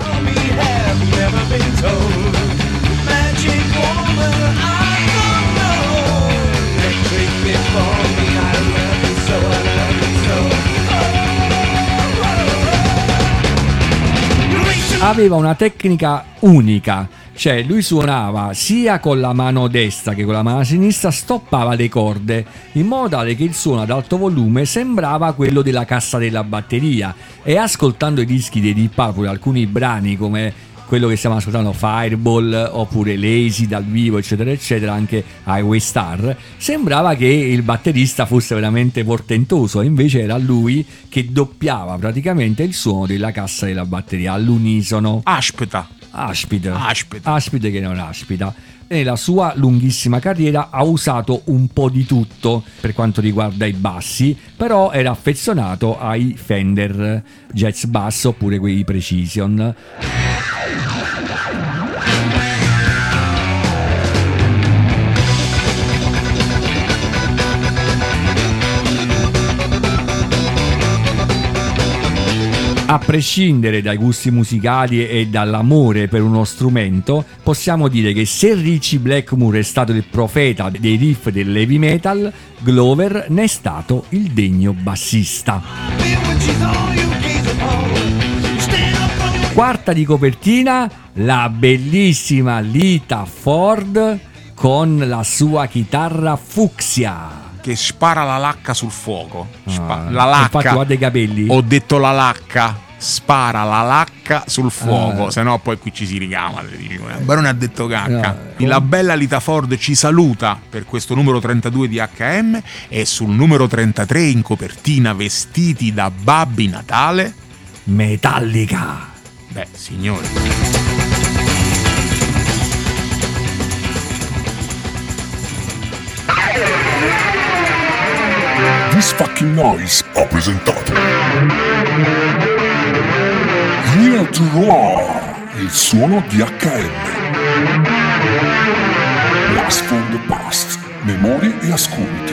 [SPEAKER 2] Aveva una tecnica unica, cioè lui suonava sia con la mano destra che con la mano sinistra, stoppava le corde in modo tale che il suono ad alto volume sembrava quello della cassa della batteria. E ascoltando i dischi dei Deep Purple, alcuni brani come quello che stiamo ascoltando Fireball oppure Lazy dal vivo eccetera eccetera anche Highway Star sembrava che il batterista fosse veramente portentoso e invece era lui che doppiava praticamente il suono della cassa della batteria all'unisono
[SPEAKER 4] Aspetta.
[SPEAKER 2] aspide
[SPEAKER 4] Aspide.
[SPEAKER 2] aspide che non aspida nella sua lunghissima carriera ha usato un po' di tutto per quanto riguarda i bassi, però era affezionato ai Fender Jazz Bass oppure quei Precision. A prescindere dai gusti musicali e dall'amore per uno strumento, possiamo dire che se Richie Blackmore è stato il profeta dei riff del heavy metal, Glover ne è stato il degno bassista. Quarta di copertina, la bellissima Lita Ford con la sua chitarra fucsia.
[SPEAKER 4] Che spara la lacca sul fuoco. Spa-
[SPEAKER 2] Ah,
[SPEAKER 4] la lacca.
[SPEAKER 2] Infatti guarda i capelli.
[SPEAKER 4] Ho detto la lacca. Spara la lacca sul fuoco,
[SPEAKER 2] Ah.
[SPEAKER 4] se no poi qui ci si ricama. eh. Barone ha detto cacca.
[SPEAKER 2] No.
[SPEAKER 4] La bella Lita Ford ci saluta per questo numero 32 di HM e sul numero 33 in copertina vestiti da Babbi Natale.
[SPEAKER 2] Metallica.
[SPEAKER 4] Beh, signori.
[SPEAKER 1] Fucking Noise ha presentato Here to Roar, il suono di HM. Blast from the Past, memorie e ascolti.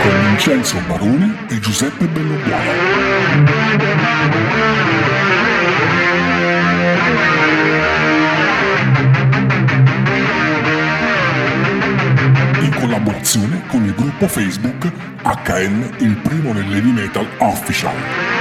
[SPEAKER 1] Con Vincenzo Barone e Giuseppe Bellobuono. collaborazione con il gruppo Facebook HN Il Primo nell'Heavy Metal Official.